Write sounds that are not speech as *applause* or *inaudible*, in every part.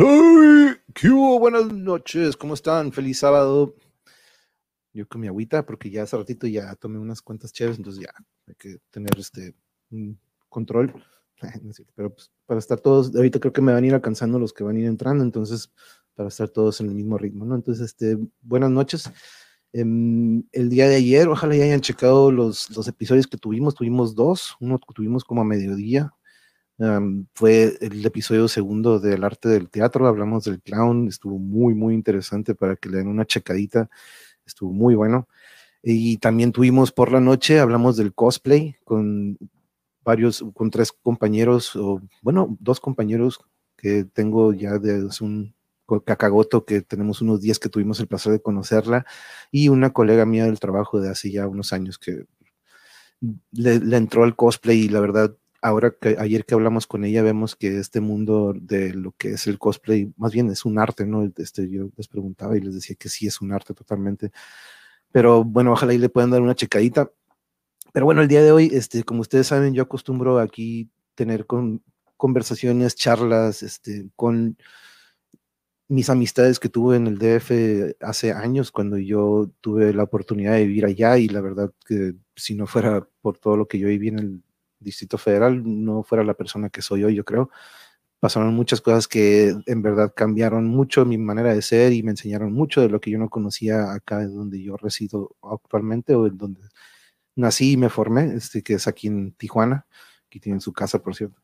¡Hey! ¿Qué? Buenas noches, ¿cómo están? Feliz sábado. Yo con mi agüita, porque ya hace ratito ya tomé unas cuantas chéves, entonces ya hay que tener este control. *laughs* Pero pues, para estar todos, ahorita creo que me van a ir alcanzando los que van a ir entrando, entonces para estar todos en el mismo ritmo, ¿no? Entonces, este, buenas noches. Em, el día de ayer, ojalá ya hayan checado los, los episodios que tuvimos, tuvimos dos, uno tuvimos como a mediodía, fue el episodio segundo del arte del teatro, hablamos del clown, estuvo muy, muy interesante para que le den una checadita, estuvo muy bueno. Y también tuvimos por la noche, hablamos del cosplay con varios, con tres compañeros, o bueno, dos compañeros que tengo ya de un cacagoto que tenemos unos días que tuvimos el placer de conocerla y una colega mía del trabajo de hace ya unos años que le, le entró al cosplay y la verdad ahora que ayer que hablamos con ella vemos que este mundo de lo que es el cosplay, más bien es un arte, ¿no? Este, yo les preguntaba y les decía que sí es un arte totalmente. Pero bueno, ojalá y le puedan dar una checadita. Pero bueno, el día de hoy, este, como ustedes saben, yo acostumbro aquí tener con, conversaciones, charlas, este, con mis amistades que tuve en el DF hace años, cuando yo tuve la oportunidad de vivir allá y la verdad que si no fuera por todo lo que yo viví en el Distrito Federal no fuera la persona que soy hoy, yo creo. Pasaron muchas cosas que en verdad cambiaron mucho mi manera de ser y me enseñaron mucho de lo que yo no conocía acá donde yo resido actualmente o en donde nací y me formé, este, que es aquí en Tijuana, aquí tienen su casa, por cierto.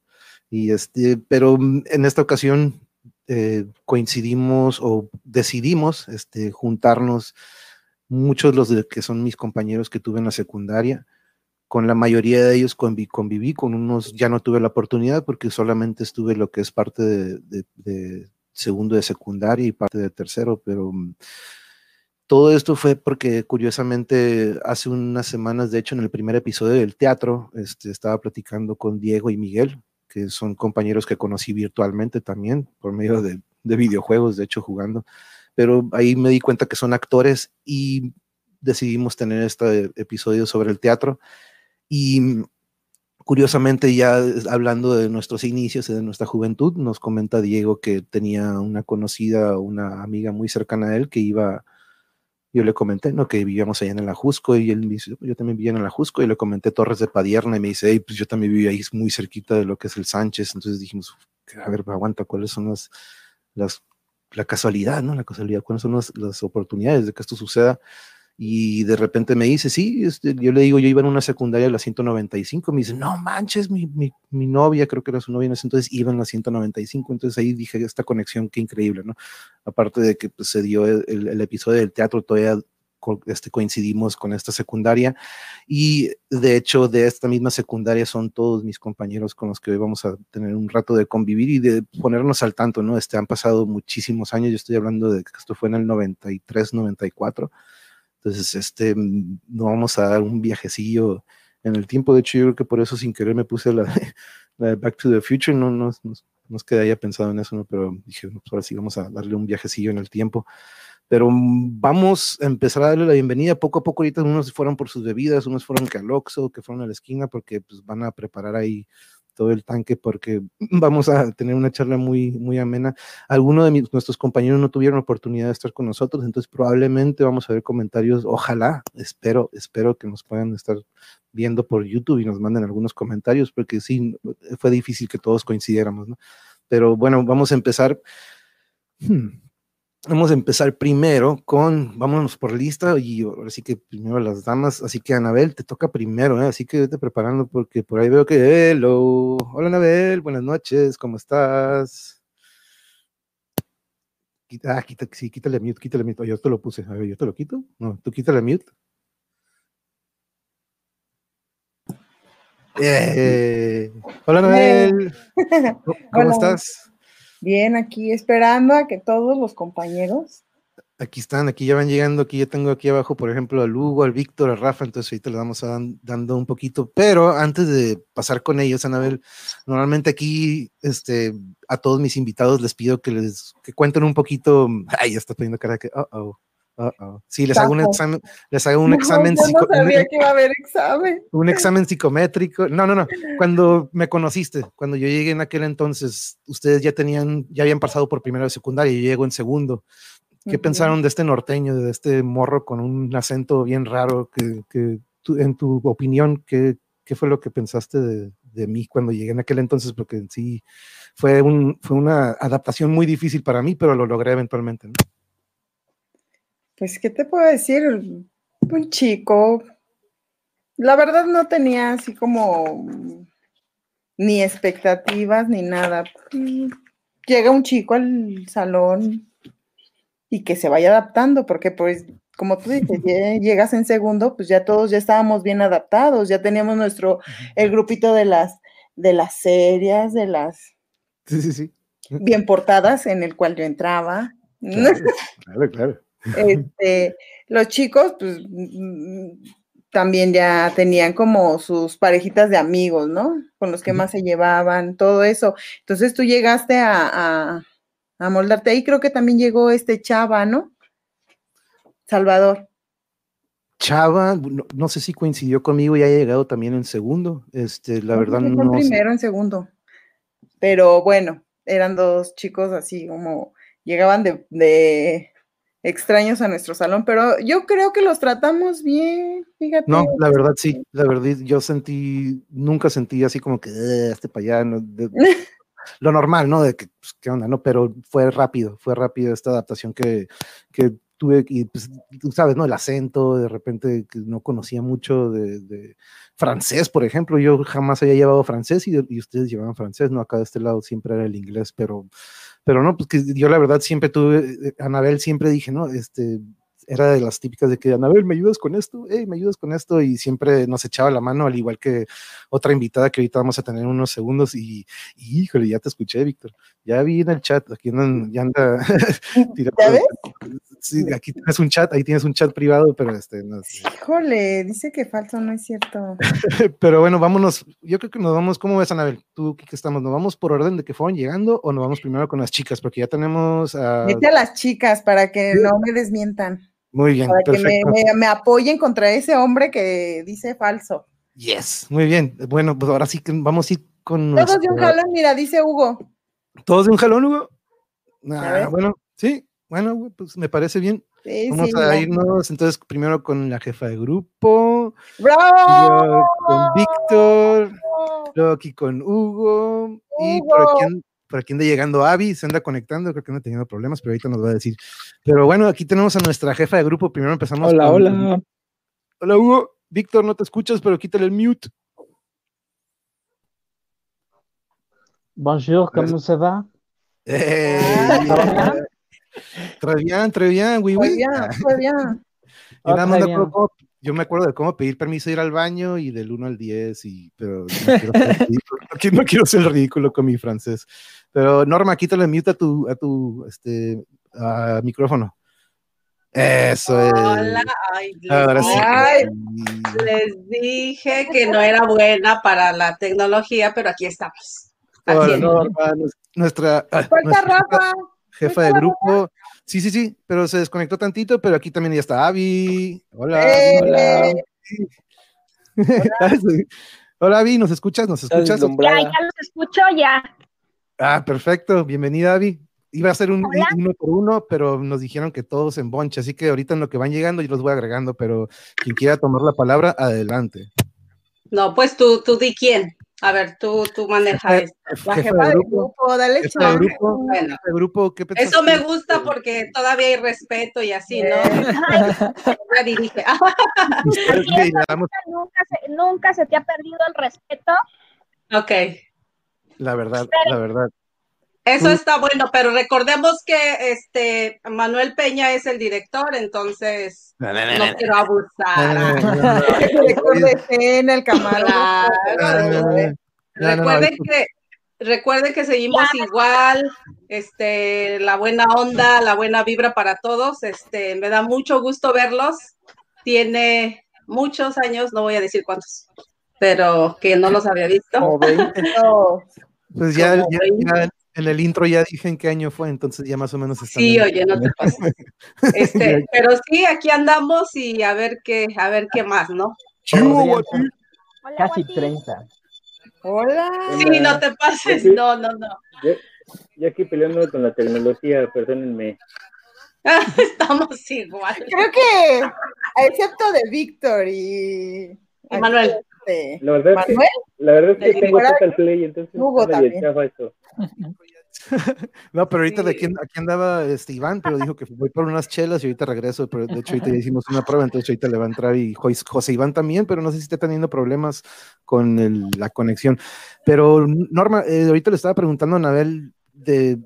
Y este, pero en esta ocasión eh, coincidimos o decidimos este, juntarnos muchos de los que son mis compañeros que tuve en la secundaria con la mayoría de ellos conviví, con unos ya no tuve la oportunidad porque solamente estuve lo que es parte de, segundo de secundaria y parte de tercero, pero mm, todo esto fue porque curiosamente hace unas semanas, de hecho en el primer episodio del teatro, este, estaba platicando con Diego y Miguel, que son compañeros que conocí virtualmente también por medio de, de videojuegos, de hecho jugando, pero ahí me di cuenta que son actores y decidimos tener este episodio sobre el teatro y curiosamente, ya hablando de nuestros inicios y de nuestra juventud, nos comenta Diego que tenía una conocida, una amiga muy cercana a él que iba, yo le comenté, ¿no? Que vivíamos allá en el Ajusco y él me dice, yo también vivía en el Ajusco y le comenté Torres de Padierna y me dice, hey, pues yo también vivía ahí muy cerquita de lo que es el Sánchez. Entonces dijimos, a ver, aguanta, ¿cuáles son las, las la casualidad, ¿no? La casualidad, cuáles son las, las oportunidades de que esto suceda y de repente me dice, sí, este, yo le digo, yo iba en una secundaria a la 195, me dice, no manches, mi, mi, mi, novia, creo que era su novia en ese entonces, iba en la 195, entonces ahí dije, esta conexión, qué increíble, ¿no? Aparte de que pues, se dio el, el, episodio del teatro, todavía este, coincidimos con esta secundaria y de hecho de esta misma secundaria son todos mis compañeros con los que hoy vamos a tener un rato de convivir y de ponernos al tanto, ¿no? Este, han pasado muchísimos años, yo estoy hablando de que esto fue en el 93, 94 entonces, este, mm, no vamos a dar un viajecillo en el tiempo. De hecho, yo creo que por eso sin querer me puse la, de *laughs* Back to the Future. No, no, no, no pensado en eso, ¿no? pero dije, pues ahora sí vamos a darle un viajecillo en el tiempo. Pero mm, vamos a empezar a darle la bienvenida. Poco a poco, ahorita unos fueron por sus bebidas, unos fueron que al que fueron a la esquina, porque pues, van a preparar ahí todo el tanque porque vamos a tener una charla muy, muy amena. Algunos de nuestros compañeros no tuvieron oportunidad de estar con nosotros, entonces probablemente vamos a ver comentarios. Ojalá, espero, espero que nos puedan estar viendo por YouTube y nos manden algunos comentarios, porque sí, fue difícil que todos coincidiéramos, ¿no? Pero bueno, vamos a empezar. Hmm. Vamos a empezar primero con, vámonos por lista, y ahora sí que primero las damas, así que Anabel, te toca primero, ¿eh? así que vete preparando porque por ahí veo que, hello, hola Anabel, buenas noches, ¿cómo estás? Ah, quita, sí, quítale mute, quítale mute, yo te lo puse, a ver, yo te lo quito, no, tú quítale mute. Eh, hola Anabel, *laughs* ¿cómo estás? Bien, aquí esperando a que todos los compañeros. Aquí están, aquí ya van llegando, aquí yo tengo aquí abajo, por ejemplo, a Lugo, al Víctor, a Rafa, entonces ahorita le vamos a dando un poquito, pero antes de pasar con ellos, Anabel, normalmente aquí, este, a todos mis invitados les pido que les que cuenten un poquito, ay, ya está poniendo cara que, oh, oh, Uh -oh. Sí, les hago un examen, les hago un No, examen, yo no sabía un, que iba a haber examen. un examen psicométrico. No, no, no. Cuando me conociste, cuando yo llegué en aquel entonces, ustedes ya tenían, ya habían pasado por primero de secundaria, yo llego en segundo. ¿Qué pensaron de este norteño, de este morro con un acento bien raro? Que, que tú- en tu opinión, ¿qué, qué fue lo que pensaste de, de mí cuando llegué en aquel entonces? Porque en sí fue, un, fue una adaptación muy difícil para mí, pero lo logré eventualmente. ¿no? Pues, ¿qué te puedo decir? Un chico. La verdad no tenía así como ni expectativas ni nada. Llega un chico al salón y que se vaya adaptando, porque pues, como tú dices, *laughs* lle- llegas en segundo, pues ya todos ya estábamos bien adaptados, ya teníamos nuestro, el grupito de las, de las serias, de las Sí, sí, sí. bien portadas en el cual yo entraba. Claro, *laughs* claro, claro. *laughs* Este, los chicos, pues mm, también ya tenían como sus parejitas de amigos, ¿no? Con los que más se llevaban, todo eso. Entonces tú llegaste a, a, a moldarte ahí, creo que también llegó este Chava, ¿no? Salvador. Chava, no, no sé si coincidió conmigo y haya llegado también en segundo. Este, la que verdad en no. sé. primero, en segundo. Pero bueno, eran dos chicos así como llegaban de, de extraños a nuestro salón, pero yo creo que los tratamos bien, fíjate. No, la verdad sí, la verdad yo sentí, nunca sentí así como que "Eh, este para allá, no, de- *laughs* lo normal, ¿no? De que, pues, qué onda, ¿no? Pero fue rápido, fue rápido esta adaptación que, que tuve, y pues, tú sabes, ¿no? El acento, de repente que no conocía mucho de, de francés, por ejemplo, yo jamás había llevado francés y, y ustedes llevaban francés, ¿no? Acá de este lado siempre era el inglés, pero, pero no, pues que yo la verdad siempre tuve, eh, Anabel siempre dije, ¿no? Este, era de las típicas de que, Anabel, ¿me ayudas con esto? Hey, ¿me ayudas con esto? Y siempre nos echaba la mano, al igual que otra invitada que ahorita vamos a tener en unos segundos. Y, y, híjole, ya te escuché, Víctor. Ya vi en el chat, aquí andan, ya anda. *laughs* tirando-. Sí, aquí tienes un chat, ahí tienes un chat privado, pero este, no sé. Híjole, dice que falso, no es cierto. *laughs* Pero bueno, vámonos. Yo creo que nos vamos. ¿Cómo ves, Anabel? ¿Tú qué estamos? ¿Nos vamos por orden de que fueron llegando o nos vamos primero con las chicas? Porque ya tenemos. a- Vete a las chicas para que no me desmientan, Muy bien, para que me, perfecto. me- me apoyen contra ese hombre que dice falso. Yes, muy bien. Bueno, pues ahora sí que vamos a ir con. Todos de un jalón, mira, dice Hugo. ¿Todos de un jalón, Hugo? ¿Ya Ah, ves? bueno, sí, bueno, güey, pues me parece bien. Sí, Vamos sí, a irnos entonces primero con la jefa de grupo, ¡Bravo! luego con Víctor, luego aquí con Hugo, y por aquí, an- por aquí anda llegando Avi, se anda conectando, creo que anda teniendo problemas, pero ahorita nos va a decir. Pero bueno, aquí tenemos a nuestra jefa de grupo, primero empezamos Hola, con- hola. Hola Hugo, Víctor, no te escuchas, pero quítale el mute. Bonjour, comment ça va? ¡Ey! Très bien, très bien, oui, *laughs* oui. Yo, très me acuerdo bien. cómo- yo me acuerdo de cómo pedir permiso de ir al baño y del 1 al 10, y, pero no quiero, ser ridículo, *laughs* no quiero- ser ridículo con mi francés. Pero Norma, quítale mute a tu, a tu este, ah, micrófono. Eso es. Hola, ay, les, Ahora sí. Ay. les dije que no era buena para la tecnología, pero aquí estamos. Hola. Norma, nuestra, ah, nuestra Rafa. Jefa de grupo. Sí, sí, sí, pero se desconectó tantito, pero aquí también ya está Avi. Hola. Eh, Hola. Hola, *laughs* Avi, ¿nos escuchas? ¿Nos escuchas? Ya, ya los escucho, ya. Ah, perfecto. Bienvenida, Avi. Iba a ser un Hola. uno por uno, pero nos dijeron que todos en bonche, así que ahorita en lo que van llegando yo los voy agregando, pero quien quiera tomar la palabra, adelante. No, pues tú, tú di quién. A ver, tú, tú maneja esto. La Jefa jefa de grupo, grupo, dale chance. grupo, Bueno. grupo, ¿qué? Eso me gusta porque todavía hay respeto y así, ¿no? *laughs* Ya dirige. *laughs* Nunca se, nunca se te ha perdido el respeto. ok. la verdad, la verdad. Eso está bueno, pero recordemos que este Manuel Peña es el director, entonces no quiero abusar. El director de escena, el camarógrafo. Claro. No, no, no, Recuerden que recuerden que seguimos igual, este, la buena onda, la buena vibra para todos. Este, me da mucho gusto verlos. Tiene muchos años, no voy a decir cuántos, pero que no los había visto. Como 20. No, Pues ya, En el intro ya dije en qué año fue, entonces ya más o menos están. Sí, oye, no te *laughs* pases. Este, pero sí, aquí andamos y a ver qué, a ver qué más, ¿no? Casi Guati. 30. Hola. Sí, no te pases, Sí. no, no, no. Yo, yo aquí peleando con la tecnología, perdónenme. *laughs* Estamos igual. Creo que, excepto de Víctor y. Y Manuel. este, La verdad es que, Manuel, la verdad es que tengo Total Play, entonces Hugo está también. chafa esto. *laughs* *laughs* No, pero ahorita de aquí, aquí andaba este Iván, pero dijo que voy por unas chelas y ahorita regreso, pero de hecho ahorita ya hicimos una prueba, entonces ahorita le va a entrar y Jo- José Iván también, pero no sé si está teniendo problemas con el- la conexión. Pero Norma, eh, ahorita le estaba preguntando a Anabel de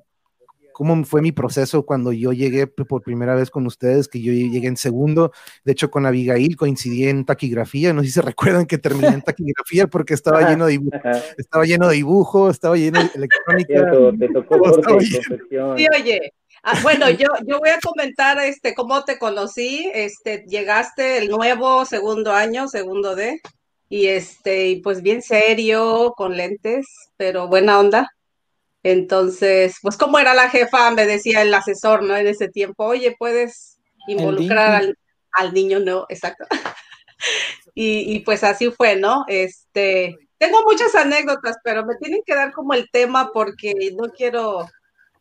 cómo fue mi proceso cuando yo llegué por primera vez con ustedes, que yo llegué en segundo, de hecho con Abigail coincidí en taquigrafía, no sé si se *laughs* recuerdan que terminé en taquigrafía porque estaba Ajá. lleno de dibujo, estaba lleno de dibujo, estaba lleno de electrónica. te tocó corte. Sí, oye. Ah, bueno, yo, yo voy a comentar este cómo te conocí. Este, llegaste el nuevo segundo año, segundo D, y este, y pues bien serio, con lentes, pero buena onda. Entonces, pues como era la jefa, me decía el asesor, ¿no? En ese tiempo, oye, puedes involucrar al, al niño, ¿no? Exacto. *laughs* Y, y pues así fue, ¿no? Este, tengo muchas anécdotas, pero me tienen que dar como el tema porque no quiero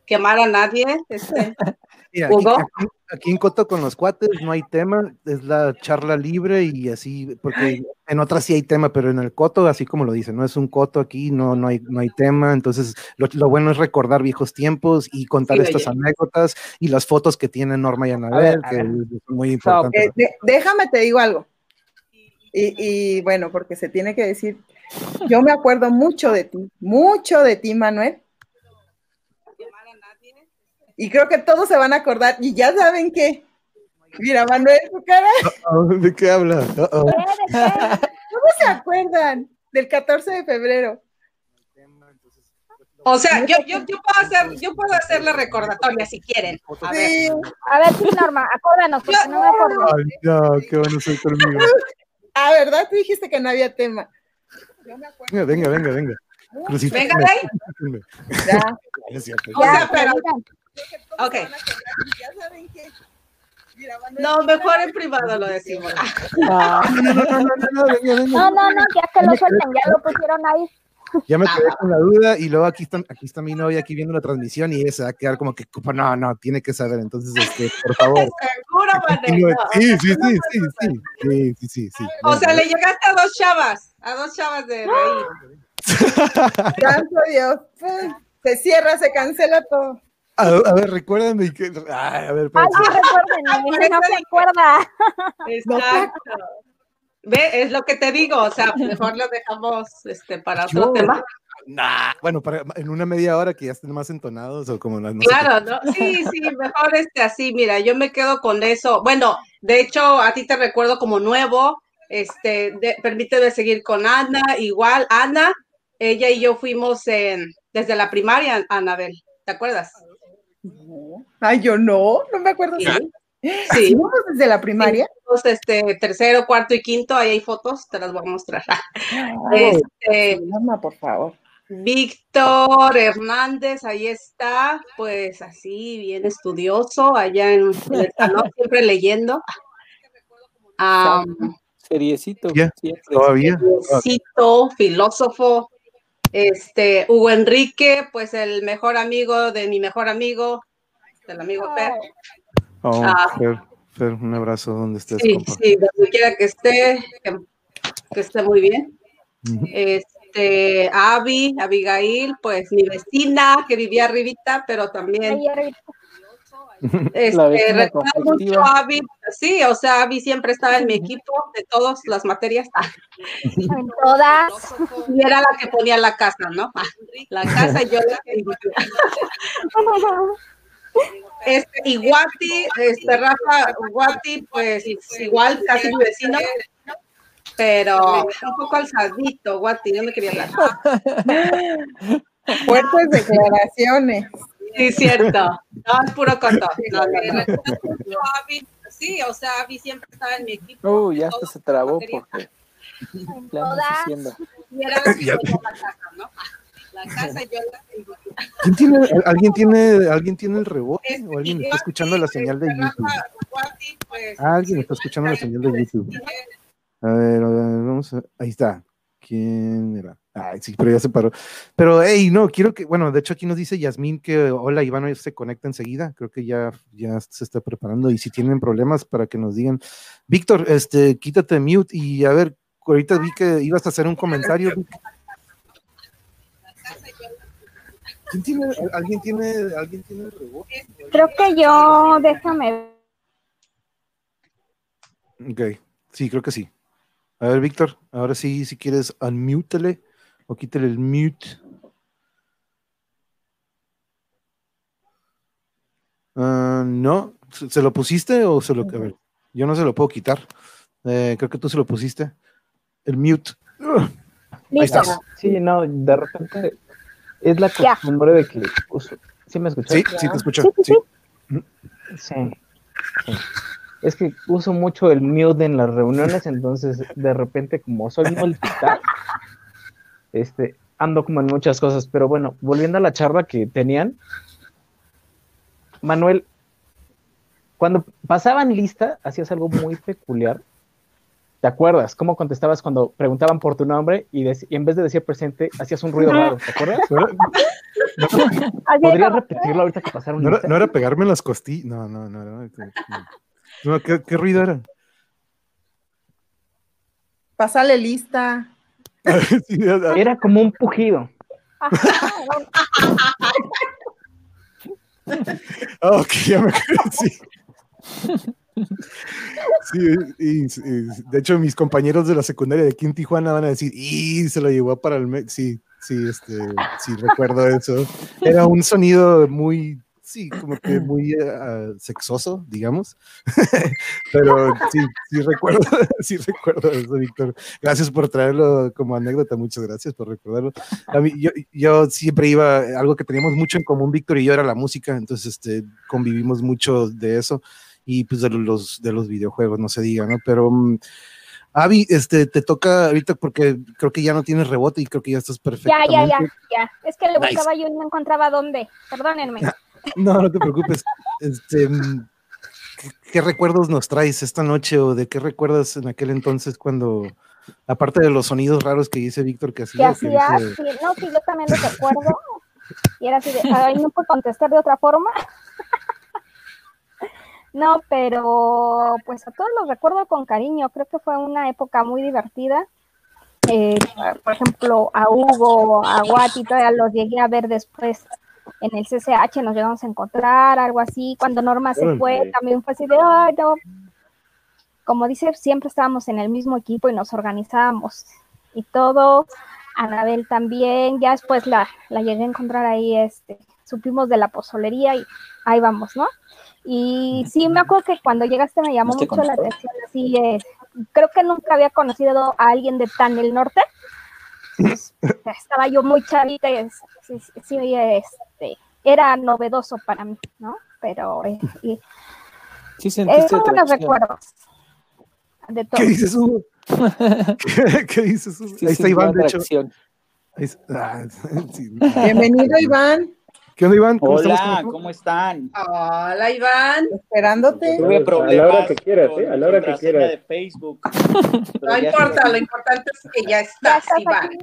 quemar a nadie. Este, *laughs* Mira, aquí, Hugo. aquí- aquí en Coto con los cuates no hay tema, es la charla libre y así, porque en otras sí hay tema, pero en el Coto, así como lo dice, no es un Coto aquí, no, no, hay, no hay tema, entonces lo, lo bueno es recordar viejos tiempos y contar Sí, estas oye. anécdotas y las fotos que tienen Norma y Anabel, que son muy importantes. eh, de- déjame te digo algo. Y, y bueno, porque se tiene que decir, yo me acuerdo mucho de ti, mucho de ti, Manuel. Y creo que todos se van a acordar. Y ya saben que. Mira, Manuel, tu cara. Oh, ¿De qué habla? ¿Cómo se acuerdan? Del 14 de febrero. o sea, yo, yo, yo puedo hacer, yo puedo hacer la recordatoria si quieren. A ver. Sí. A ver, sí, Norma, acuérdanos, porque no me acuerdo. Ay, no, qué bueno soy conmigo. Ah, ¿verdad? Tú dijiste que no había tema. Yo me acuerdo. Venga, venga, venga, venga. Venga, Rey. *laughs* Ya. Es cierto. O que okay. ya saben que no, mejor en privado lo decimos. *laughs* No, no, no, ya que lo *laughs* suelten, ya lo pusieron ahí. Ya me quedé con la duda y luego aquí está, aquí está mi novia aquí viendo la transmisión y esa va a quedar como que, pues, no, no, tiene que saber, entonces, este, por favor. *laughs* Sí, sí, sí, sí, sí, sí, sí, O sea, le llegaste a dos chavas, a dos chavas de reír. Gracias Dios, pues, se cierra, se cancela todo. A, a ver, recuérdame que. Ay, a ver, espérense. sí, recuérdenme, *laughs* no se acuerda. Exacto. Ve, es lo que te digo, o sea, mejor lo dejamos este, para otro Yo- tema. Nah, bueno, para, en una media hora que ya estén más entonados o como las no sé Claro, ¿no? Sí, sí, mejor este así, mira, yo me quedo con eso. Bueno, de hecho, a ti te recuerdo como nuevo, este, de- permíteme seguir con Ana, igual, Ana, ella y yo fuimos en, desde la primaria, Anabel, ¿te acuerdas? Ay, yo no, no me acuerdo. Sí, Sí. sí, ¿Fuimos desde la primaria? este, tercero, cuarto y quinto, ahí hay fotos, te las voy a mostrar. *laughs* Este, Norma, por favor. Víctor Hernández, ahí está, pues así, bien estudioso, allá en el *laughs* salón, siempre leyendo. Seriecito. Todavía. Cito, filósofo. Este, Hugo Enrique, pues el mejor amigo de mi mejor amigo, del amigo Fer. Oh, Ah. Fer, Fer, un abrazo donde estés, Sí, compa. sí, donde quiera que esté, que, que esté muy bien. Este, Avi, Abigail, pues mi vecina que vivía arribita, pero también *laughs* Este, recuerdo mucho a Abby, sí, o sea, Abby siempre estaba en mi equipo de todas las materias *laughs* en *laughs* todas. y era la que ponía la casa, ¿no? Ah, La casa yo la. Este, y Guati, este, Rafa Guati, pues igual, casi mi vecino, pero un poco alzadito, Guati, yo no quería hablar. Fuertes declaraciones. Sí, cierto. No, es puro coto. No, no, no. Sí, o sea, Abby siempre estaba en mi equipo. Uh, ya hasta se trabó porque *laughs* todas. haciendo. Y era la *laughs* que ponía la casa, ¿no? ¿Quién tiene, *laughs* ¿Alguien tiene alguien tiene el rebote o alguien está escuchando la señal de YouTube? Ah, alguien está escuchando la señal de YouTube. A ver, a ver, vamos a, ahí está. ¿Quién era? Ay, sí, pero ya se paró. Pero, hey, no, quiero que, bueno, de hecho aquí nos dice Yasmín que hola, Iván se conecta enseguida. Creo que ya, ya se está preparando y si tienen problemas para que nos digan. Víctor, este, quítate mute y a ver, ahorita vi que ibas a hacer un comentario. Vic. ¿Quién tiene, ¿Alguien tiene, alguien tiene el rebote? Creo que yo, déjame. Ok, sí, creo que sí. A ver, Víctor, ahora sí, si quieres, unmutele o quítale el mute. Ah, no, ¿se lo pusiste o se lo a ver, Yo no se lo puedo quitar. Eh, creo que tú se lo pusiste. El mute. Ahí Listo. estás. Sí, no, de repente es la costumbre de que uso. ¿Sí me escuchas? Sí, sí, te escucho. Sí, sí, sí. Sí, sí. Es que uso mucho el mute en las reuniones, entonces de repente como soy multitask, este, ando como en muchas cosas. Pero bueno, volviendo a la charla que tenían, Manuel, cuando pasaban lista, hacías algo muy peculiar. ¿Te acuerdas? ¿Cómo contestabas cuando preguntaban por tu nombre y, en vez de decir presente, hacías un ruido raro? ¿Te acuerdas? ¿No era, Así ¿Podrías repetirlo ahorita que pasaron no era- lista? no era pegarme en las costillas? No, no, no. No, no. No, ¿qué, qué ruido era? Pásale lista. Sí, Era como un pujido. Ah, ok, ya me sí. Sí, y, y- de hecho mis compañeros de la secundaria de aquí en Tijuana van a decir, y se lo llevó para el... me-". Sí, sí, este, sí, recuerdo eso. Era un sonido muy, sí, como que *clears throat* muy eh, sexoso, digamos. *laughs* Pero sí, sí recuerdo, *laughs* sí recuerdo eso, Víctor. Gracias por traerlo como anécdota, muchas gracias por recordarlo. A mí, yo, yo siempre iba, algo que teníamos mucho en común, Víctor y yo, era la música, entonces este, convivimos mucho de eso y pues de los, de los videojuegos, no se diga, ¿no? Pero, mm, Avi, este, te toca ahorita porque creo que ya no tienes rebote y creo que ya estás Ya, perfectamente. ya, ya, ya. Es que le Nice. buscaba yo y no encontraba dónde. Perdónenme. No, no te preocupes. Este, mm, ¿qué, qué recuerdos nos traes esta noche o de qué recuerdas en aquel entonces cuando, aparte de los sonidos raros que dice Víctor que ¿Qué hacía, que hacía? dice- Sí, no, sí, yo también lo recuerdo. Y era así de, ay, no puedo contestar de otra forma. *laughs* No, pero pues a todos los recuerdo con cariño. Creo que fue una época muy divertida. Eh, por ejemplo, a Hugo, a Guati, todavía los llegué a ver después en el CCH, nos llegamos a encontrar, algo así. Cuando Norma se fue, también fue así de, ay, no. Como dice, siempre estábamos en el mismo equipo y nos organizábamos y todo. Anabel también, ya después la, la llegué a encontrar ahí, este, supimos de la pozolería y ahí vamos, ¿no? Y sí, me acuerdo que cuando llegaste me llamó ¿No te mucho la atención, así, eh, creo que nunca había conocido a alguien de tan el norte. Estaba yo muy chavita y sí, sí, sí, este, era novedoso para mí, ¿no? Pero eh, y, Sí sentiste atracción. recuerdos de todo. ¿Qué dices, Hugo? *laughs* ¿Qué, qué dices, Hugo? Sí Ahí está Iván, de hecho. Ahí ah, *laughs* sí. Bienvenido, *laughs* Iván. ¿Qué onda, Iván? ¿Cómo estamos? Hola, ¿Cómo- ¿cómo están? Hola, Iván. Esperándote. Tuve A la problemas hora que quieras, ¿eh? A la hora que quieras. de Facebook. *laughs* No importa, lo importante es que ya Ya estás, Iván. aquí.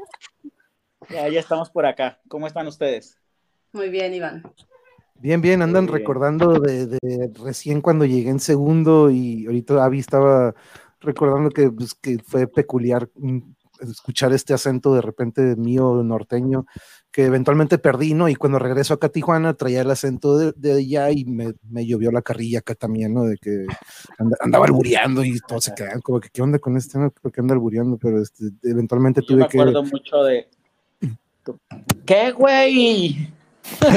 ya, ya estamos por acá. ¿Cómo están ustedes? Muy bien, Iván. Bien, bien, andan bien. recordando de, de recién cuando llegué en segundo y ahorita Avi estaba recordando que, pues, que fue peculiar escuchar este acento de repente mío norteño que eventualmente perdí, ¿no? Y cuando regreso acá a Tijuana traía el acento de, de allá y me, me llovió la carrilla acá también, ¿no? De que anda- andaba albureando y todos se quedan como que, ¿qué onda con este? No? ¿Por qué anda albureando? Pero este, eventualmente Yo me tuve que... acuerdo mucho de. *clears throat* ¿Qué, güey? *laughs*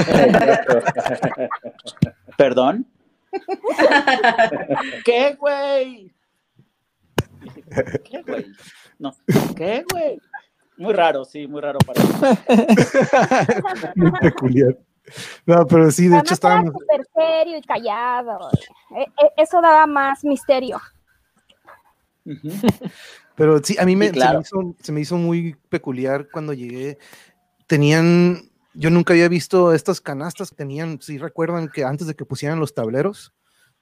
¿Perdón? *laughs* ¿Qué, güey? *laughs* ¿Qué, güey? No, ¿qué, güey? Muy raro, sí, muy raro para mí. *laughs* Muy peculiar. No, pero sí, de Además hecho estábamos... súper serio y callado. Eh, eh, eso daba más misterio. Pero sí, a mí me, Sí, claro. se, me hizo, se me hizo muy peculiar cuando llegué, tenían, yo nunca había visto estas canastas, tenían, si recuerdan que antes de que pusieran los tableros,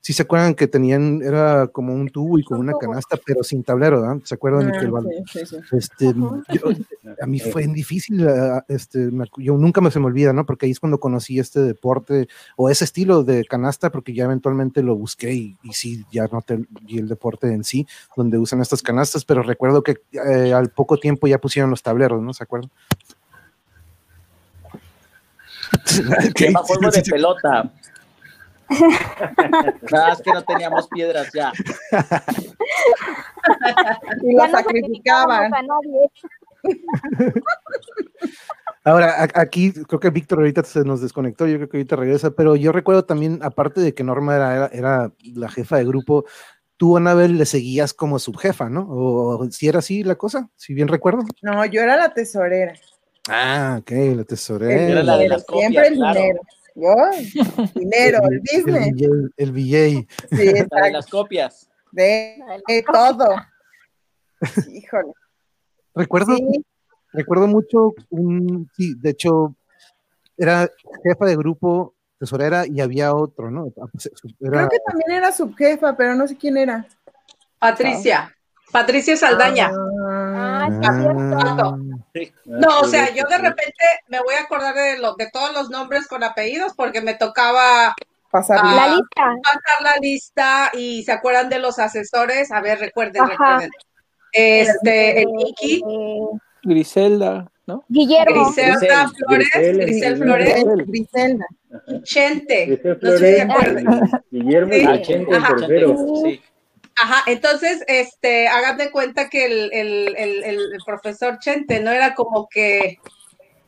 si se acuerdan que tenían, era como un tubo y con Un una canasta, pero sin tablero, ¿verdad? ¿Se acuerdan que el Ah, balón? sí, sí, sí. Este, yo- a mí *laughs* fue difícil, ah, este, yo nunca me se me olvida, ¿no? Porque ahí es cuando conocí este deporte o ese estilo de canasta, porque ya eventualmente lo busqué y, y sí, ya no te vi el deporte en sí, donde usan estas canastas, pero recuerdo que eh, al poco tiempo ya pusieron los tableros, ¿no? ¿Se acuerdan? *laughs* Llama *laughs* juego de pelota. *laughs* Nada, es que no teníamos piedras ya. Y lo no sacrificaban. sacrificábamos a nadie. *laughs* Ahora, aquí creo que Víctor ahorita se nos desconectó, yo creo que ahorita regresa, pero yo recuerdo también, aparte de que Norma era, era, era la jefa de grupo, tú, Anabel, le seguías como subjefa, ¿no? O, si era así la cosa, si bien recuerdo. No, yo era la tesorera. Ah, ok, la tesorera. Era la de las copias, siempre el claro. dinero. Yo, dinero, el *laughs* business. El, el VJ. Sí, La de exacto. las copias. De, de todo. *laughs* Híjole. Recuerdo, Sí, recuerdo mucho un, sí, de hecho, era jefa de grupo, tesorera, y había otro, ¿no? Era, creo que también era subjefa, pero no sé quién era. Patricia. Patricia Saldaña. Ah, Ah, No, o sea, yo de repente me voy a acordar de, lo, de todos los nombres con apellidos porque me tocaba pasar Ah, La lista. pasar la lista y se acuerdan de los asesores. A ver, recuerden, Ajá. recuerden. Este, el Iki, Griselda, ¿no? Guillermo. Griselda Grisel, Flores, Grisel, Grisel Grisel. Flores, Griselda. y Chente. Grisel No sé si se Flores, acuerdan. Guillermo Sí. y Chente, Ajá. el tercero. Sí. Ajá, entonces, este, hagan de cuenta que el, el, el, profesor Chente no era como que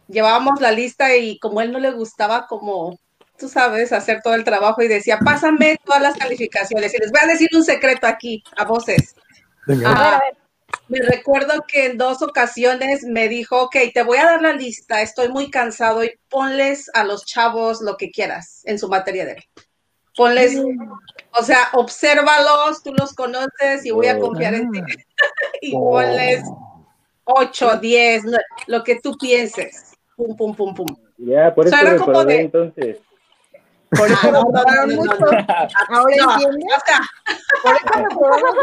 llevábamos la lista y como él no le gustaba como, tú sabes, hacer todo el trabajo y decía, pásame todas las calificaciones y les voy a decir un secreto aquí, a voces. venga, A ver, a ver. Me recuerdo que en dos ocasiones me dijo, ok, te voy a dar la lista, estoy muy cansado y ponles a los chavos lo que quieras en su materia de ley. Ponles, o sea, obsérvalos, tú los conoces y voy a confiar en ti. *laughs* y ponles ocho, diez, no- lo que tú pienses. Pum, pum, pum, pum. Ya, por O sea, eso era como recordé de- entonces. Por eso Ah, no, lo no, mucho. Ahora No, entiendes. o sea, Por eso lo probaron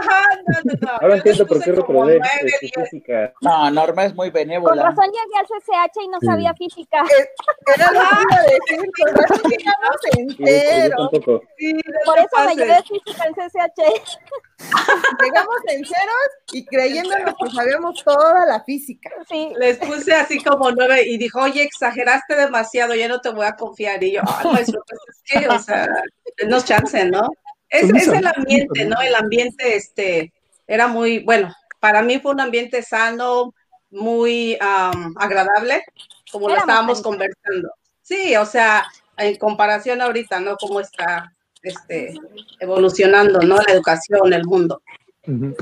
ajá, no. Ahora entiendo por qué reprobé física. No, Norma es muy Con benévola. razón llegué al CCH y no Sí. sabía física. Era lo que iba a decir, *laughs* con tampoco. Sí, no Por eso me llevé física al CCH. Llegamos en ceros y creyéndonos que sabíamos toda la física. Sí. Les puse así como nueve y dijo, oye, exageraste demasiado, ya no te voy a confiar. Y yo, ay, maestro, pues es que, o sea, denos chance, ¿no? Es, es el ambiente, ¿no? El ambiente, este, era muy, bueno, para mí fue un ambiente sano, muy am, agradable, como lo Éramos estábamos conversando. Sí, o sea, en comparación ahorita, ¿no? Cómo está, este, evolucionando, ¿no? La educación, el mundo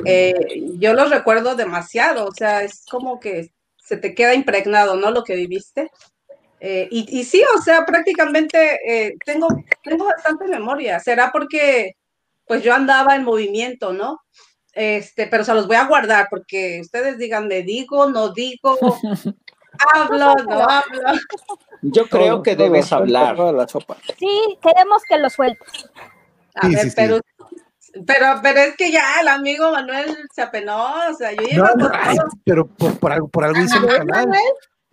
eh, yo los recuerdo demasiado, o sea, es como que se te queda impregnado, ¿no? Lo que viviste. Eh, y, y sí, o sea, prácticamente eh, tengo, tengo bastante memoria. Será porque, pues yo andaba en movimiento, ¿no? Este, pero se los voy a guardar porque ustedes digan, me digo, no digo, *laughs* hablo, no hablo. Yo creo Todo, que todo, debes todo, hablar. la sopa. Sí, queremos que lo sueltes. A Sí, ver, sí, sí. pero, pero, pero es que ya el amigo Manuel se apenó, o sea, yo No, no, ay, pero por, por algo, por algo hice mi ¿Ves, canal. Manuel?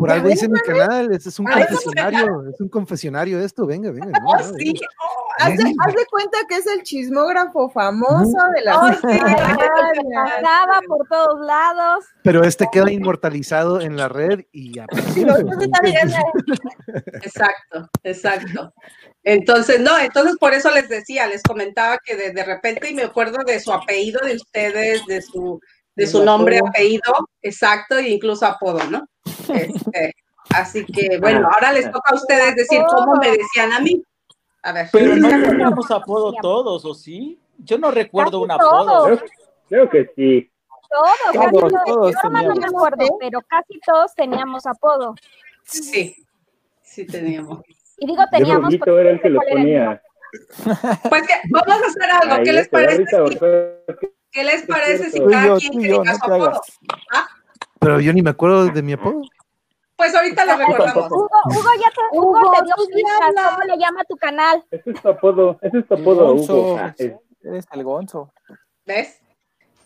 Por ¿Ya algo hice mi canal. Este es un A ver, confesionario. Es un confesionario esto. Venga, venga. *laughs* no, Oh, no, sí, venga. Haz de, haz de cuenta que es el chismógrafo famoso de la Oh, sí. Andaba por todos lados. Pero este queda inmortalizado en la red y *laughs* ya. Sí. Exacto, exacto. Entonces, no, entonces por eso les decía, les comentaba que de, de repente, y me acuerdo de su apellido de ustedes, de su, de su nombre, apodo. apellido, exacto, e incluso apodo, ¿no? Este, así que, *laughs* bueno, ahora les toca a ustedes decir cómo me decían a mí. A ver. Pero no teníamos apodo todos, ¿o sí? Yo no recuerdo Casi un apodo. Creo, creo que sí. Todos, casi Todos, Yo no me acuerdo, pero casi todos teníamos apodo. Sí, sí teníamos. Y digo Yo teníamos Rojito era el que lo ponía. Pues que vamos a hacer algo, Ahí ¿qué les parece? si-. ¿Qué les parece si cada yo, quien que yo, diga su apodo? ¿Ah? Pero yo ni me acuerdo de mi apodo. Pues ahorita lo recordamos. Hugo, Hugo ya te, Hugo Hugo, te dio pistas. ¿Cómo le llama tu canal? Ese es tu apodo, ese es tu apodo. Hugo. Es- Eres el gonzo. ¿Ves?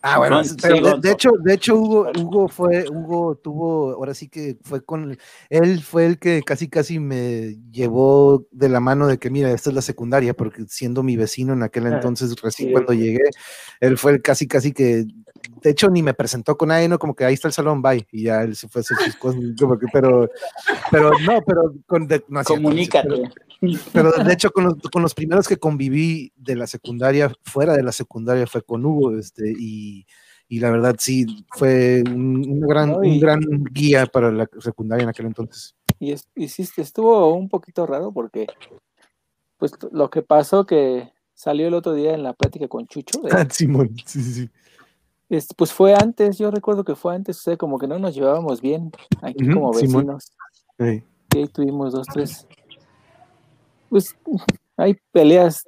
Ah, bueno, Sí, pero de, hecho, de hecho, Hugo, Hugo fue, Hugo tuvo, ahora sí que fue con, él fue el que casi casi me llevó de la mano de que, mira, esta es la secundaria, porque siendo mi vecino en aquel Ah, entonces, recién sí, cuando sí. llegué, él fue el casi casi que, de hecho, ni me presentó con nadie, no, como que ahí está el salón, bye, y ya él se fue a hacer sus cosas, *laughs* como que, pero, pero no, pero con, de- no cierto, Comunícate. pero- pero de hecho, con los, con los primeros que conviví de la secundaria, fuera de la secundaria, fue con Hugo, este, y, y la verdad sí, fue un, un gran, No, un y- gran guía para la secundaria en aquel entonces. Y, es, y sí, estuvo un poquito raro porque, pues lo que pasó que salió el otro día en la plática con Chucho, de- *laughs* Ah, Simón, sí, sí, sí. es- pues fue antes, yo recuerdo que fue antes, o sea, como que no nos llevábamos bien aquí como vecinos. Ey. que ahí tuvimos dos, tres. Pues hay peleas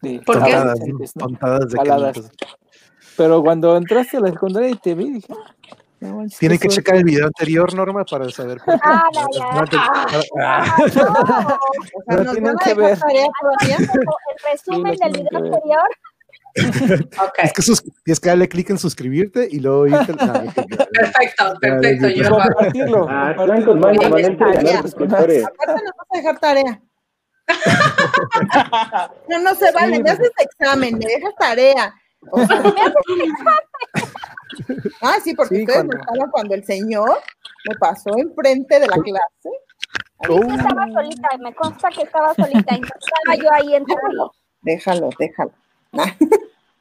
de ¿Por qué? Tontadas, ¿no? adolescentes, ¿no? Tontadas de Caladas. Pero cuando entraste a la secundaria y te vi, dije, "Ah, no Tienen que suerte". checar el video anterior, Norma, para saber. por qué. Ah, no, ya. No te- ah, O sea, *laughs* Pero nos tienen van a que dejar ver. tarea todavía. El resumen del video anterior. Es que, sus- tienes que darle clic en suscribirte y luego irte. ah. Perfecto, perfecto. Yo. Compartirlo. Ah, compartirlo. Aparte nos vas a dejar tarea. *laughs* No, no se vale, me haces examen, me dejas tarea. O sea, *laughs* ah, sí, porque Sí, ustedes cuando- estaban cuando el señor me pasó enfrente de la clase. Oh, Yo estaba solita, me consta que estaba solita y no estaba yo ahí entre ellos. Déjalo, déjalo.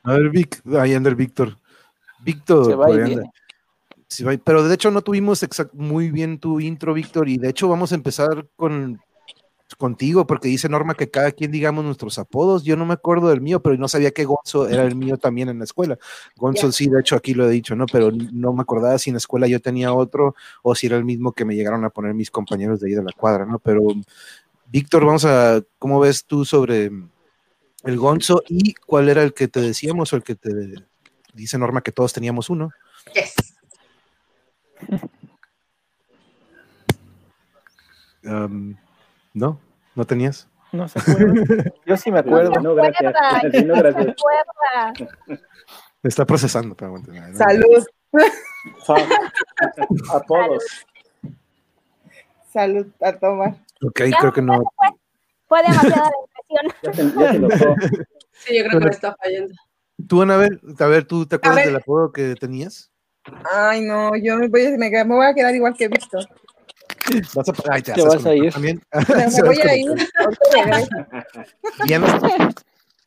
A ver, Vic, ahí anda el Víctor. Víctor, Se va. Sí, pero de hecho no tuvimos exact- muy bien tu intro, Víctor, y de hecho vamos a empezar con contigo, porque dice Norma que cada quien digamos nuestros apodos. Yo no me acuerdo del mío, pero no sabía que Gonzo era el mío también en la escuela. Gonzo sí, de hecho aquí lo he dicho, ¿no? Pero no me acordaba si en la escuela yo tenía otro o si era el mismo que me llegaron a poner mis compañeros de ahí de la cuadra, ¿no? Pero Víctor, vamos a, ¿cómo ves tú sobre el Gonzo y cuál era el que te decíamos o el que te dice Norma que todos teníamos uno? Yes. Um, no, no tenías. No se acuerdan. *laughs* Yo sí me acuerdo. No, gracias. Acuerda, Sí, no, se gracias. acuerda. Está procesando, pero aguante, no, no. Salud, Apodos. salud a tomar. Ok, creo que no. Fue demasiada *laughs* la impresión. Sí, yo creo que me está fallando. Tú, Anabel, a ver, ¿tú te acuerdas del apodo que tenías? Ay, no, yo me voy, a- me, me voy a quedar igual que Víctor. Vas a, ay, ya Te vas a ir. También. *laughs* Me *laughs* voy a ir. Diana,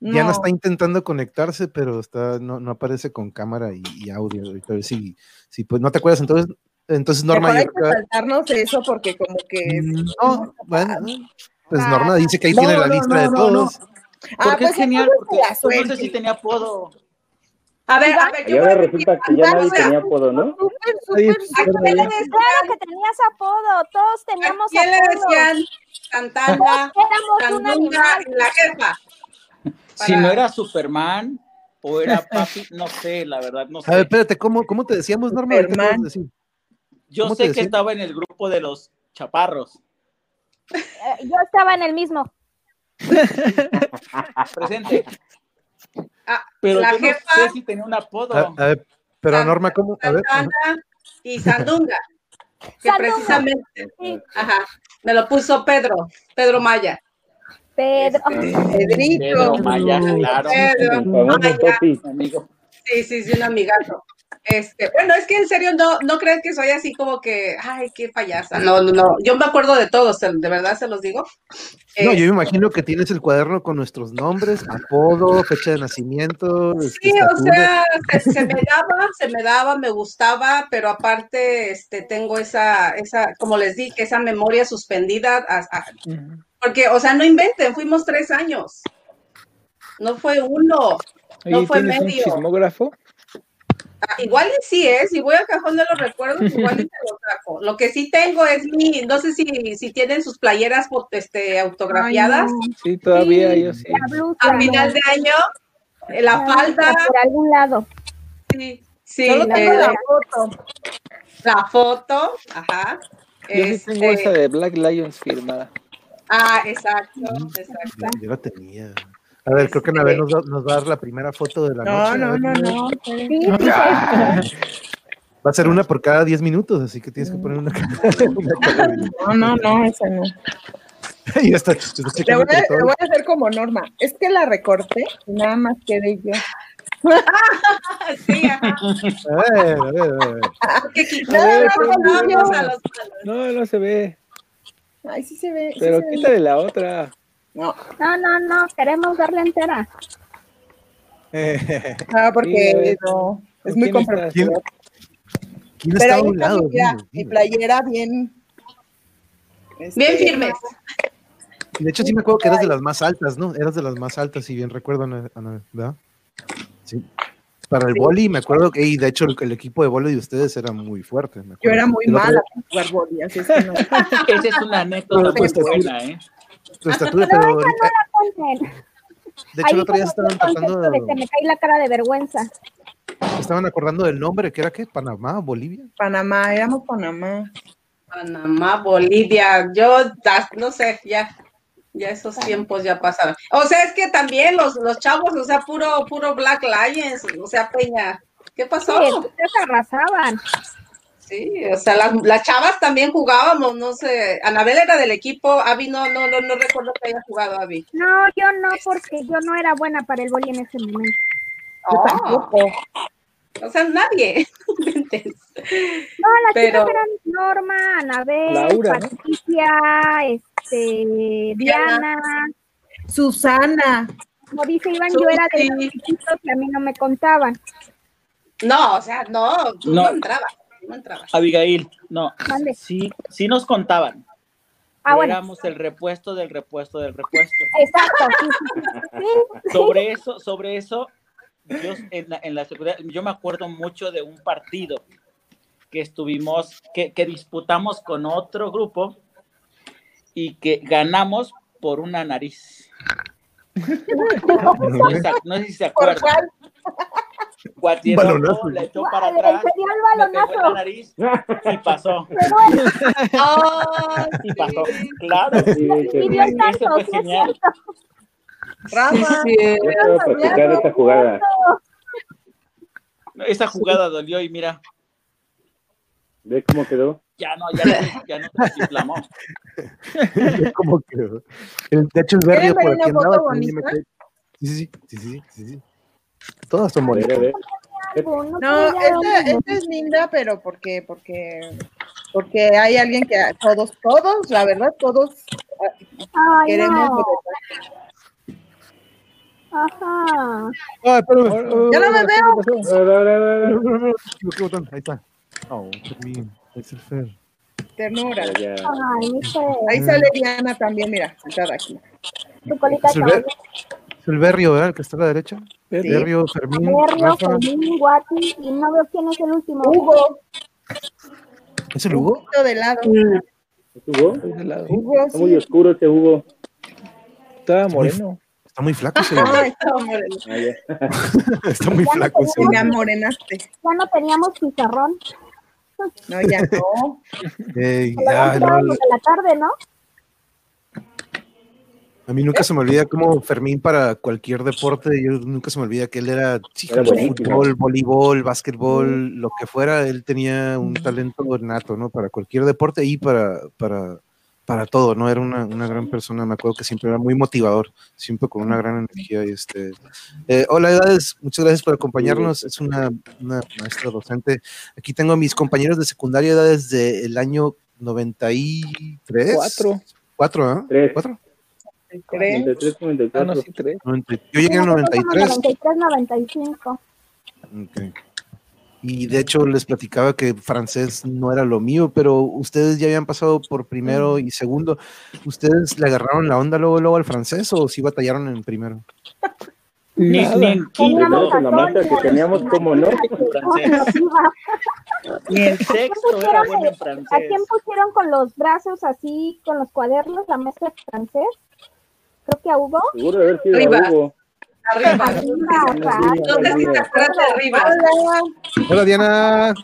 Diana No. está intentando conectarse, pero está, no, no aparece con cámara y, y audio. Ahorita A ver si, si pues no te acuerdas, entonces, entonces Norma, Mejor hay que saltarnos eso porque como que... No, bueno, pues Norma dice que ahí tiene No, la no, lista no, de no, todos. Ah, Porque pues es genial, porque la pues, no sé suerte. si tenía apodo. A ver, a ver, Y yo ahora voy a decir, resulta que ya nadie tenía apodo, ¿no? Súper, Oye, súper, ¿A súper. quién le decían, Claro que tenías apodo, todos a teníamos quién le decían animal. y la jefa? Si no era Superman o era *laughs* papi, no sé, la verdad, no A ver, sé. espérate, ¿cómo, cómo te decíamos, Norma? Superman. Yo ¿cómo te sé que estaba en el grupo de los chaparros. Eh, Yo estaba en el mismo. Presente. *laughs* Ah, Pero la yo no jefa- sé si tenía un apodo. A, a ver, pero San- Norma, ¿cómo? A ver, y Sandunga. Que Sandunga. precisamente, Sí, ajá, me lo puso Pedro, Pedro Maya. Pedro. Este, Pedrito. Pedro Maya, claro. Pedro, Maya. Amigo. Sí, sí, sí, un amigazo. Este, bueno, es que en serio no, no crean que soy así como que, ay, qué payasa. No, no, no. Yo me acuerdo de todos, de verdad se los digo. No, Eh, yo me imagino que tienes el cuaderno con nuestros nombres, apodo, fecha de nacimiento. este, Sí, o sea, se, se me daba, se me daba, me gustaba, pero aparte, este, tengo esa, esa, como les dije, esa memoria suspendida, a- a- porque, o sea, no inventen, fuimos tres años, no fue uno, no fue ¿tienes un medio. chismógrafo? Ah, igual y sí, ¿eh? Si voy al cajón de los recuerdos, igual y te lo saco. Lo que sí tengo es mi, no sé si, si tienen sus playeras este, autografiadas Ay, no. Sí, todavía Sí. yo sí. Blusa. a final de año, eh, la falda, Por algún lado. sí, sí, Solo tengo eh, la foto. la foto, ajá. Yo sí tengo Este, esa de Black Lions firmada. Ah, exacto, Mm. exacto. Ya la tenía. A ver, creo que Anabel nos, va- nos va a dar la primera foto de la No, noche. No, no, no. Sí, sí, sí. Va a ser una por cada 10 minutos, así que tienes que poner una. *laughs* No, no, no, esa no. *laughs* Y está, se está Le voy, a, por le todo. voy a hacer como Norma. Es que la recorté y nada más quedé yo. Sí, ajá. *laughs* A ver, a ver, a ver. No, no se ve. Ay, sí se ve. sí Pero se ve. quítale la otra. No, No, no, no, queremos darle entera. Eh, ah, porque no. Es ¿Con muy comprometedor. ¿Quién Pero está a ahí un lado? mi, mira, playera bien. este, Bien firmes. Y De hecho, sí me acuerdo que eras de las más altas, ¿no? Eras de las más altas, si bien recuerdo, Ana, Ana, ¿verdad? Sí. Para el Sí. boli, me acuerdo que, y de hecho, el, el equipo de boli de ustedes era muy fuerte. me Yo era muy mala para jugar boli, así es que no. *laughs* Esa es una anécdota muy buena, ¿eh? Tu estatura, Pero ahorita, no la de hecho, el otro día Ahí estaban tratando, concepto de que me cae la cara de vergüenza. estaban acordando del nombre, que era qué, Panamá, Bolivia. Panamá, éramos Panamá. Panamá, Bolivia, yo ah, no sé, ya, ya esos tiempos ya pasaron. O sea, es que también los, los chavos, o sea, puro, puro Black Lions, o sea, Peña, ¿qué Sí, pasó? ustedes arrasaban. Sí, o sea, las, las chavas también jugábamos, no sé, Anabel era del equipo, Avi no, no, no, no recuerdo que haya jugado Avi. No, yo no, porque yo no era buena para el boli en ese momento. Yo Oh, tampoco. o sea, nadie. *laughs* No, las Pero- chicas eran Norma, Anabel, Laura, ¿no? Patricia, este, Diana. Susana. Como dice Iván, yo era de los chiquitos que a mí no me contaban. No, o sea, no, tú no, No. entrabas, no entrabas. Abigail, no. Sí, sí nos contaban. Ah, bueno. Éramos el repuesto del repuesto del repuesto. Exacto, sí, sí, sí, sí. *laughs* Sobre eso, sobre eso, yo en la, en la seguridad, yo me acuerdo mucho de un partido que estuvimos, que, que disputamos con otro grupo y que ganamos por una nariz. No, *laughs* sé- no sé si se ¿Por acuerdan. Balonazo. le echó para Le atrás, dio el me pegó en la balonazo. nariz y pasó. Pero Y pasó. sí. Claro. Sí, y dio el Eso tanto, fue es genial. cierto. Rama. Sí, sí. yo estaba practicando esa jugada. Esa jugada dolió y mira, ¿Ves cómo quedó? ya no, ya no, ya no se inflamó. *laughs* Como que, el, de hecho, el verde ¿Quieren ver por aquí andaba. sí, sí, sí, sí, sí. Todas son bonitas. no esta, esta es linda, pero porque, porque, porque hay alguien que todos, todos, la verdad, todos Ay, queremos. no. Ajá. Ah, espérame. Ya no me veo. A ver, a ver, a ver, a ver. Me equivoqué, botón. Ahí está. Oh, Fermín. Ahí está el Fer. Ternura. Ay. Ahí sale Diana también, mira, sentada aquí. Tu colita Es el, Berrio, ¿verdad? El que está a la derecha. Sí. Berrio, Fermín, Berrio, Rafa. Fermín, Guati, y no veo quién es el último. Hugo, ¿Es el Hugo? Hugo de lado. ¿Es Hugo? De lado. Hugo, Está muy sí. oscuro ese Hugo. Estaba moreno. Está muy flaco ese. *laughs* Está moreno. Ah, ya. *laughs* Está muy flaco ese. Me amorenaste. Ya no teníamos pizarrón. No, ya no. Ya, no, de la tarde, ¿no? A mí nunca se me olvida como Fermín para cualquier deporte, yo nunca se me olvida que él era, sí, fútbol, voleibol, básquetbol, lo que fuera, él tenía un talento nato, ¿no? Para cualquier deporte y para, para, para todo, ¿no? Era una, una gran persona, me acuerdo que siempre era muy motivador, siempre con una gran energía. Y este, eh, hola, Edades, muchas gracias por acompañarnos, es una, una maestra docente. Aquí tengo a mis compañeros de secundaria, Edades del año 93. Cuatro. Cuatro, ¿ah? Tres. ¿Cuatro? ¿Creen? 93, Ah, no, 94. sí, tres. 90. Yo llegué en Nosotros somos 93. 93, 95. Ok. Y de hecho les platicaba que francés no era lo mío, pero ustedes ya habían pasado por primero y segundo. ¿Ustedes le agarraron la onda luego, luego al francés o sí batallaron en primero? Ni, Nada. ni en Teníamos la maestra que teníamos, ¿cómo no? francés. Ni en sexto era bueno en ¿A francés. quién pusieron con los brazos así, con los cuadernos, la maestra de francés? Creo que a Hugo. Seguro haber sido Arriba. Hugo. Arriba. Arriba, Sí, claro. No sé si te acuerdas de arriba. Hola. Hola Diana.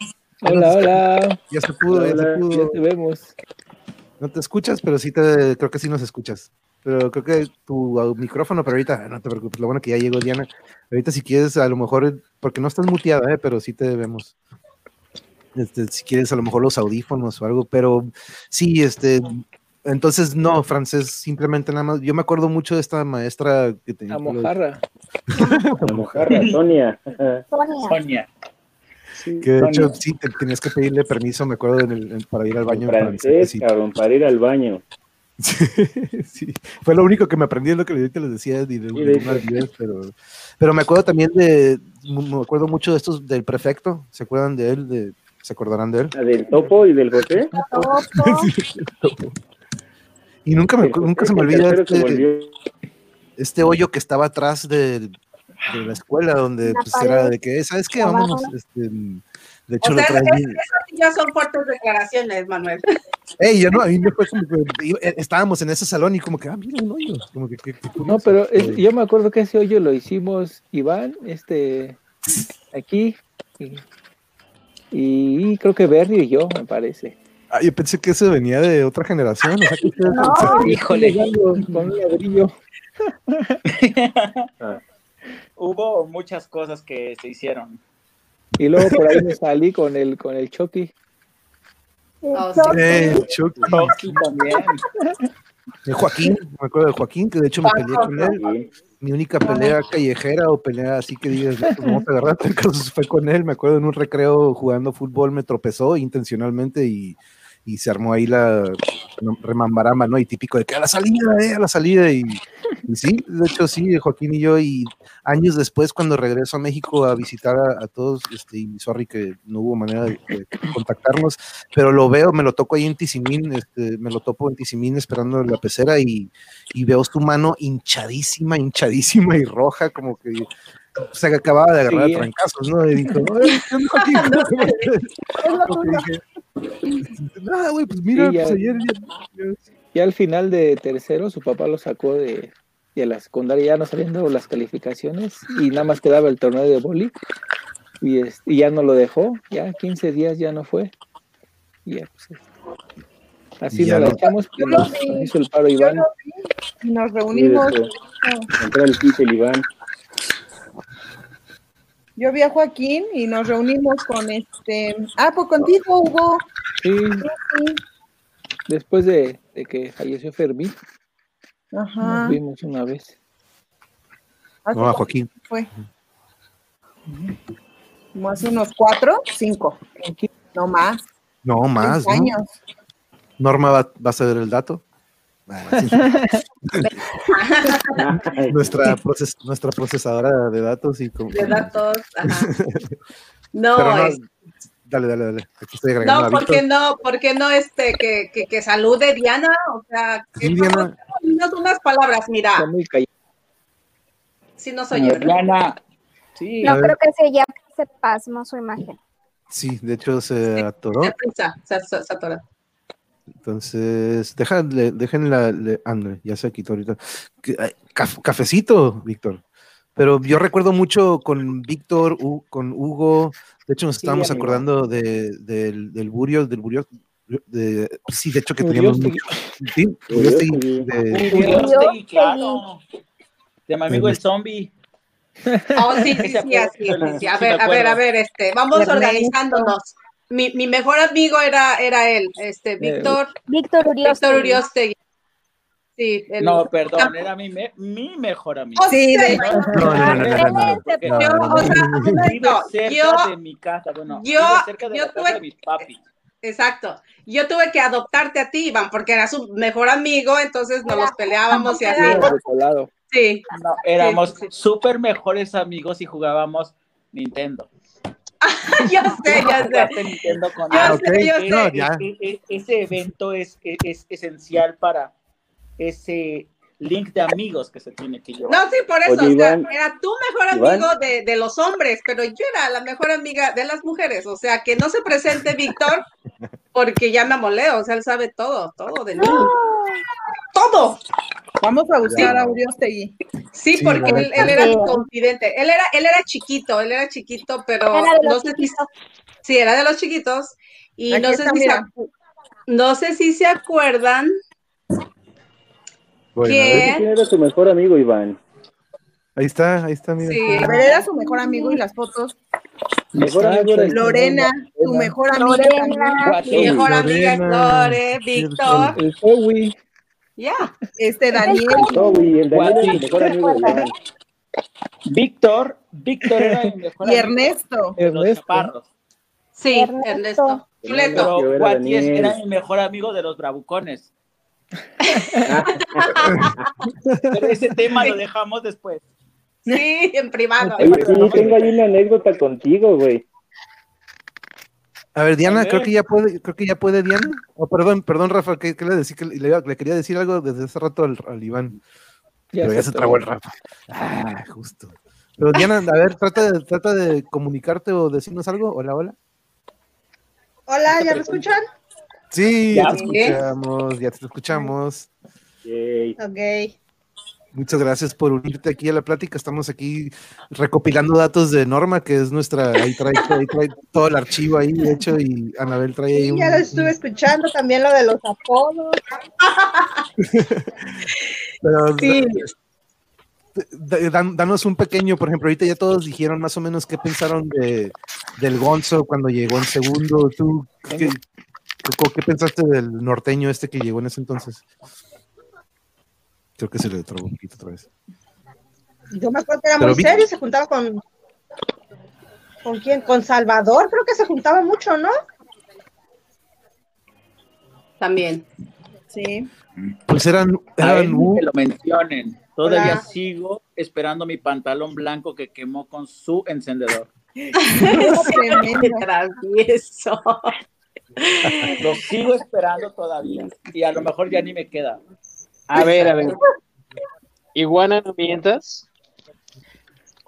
Hola, hola. Ya se pudo, ya se Hola, pudo. Ya te vemos. No te escuchas, pero sí te, creo que sí nos escuchas. Pero creo que tu micrófono, pero ahorita no te preocupes, lo bueno que ya llegó Diana. Ahorita si quieres, a lo mejor, porque no estás muteada, ¿eh? pero sí te vemos. Este, si quieres, a lo mejor los audífonos o algo, pero sí, este, entonces no, francés, simplemente nada más. Yo me acuerdo mucho de esta maestra que tenía. A mojarra. *laughs* La mojarra, Sonia. Sonia. Sí, Que de Sonia. hecho sí, te- tenías que pedirle permiso, me acuerdo, en el- en- para ir al baño. Francés, cabrón, para ir al baño. *laughs* Sí, fue lo único que me aprendí, es lo que ahorita les decía, y de, Sí, de de pero, pero me acuerdo también de, me acuerdo mucho de estos del prefecto, ¿se acuerdan de él? De, ¿Se acordarán de él? La del topo y del José. *laughs* Topo. Y nunca, me, nunca se me olvida que este, este hoyo que estaba atrás de, de la escuela, donde pues era de que, ¿sabes qué? Vámonos. Este, de hecho, O lo sea, traen es- sí ya son fuertes declaraciones, Manuel. Ey, yo no, a mí me fue como que eh, estábamos en ese salón y como que, ah, mira un hoyo. Como que, qué- qué No, pero es- yo me acuerdo que ese hoyo lo hicimos Iván, este, aquí, y, y creo que Berry y yo, me parece. Ah, yo pensé que eso venía de otra generación. O sea, que ustedes- *laughs* No. Híjole. Con un ladrillo. *laughs* Hubo muchas cosas que se hicieron. Y luego por ahí me salí con el, con el Chucky. Oh, sí. Eh, Chucky. Chucky también. De Joaquín, me acuerdo de Joaquín, que de hecho me peleé con él. Mi única pelea callejera o pelea así que digas, "No, vamos a agarrar trancazos", fue con él. Me acuerdo en un recreo jugando fútbol, me tropezó intencionalmente y, y se armó ahí la remambarama, ¿no? Y típico de que a la salida, eh, a la salida. Y, y sí, de hecho sí, Joaquín y yo. Y años después, cuando regreso a México a visitar a, a todos, este, y sorry que no hubo manera de, de contactarnos, pero lo veo, me lo toco ahí en Tizimín, este, me lo topo en Tizimín esperando en la pecera y, y veo su mano hinchadísima, hinchadísima y roja, como que se acababa de agarrar Sí. a trancazos, ¿no? Y dijo, "Ay, ¿qué onda, *laughs* *laughs* Joaquín?" Como que dije, Nada, güey, pues mira, Sí, ya. pues ayer ya- ya- Ya al final de tercero, su papá lo sacó de, de la secundaria, ya no sabiendo las calificaciones, y nada más quedaba el torneo de boli, y, es- y ya no lo dejó, ya 15 días ya no fue. Y ya, pues, así Y ya nos la no. echamos, pero nos hizo el paro Iván. y nos reunimos. entró el Iván. Yo vi a Joaquín y nos reunimos con este. Ah, pues contigo, Hugo. Sí, Sí. después de, de que falleció Fermín, Ajá. nos vimos una vez. ¿Hace No, a Joaquín. fue? Como hace unos cuatro, cinco, no más. No, más, años. Norma va, va a saber el dato. Ah, sí. *laughs* *laughs* nuestra, proces- nuestra procesadora de datos y como- De datos. ajá. *laughs* No, no, es- dale, dale, dale. Aquí estoy agregando no, ¿por qué no? ¿Por qué no este que, que, que salude Diana? O sea, que Sí, Diana. dinos unas palabras, Está mira, muy callado. si no soy yo. ¿no? Diana. Sí. No, creo que se llama se pasmó su imagen. Sí, de hecho se atoró. Se, se, se atora. Entonces, déjale, déjenla, le- ande, ya se quitó ahorita. Cafecito, Víctor. Pero yo recuerdo mucho con Víctor, con Hugo, de hecho nos Sí, estábamos amigo. acordando de, del, del Burio, del Burio, de, sí, de hecho que teníamos sí. mucho, sí, de- claro. De mi amigo el zombie. Oh, sí, sí, sí, *laughs* así, sí, sí. A ver, a ver, a ver, este, vamos organizándonos. Mi, mi mejor amigo era, era él, este, Víctor, Víctor Uriostegui. Víctor Uriostegui. Sí, el- No, perdón, era mi, me- mi mejor amigo. Sí, de exacto, yo tuve que adoptarte a ti, Iván, porque era su mejor amigo, entonces nos los peleábamos y así. Sí, No, éramos Sí, sí. súper mejores amigos y jugábamos Nintendo. *laughs* yo sé, ya sé. Nintendo con Yo Ah, sé, yo sé. ya. E- e- ese evento es, es, es esencial para ese link de amigos que se tiene que llevar. No, sí, por eso, Oye, o sea, Iván. era tu mejor amigo de, de los hombres, pero yo era la mejor amiga de las mujeres, o sea, que no se presente Víctor, *laughs* porque ya me amolé, o sea, él sabe todo, todo de mí. Todo. Vamos a buscar a Uriostegui. Sí, Sí, porque él, era mi confidente. Él era, él era chiquito, él era chiquito, pero Era de no los sé si, chiquitos. Sí, era de los chiquitos. Y Aquí no sé, está, si se, no sé si se acuerdan Bueno, ¿Quién era su mejor amigo, Iván? ahí está, ahí está, mira. Sí. Era su mejor amigo y las fotos. Mejor amigo el- Lorena, tu mejor también. Lorena, mi mejor amiga es Lorena. Lore, Víctor, El Zoe. ya. Este Daniel. Zoe, el Daniel era Guati. el mejor amigo de Iván. Víctor, Víctor era mi mejor Y amigo Ernesto. los Ernesto. chaparros. Sí, Ernesto. Ernesto. Pero Daniel. era mi mejor amigo de los bravucones. Pero ese tema lo dejamos después. Sí, en privado. Oye, sí, tengo ahí una anécdota contigo, güey. A ver, Diana, A creo que ya puede, creo que ya puede Diana. Oh, perdón, perdón, Rafa, que, que le, decí que le, quería decir algo desde hace rato al, al Iván. pero ya se trabó el Rafa. Ah, justo. Pero Diana, a ver, trata de, trata de comunicarte o decirnos algo. Hola, hola. Hola, ¿ya me escuchan? Sí, Ya, te escuchamos, ya te escuchamos. Yay. Ok. Muchas gracias por unirte aquí a la plática. Estamos aquí recopilando datos de Norma, que es nuestra, ahí trae, ahí trae todo el archivo ahí, de hecho, y Anabel trae ahí Sí, un... ya lo estuve escuchando, también lo de los apodos. *laughs* pero- Sí. Dan- danos un pequeño, por ejemplo, ahorita ya todos dijeron más o menos qué pensaron de, del Gonzo cuando llegó en segundo. ¿Tú qué, qué pensaste del norteño este que llegó en ese entonces? Creo que se le trabó un poquito otra vez. Yo me acuerdo que era Pero muy vi- serio, se juntaba con. ¿Con quién? Con Salvador, creo que se juntaba mucho, ¿no? También. Sí. Pues eran, eran que lo mencionen. Todavía Hola. sigo esperando mi pantalón blanco que quemó con su encendedor. *laughs* Tremendo. Qué travieso. *laughs* Lo sigo esperando todavía. Y a lo mejor ya ni me queda. A ver, a ver. Iguana, ¿no mientas?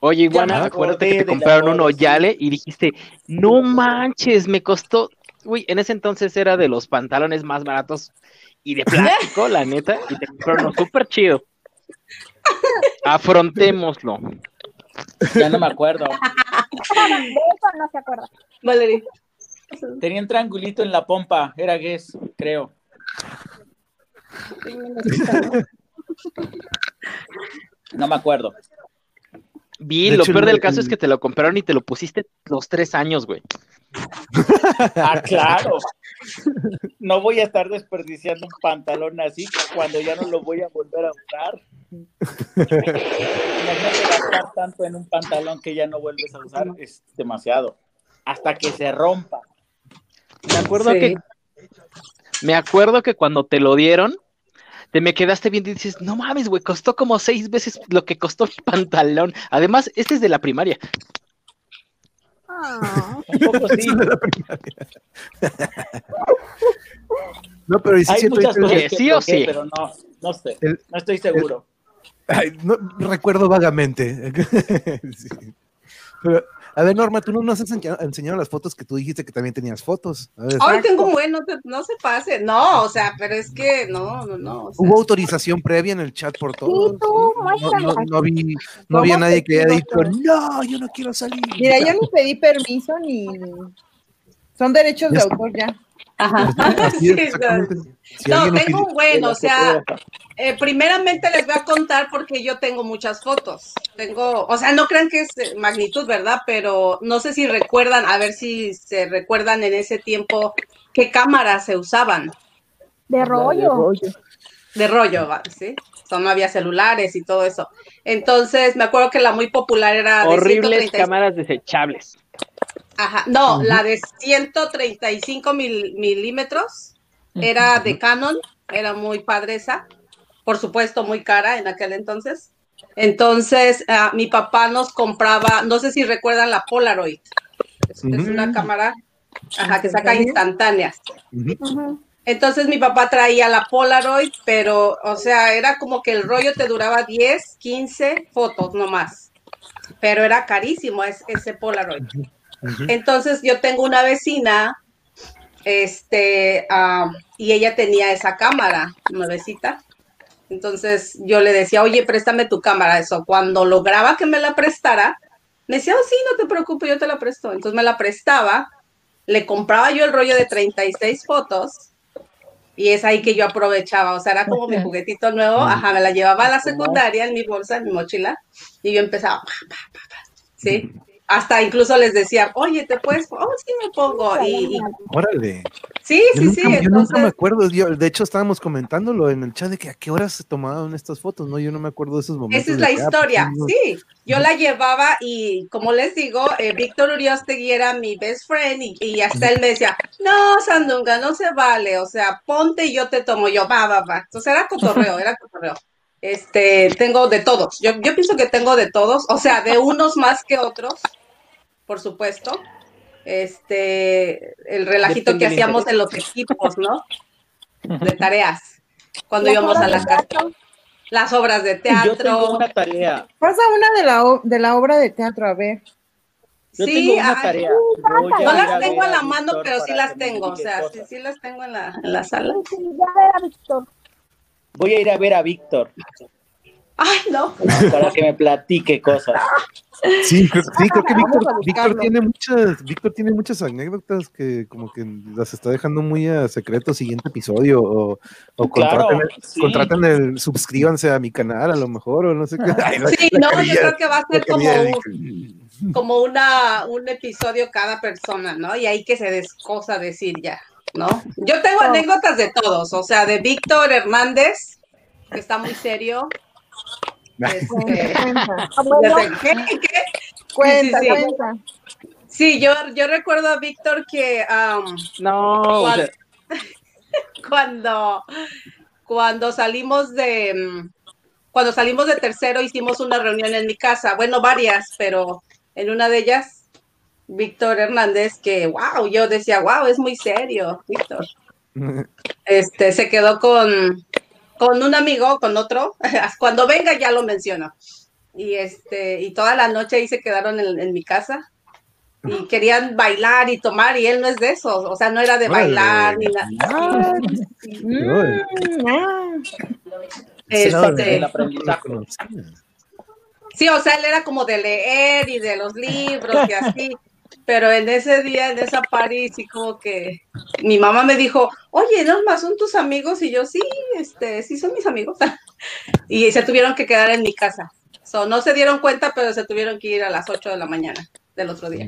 Oye, Iguana, me acuérdate que te compraron amor, uno sí. Yale y dijiste, no manches, me costó. Uy, en ese entonces era de los pantalones más baratos y de plástico, *laughs* la neta, y te compraron uno súper chido. Afrontémoslo. Ya no me acuerdo. *laughs* De eso no se acuerda. Valerie. Tenía un triangulito en la pompa. Era Guess, creo. No me acuerdo. Vi, De lo hecho, peor el- del caso es que te lo compraron y te lo pusiste los tres años, güey. Ah, claro. No voy a estar desperdiciando un pantalón así cuando ya no lo voy a volver a usar. Imagínate gastar tanto en un pantalón que ya no vuelves a usar, es demasiado. Hasta que se rompa. Me acuerdo Sí. que me acuerdo que cuando te lo dieron, te me quedaste viendo y dices, no mames, güey, costó como seis veces lo que costó mi pantalón. Además, este es de la primaria. Ah, Un poco sí. de la primaria. no, pero sí, Hay muchas cosas que sí o sí. pero no, no sé. El- No estoy seguro. Ay, no, recuerdo vagamente. *laughs* Sí. Pero, a ver, Norma, tú no nos has enseñado, las fotos que tú dijiste que también tenías fotos. Ay, tengo un buen, no, te- no se pase. No, o sea, pero es que no, no, no. o sea, ¿Hubo autorización previa en el chat por todos? Sí, tú, No, no, no vi, no había ¿Cómo nadie que haya dicho, no, yo no quiero salir. Mira, yo ni pedí permiso ni. Son derechos de autor ya. Ajá. *laughs* Así Sí, es, exactamente. Si no, tengo un buen, o sea, eh, primeramente les voy a contar porque yo tengo muchas fotos. Tengo, o sea, no crean que es magnitud, ¿verdad? Pero no sé si recuerdan, a ver si se recuerdan en ese tiempo qué cámaras se usaban de rollo. de rollo. ¿sí? O sea, no había celulares y todo eso. Entonces, me acuerdo que la muy popular era de Horribles 135 cámaras desechables. Ajá, no, la de 135 mil- milímetros era de Canon, era muy padre esa, por supuesto muy cara en aquel entonces. Entonces, ah, mi papá nos compraba, no sé si recuerdan la Polaroid, es, una cámara ajá, que saca instantáneas. Entonces mi papá traía la Polaroid, pero, o sea, era como que el rollo te duraba 10, 15 fotos nomás. Pero era carísimo es- ese Polaroid. Entonces yo tengo una vecina, este, y ella tenía esa cámara, nuevecita. Entonces yo le decía, oye, préstame tu cámara. Eso, cuando lograba que me la prestara, me decía, oh, sí, no te preocupes, yo te la presto. Entonces me la prestaba le compraba yo el rollo de 36 fotos y es ahí que yo aprovechaba, o sea, era como mi juguetito nuevo, ajá, me la llevaba a la secundaria en mi bolsa, en mi mochila, y yo empezaba, pa, pa, pa, pa, ¿sí? Hasta incluso les decía, oye, ¿te puedes? Oh, sí, me pongo. Y, y- Órale. sí, Yo sí, nunca, sí, yo nunca me entonces, acuerdo. yo- de hecho, estábamos comentándolo en el chat de que a qué horas se tomaban estas fotos, ¿no? Yo no me acuerdo de esos momentos. esa es la ah, pues, historia, no- sí. Yo la llevaba y, como les digo, eh, Víctor Uriostegui era mi best friend y, y hasta él me decía, no, Sandunga, no se vale, o sea, ponte y yo te tomo, yo, va, va, va. Entonces era cotorreo, era cotorreo. Este, tengo de todos. Yo, yo pienso que tengo de todos, o sea, de unos más que otros, por supuesto. Este, el relajito que hacíamos en los equipos, ¿no? De tareas. Cuando Las íbamos a la casa. Las obras de Yo tengo teatro. una tarea. Pasa una de la, de la obra de teatro, a ver. Yo Sí, tengo una ay, tarea. No las a tengo a la mano, pero sí las tengo, o sea, sí, sí las tengo en la, en la sala. Sí, ya ver a Víctor. Voy a ir a ver a Víctor Ay, no. para que me platique cosas. Sí, creo, sí, creo que Víctor, tiene muchas, Víctor tiene muchas anécdotas que como que las está dejando muy a secreto siguiente episodio o, o Claro, contraten, sí. contraten el, suscríbanse a mi canal a lo mejor o no sé qué. *laughs* Ay, la- Sí, la no, yo creo que va a ser como, un- como una, un episodio cada persona, ¿no? Y ahí que se descosa decir ya, ¿no? Yo tengo anécdotas de todos, o sea, de Víctor Hernández, que está muy serio. Este, Cuenta, *laughs* bueno, desde- ¿qué? ¿Qué? cuenta, sí. cuenta. Sí, yo, yo recuerdo a Víctor que No, cuando, *laughs* cuando, cuando salimos de mm, cuando salimos de tercero hicimos una reunión en mi casa, bueno, varias, pero en una de ellas, Víctor Hernández, que wow, yo decía, wow, es muy serio, Víctor. *laughs* Este se quedó con, con un amigo, con otro, *laughs* cuando venga ya lo menciono. Y este, y toda la noche ahí se quedaron en, en mi casa. Y querían bailar y tomar, y él no es de eso, o sea, no era de bailar ni nada. Mm, ah. Este. Sí, o sea, él era como de leer y de los libros y así. Pero en ese día, en esa party, sí como que mi mamá me dijo, oye, Norma, ¿son tus amigos? Y yo, sí, este, sí son mis amigos. *laughs* y se tuvieron que quedar en mi casa. So, no se dieron cuenta, pero se tuvieron que ir a las 8 de la mañana del otro día.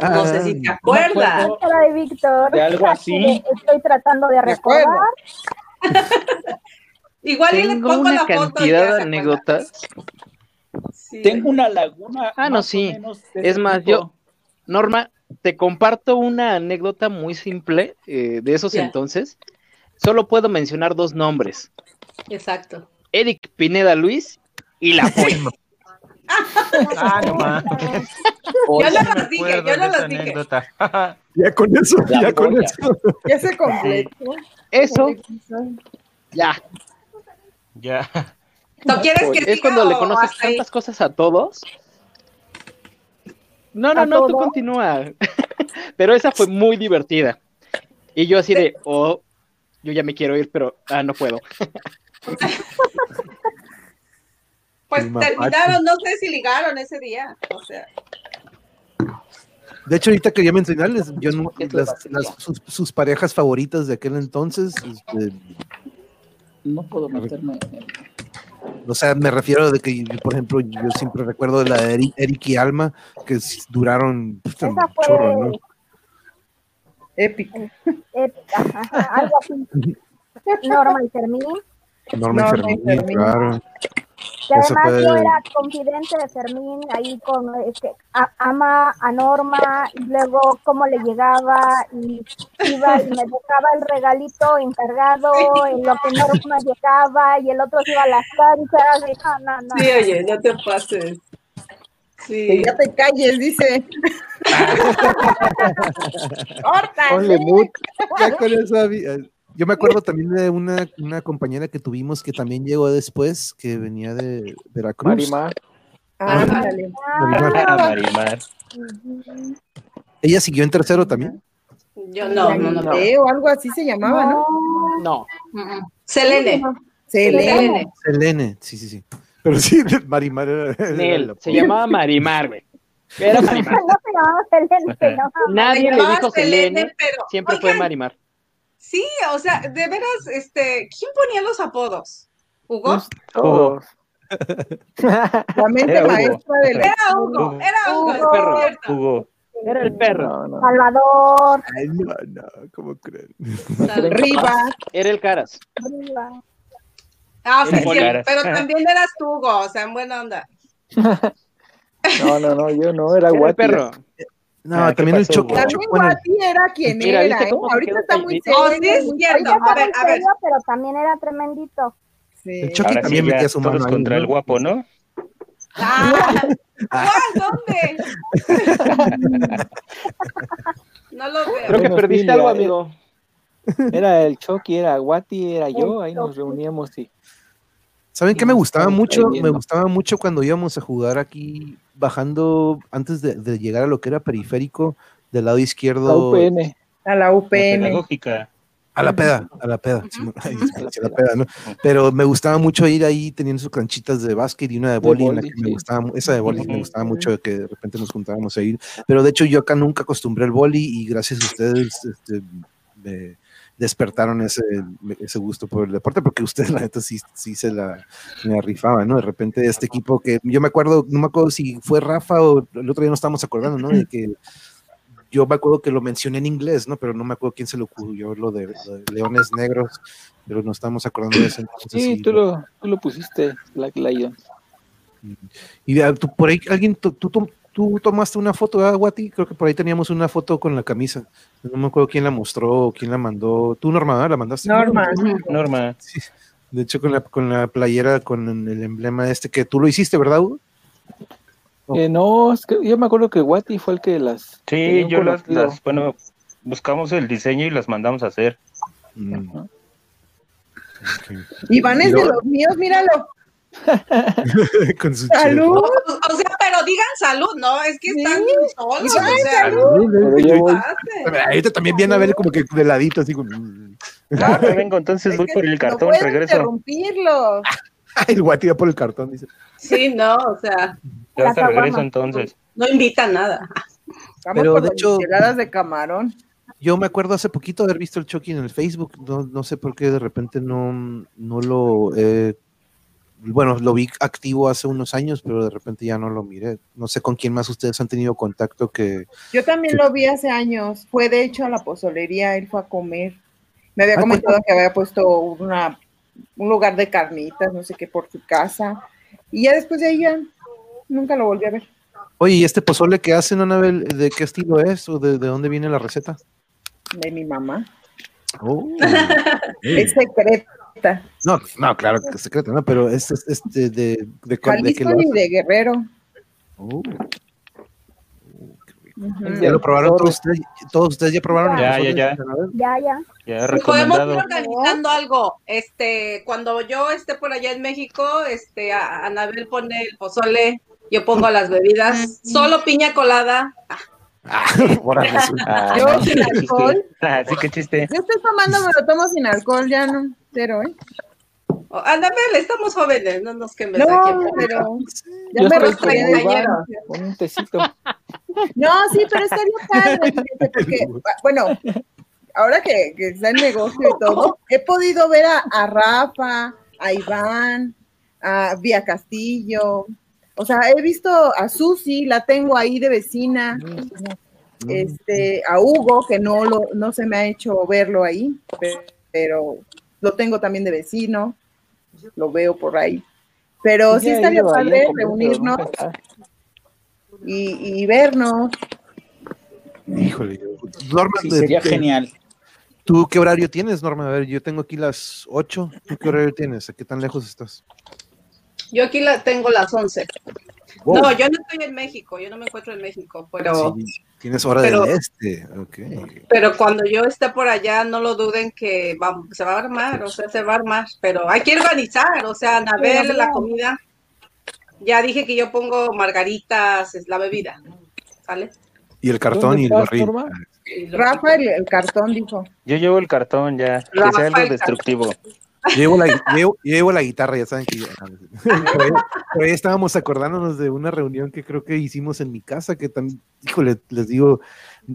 No sé si te Ah, acuerdas. de Víctor. De algo así. *laughs* Estoy tratando de recordar. *laughs* Igual y le tengo pongo una la foto y cantidad de anécdotas. Sí. Tengo una laguna. Ah, no, más sí. Es más, tipo. yo, Norma, te comparto una anécdota muy simple eh, de esos Ya. entonces. Solo puedo mencionar dos nombres: Exacto. Eric Pineda Luis y la *laughs* Poema. Ah, no. Yo no los dije, yo no los dije. anécdota. *laughs* Ya con eso, La ya con eso. Ya se completó. Eso, ya. ya. ¿No quieres que Es siga cuando le conoces ahí? tantas cosas a todos. No, no, ¿A no, tú continúa. *laughs* pero esa fue muy divertida. Y yo así de, oh, yo ya me quiero ir, pero ah, no puedo. *laughs* Pues terminaron, no sé si ligaron ese día. O sea, De hecho, ahorita quería mencionarles, yo no- las- batería. las- sus, sus parejas favoritas de aquel entonces, este, No puedo meterme. en- o sea, me refiero de que, por ejemplo, yo siempre recuerdo de la de Eric, Eric y Alma, que duraron un Esa fue chorro, ¿no? Épico. épica, ajá, algo así. Norma y Fermín. Norma y Fermín. claro. Que Eso además yo era confidente de Fermín ahí con este, a- ama a Norma y luego cómo le llegaba y iba y me dejaba el regalito encargado en lo que Norma llegaba y el otro se iba a las canchas y no, no, no. sí, oye, no te pases. Que Sí. ya te calles, dice. *laughs* Corta. Ponle sí. mute. *laughs* Ya con eso había- Yo me acuerdo también de una, una compañera que tuvimos que también llegó después, que venía de Veracruz. Marimar. Ándale. Marimar. Ah, Marimar. Ella siguió en tercero también. Yo no, no, no. no. O algo así se llamaba, ¿no? No, mm. Selene. Selene. Selene. Selene, sí, sí, sí. Pero sí, Marimar era. Nel, se llamaba *laughs* Marimar, güey. Era Marimar. *laughs* No se llamaba Selene, Nadie le dijo Selene, Selene, pero, siempre fue Marimar. Sí, o sea, de veras, este, ¿quién ponía los apodos? ¿Hugo? Todos. *laughs* La mente Era Hugo. maestra de la Era Hugo, era Hugo, Hugo. es cierto. Hugo. Era el perro. No, no. Salvador. Ay, no, no, ¿cómo creen? Rivas. Era el Caras. Arriba. Ah, sí, Era sí, Caras. pero también eras tú, Hugo, o sea, en buena onda. *laughs* No, no, no, yo no, era Era el Guati. perro. No, Ah, ¿qué también el pasó, Choco. güey? También el- Guati era quien Mira, era, ¿viste ¿eh? Ahorita está muy serio. No, sí es cierto. Ahorita A está ver, muy a ver. pero también era tremendito. Sí. El Chucky Ahora sí, también ya metía su mano todos ahí, contra ¿no? el guapo, ¿no? Ah, ¿cuál? ¿Dónde? *laughs* No lo veo. Creo que perdiste sí, algo, mira, amigo. *laughs* Era el Chucky, era Guati, era yo, ahí nos reuníamos y ¿Saben qué me gustaba mucho? Me gustaba mucho cuando íbamos a jugar aquí, bajando antes de, de llegar a lo que era periférico, del lado la izquierdo, UPN. A la UPN. a la peda, a la peda, *laughs* a la peda, ¿no? Pero me gustaba mucho ir ahí teniendo sus canchitas de básquet y una de boli, en la boli, que me gustaba, esa de boli me gustaba mucho que de repente nos juntábamos a ir. Pero de hecho yo acá nunca acostumbré el boli y gracias a ustedes este, me despertaron ese, ese gusto por el deporte, porque ustedes la neta sí, sí se la me rifaban, ¿no? De repente este equipo que yo me acuerdo, no me acuerdo si fue Rafa o el otro día nos estábamos acordando, ¿no? De que yo me acuerdo que lo mencioné en inglés, ¿no? Pero no me acuerdo quién se le ocurrió lo de, lo de Leones Negros, pero nos estamos acordando de eso. entonces, Sí, tú lo, tú lo pusiste, Black Lion. Y ah, tú, por ahí, alguien, tú, tú, tú tomaste una foto, ¿verdad, Guati? Creo que por ahí teníamos una foto con la camisa. No me acuerdo quién la mostró o quién la mandó. Tú, Norma, ¿verdad? ¿la mandaste? Norma. Norma. Sí. De hecho, con la, con la playera, con el emblema este, que tú lo hiciste, ¿verdad, Hugo? Oh. Eh, no, es que yo me acuerdo que Guati fue el que las. Sí, yo las, bueno, buscamos el diseño y las mandamos a hacer. Mm. Iván es de los míos, míralo. *laughs* con su Salud. O, o sea, pero digan salud, ¿no? Es que Sí. están solos, Iván, o sea, salud. Pero yo voy, pase. Ahorita también viene a ver como que de ladito, así como. Ah, me vengo, entonces Es voy por el no cartón, puedo regreso. interrumpirlo. *laughs* el Guati va por el cartón, dice. Sí, no, o sea, Ya hasta regreso entonces. no invita nada. Vamos Pero, por de las hecho- de camarón. Yo me acuerdo hace poquito haber visto el Chucky en el Facebook, no, no sé por qué de repente no, no lo, eh, bueno, lo vi activo hace unos años, pero de repente ya no lo miré. No sé con quién más ustedes han tenido contacto que... Yo también lo vi hace años. Fue de hecho a la pozolería, él fue a comer. Me había Ah, comentado que había puesto una, un lugar de carnitas, no sé qué, por su casa. Y ya después de ahí ya nunca lo volví a ver. Oye, ¿y este pozole que hacen, Anabel, de qué estilo es o de, de dónde viene la receta? De mi mamá. Oh. *laughs* Es secreta. no, no, claro que es secreto, ¿no? Pero es, es- este de, de, de Jalisco lo y de Guerrero. Oh. Ujú. ¿Ya lo probaron todos ustedes? ¿Todos ustedes ya probaron? el Ya, ya, ya. de? Ya, ya. Ya podemos ir organizando algo. Este, cuando yo esté por allá en México, este, a- Anabel pone el pozole, yo pongo las bebidas, solo piña colada. Ah. *laughs* Ah, Yo sin alcohol. Ah, sí, qué chiste. Yo estoy tomando, me lo tomo sin alcohol, ya no, cero, ¿eh? Oh, Anabel, estamos jóvenes, no nos quemes No, aquí. pero ya yo me ayer. con un tecito. No, sí, pero estaría padre, porque, bueno, ahora que, que está en negocio y todo, he podido ver a, a Rafa, a Iván, a Vía Castillo, o sea, he visto a Susi, la tengo ahí de vecina, este, a Hugo, que no lo, no se me ha hecho verlo ahí, pe- pero lo tengo también de vecino, lo veo por ahí. Pero sí he estaría padre reunirnos y, y vernos. Híjole. Norma, Sí, de- sería genial. ¿tú qué horario tienes, Norma? A ver, yo tengo aquí las 8. ¿Tú qué horario tienes? ¿A qué tan lejos estás? Yo aquí la tengo las 11. Wow. No, yo no estoy en México, yo no me encuentro en México, pero, Sí, tienes hora pero- del este. Ok. pero cuando yo esté por allá, no lo duden que va- se va a armar, o sea, se va a armar, pero hay que organizar, o sea, Anabel, Pero la comida. Ya dije que yo pongo margaritas, es la bebida, ¿sale? Y el cartón ¿Dónde y el barril. Norma? Y lo- Rafa, el, cartón dijo. Yo llevo el cartón ya, que sea algo el destructivo. Llevo la, llevo, yo llevo la guitarra, ya saben que yo. *laughs* Por ahí, por ahí estábamos acordándonos de una reunión que creo que hicimos en mi casa, que también, híjole, les digo,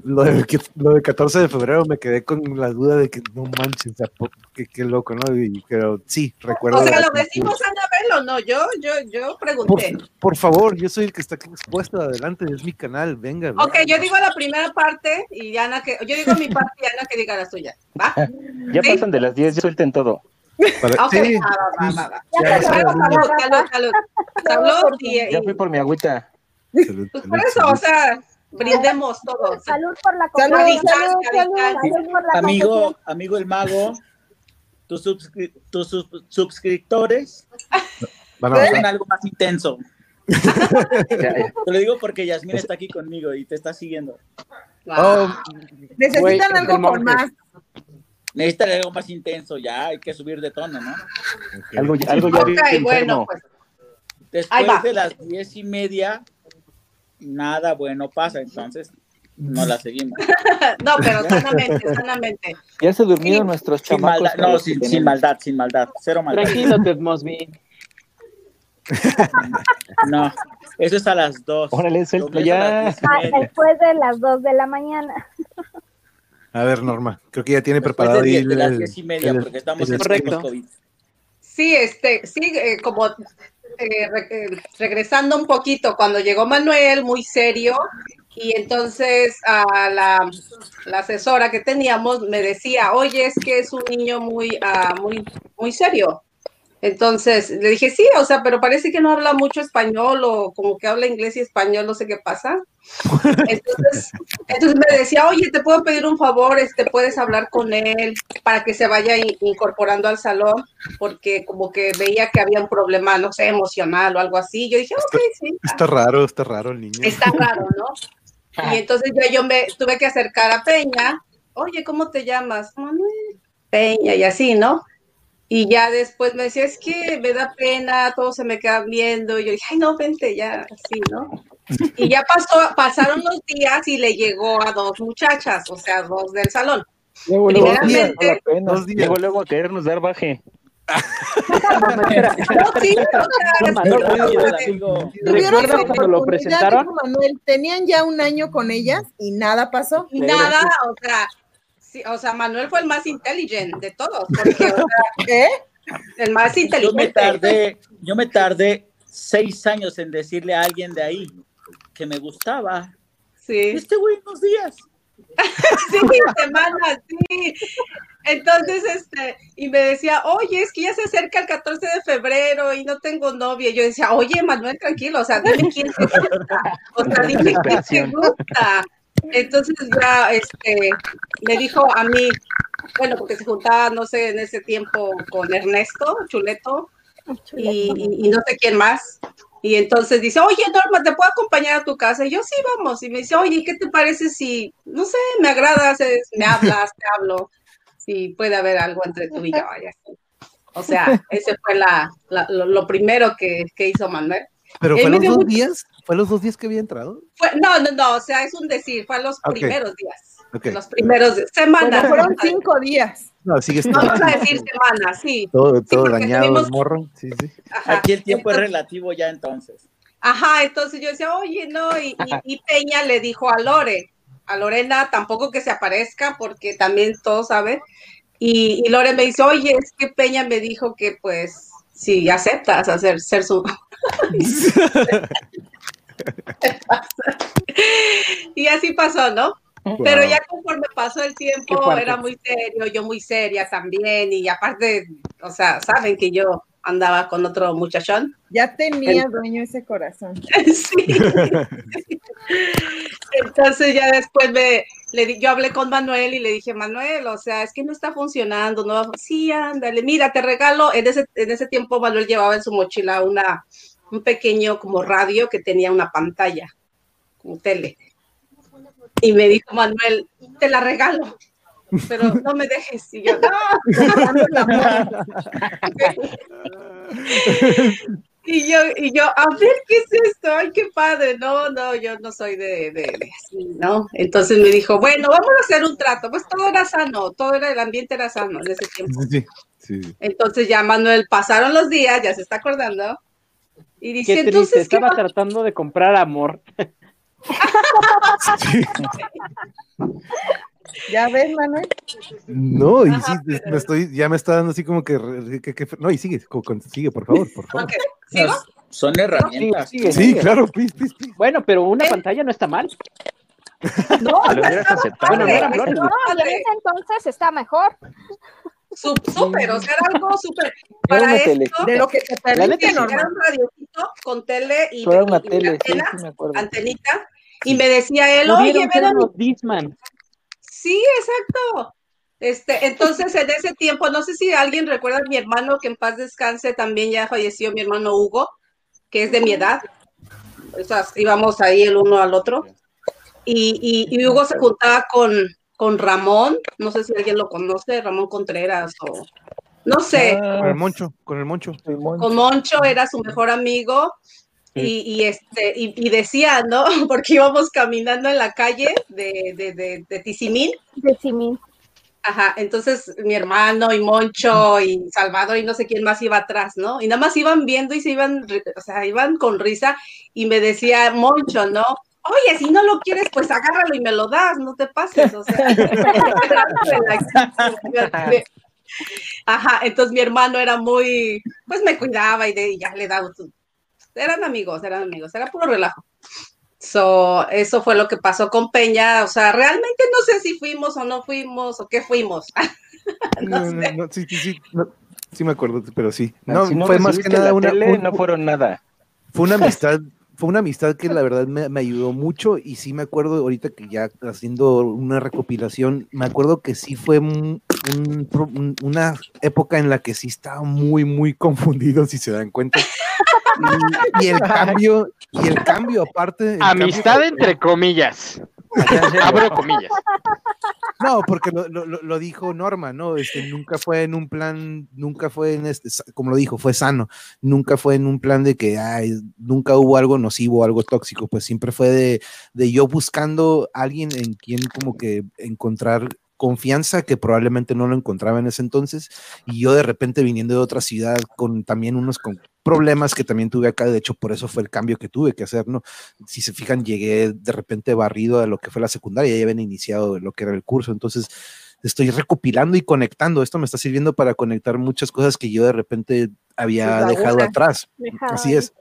lo del, que- lo del 14 de febrero me quedé con la duda de que no manches, o sea, po- qué, qué loco, ¿no? Y- pero sí, recuerdo. O sea, lo decimos Anabel o no, yo, yo, yo pregunté. por favor, yo soy el que está aquí expuesto adelante, es mi canal, venga. venga. Ok, yo digo la primera parte y Ana que, yo digo mi parte y Ana que diga la suya. ¿Va? *laughs* Ya Sí. pasan de las 10, ya suelten todo. Para- Ok, sí, va, va, sí, va, va. ya Salud, salud, salud, salud. Salud y, Ya fui por mi agüita. salud, pues por eso, o sea, brindemos todos. Salud por la Salud, salud, salud. Salud por la Amigo, amigo el mago, tus, subscri- tus sub- suscriptores Van a son algo más intenso. *laughs* Te lo digo porque Yasmín está aquí conmigo y te está siguiendo. Oh, Necesitan algo con más. Necesitas algo más intenso, ya hay que subir de tono, ¿no? Algo, algo ya bueno, pues. Después de las diez y media, nada bueno pasa, entonces no la seguimos. *laughs* no, pero sanamente, sanamente. Ya se durmieron Sí, nuestros Sin chamacos. maldad, no, sin, sin maldad, sin maldad, cero maldad. Tranquilo, *laughs* Ted Mosby. No, eso es a las dos. Órale, suelta ya. Ah, después de las 2 de la mañana. *laughs* A ver, Norma, creo que ya tiene Después preparado de, diez- de las el- diez y media, el- porque estamos el en Correcto. COVID. Sí, este, sí, eh, como eh, re- eh, regresando un poquito, cuando llegó Manuel, muy serio, y entonces a la, la asesora que teníamos me decía, oye, es que es un niño muy, ah, muy, muy serio. Entonces le dije, sí, o sea, pero parece que no habla mucho español o como que habla inglés y español, no sé qué pasa. *laughs* Entonces, entonces me decía, oye, te puedo pedir un favor, este, puedes hablar con él para que se vaya in- incorporando al salón, porque como que veía que había un problema, no sé, emocional o algo así. Yo dije, ok, sí, Está raro, está raro el niño. está raro, ¿no? Y entonces ya yo me tuve que acercar a Peña, oye, ¿cómo te llamas? Manuel. Peña y así, ¿no? Y ya después me decía, es que me da pena, todos se me quedan viendo. Y yo dije, ay, no, vente ya, así, ¿no? *laughs* Y ya pasó, pasaron los días y le llegó a dos muchachas, o sea, dos del salón. Luego, luego, Primeramente-. Dos días. Luego, luego a querernos dar baje. *laughs* No, sí, o sea, No, es- no, Gracias, no, amigo. Tuvieron ¿Recuerdas su cuando lo oportunidad, presentaron? Manuel, tenían ya un año con ellas y nada pasó. y nada, o sea, sí, o sea, Manuel fue el más inteligente de todos, porque, o sea, *laughs* ¿Eh? el más Yo me inteligente. tardé, yo me tardé seis años en decirle a alguien de ahí que me gustaba. Sí. Este güey unos días. *laughs* Sí, semanas, sí. Entonces, este, y me decía, oye, es que ya se acerca el 14 de febrero y no tengo novia. Yo decía, oye, Manuel, tranquilo, o sea, dime quién te gusta. O sea, dime quién te gusta. Entonces ya, este, me dijo a mí, bueno, porque se juntaba, no sé, en ese tiempo con Ernesto Chuleto y, y- y no sé quién más. Y entonces dice, oye, Norma, ¿te puedo acompañar a tu casa? Y yo, sí, vamos. Y me dice, oye, ¿qué te parece si, no sé, me agradas, es- me hablas, te hablo? Si puede haber algo entre tú y yo. O sea, ese fue la, la- lo, lo primero que, que hizo Manuel. Pero Él fue me los dio dos mucho- días, fue los dos días que había entrado. Fue, no, no, no, o sea, es un decir, fue a los primeros días. Los primeros días, Bueno, semanas. fueron vamos cinco días. No, sigue Vamos estando a decir semanas, *laughs* sí. todo, todo dañado el morro. Sí, sí. Ajá. Aquí el tiempo es relativo ya entonces. Ajá, entonces yo decía, oye, no, y, y- y Peña le dijo a Lore, a Lorena tampoco que se aparezca porque también todos saben, y, y Lore me dice, oye, es que Peña me dijo que pues si aceptas hacer ser su... *laughs* *laughs* y así pasó, ¿no? Pero Wow. ya conforme pasó el tiempo, era muy serio, yo muy seria también, y aparte, o sea, saben que yo andaba con otro muchachón. Ya tenía dueño ese corazón. *laughs* Sí. Entonces ya después me, le di- yo hablé con Manuel y le dije, Manuel, o sea, es que no está funcionando, no va- sí, ándale, mira, te regalo, en ese, en ese tiempo Manuel llevaba en su mochila una, un pequeño como radio que tenía una pantalla, como tele. Y me dijo Manuel, te la regalo, pero no me dejes. Y yo, no. *laughs* Y yo, y yo, a ver, ¿qué es esto? Ay, qué padre. No, no, yo no soy de, de, de así, ¿no? Entonces me dijo, bueno, vamos a hacer un trato. Pues todo era sano, todo era, el ambiente era sano en ese tiempo. Sí, sí, Sí. Entonces ya Manuel pasaron los días, ya se está acordando. Y dice, Qué triste, entonces, ¿qué estaba tratando de comprar amor. ¿Ya ves, Manuel? No, y sí, Ajá, me estoy, ya me está dando así como que, re- que- que- no, y sigue, sigue, por favor, por favor. Son herramientas. Sigue, Sí, sigue. claro, please, please, please. Bueno, pero una pantalla no está mal. No, Lo hubieras aceptado. Bueno, no No, ese entonces está mejor. Súper, o sea, era algo súper. Para una esto. De lo que te La perdiste, neta sí. era un radiocito con tele y, era una y- y tele, sí, antena, sí me acuerdo. antenita. Y me decía él, oye, Disman. Sí, exacto. Este, entonces en ese tiempo, no sé si alguien recuerda a mi hermano que en paz descanse, también ya falleció mi hermano Hugo, que es de mi edad. O sea, íbamos ahí el uno al otro. Y, y, y Hugo se juntaba con, con Ramón, no sé si alguien lo conoce, Ramón Contreras o no sé, Ah, Con el moncho, con el moncho. con Moncho era su mejor amigo. Y, y este, y, y decía, ¿no? *laughs* Porque íbamos caminando en la calle de, de, de, de Tizimín De Simín. Ajá, entonces mi hermano y Moncho y Salvador y no sé quién más iba atrás, ¿no? Y nada más iban viendo y se iban, o sea, iban con risa y me decía Moncho, ¿no? Oye, si no lo quieres, pues agárralo y me lo das, no te pases, o sea. *laughs* *laughs* Ajá, entonces mi hermano era muy, pues me cuidaba y, de, y ya le daba, su- eran amigos, eran amigos, era puro relajo. So, eso fue lo que pasó con Peña, o sea, realmente no sé si fuimos o no fuimos o qué fuimos. *laughs* No, sé. no, sí, sí, sí, no, sí me acuerdo, pero sí. No, si no fue más que nada la una, tele, un- no fueron nada. fue una amistad, fue una amistad que la *laughs* verdad me, me ayudó mucho y sí me acuerdo ahorita que ya haciendo una recopilación, me acuerdo que sí fue un- una época en la que sí estaba muy, muy *laughs* confundido, si se dan cuenta. Y, y el cambio, y el cambio aparte. el Amistad entre comillas. Abro comillas. No, porque lo, lo- lo- lo dijo Norma, ¿no? Este, nunca fue en un plan, nunca fue en este, como lo dijo, fue sano, nunca fue en un plan de que, ay, nunca hubo algo nocivo, algo tóxico, pues siempre fue de, de yo buscando a alguien en quien como que encontrar confianza que probablemente no lo encontraba en ese entonces y yo de repente viniendo de otra ciudad con también unos con problemas que también tuve acá, de hecho por eso fue el cambio que tuve que hacer, ¿no? Si se fijan, llegué de repente barrido a lo que fue la secundaria, ya habían iniciado lo que era el curso, entonces estoy recopilando y conectando, esto me está sirviendo para conectar muchas cosas que yo de repente había dejado atrás. Dejado Así es.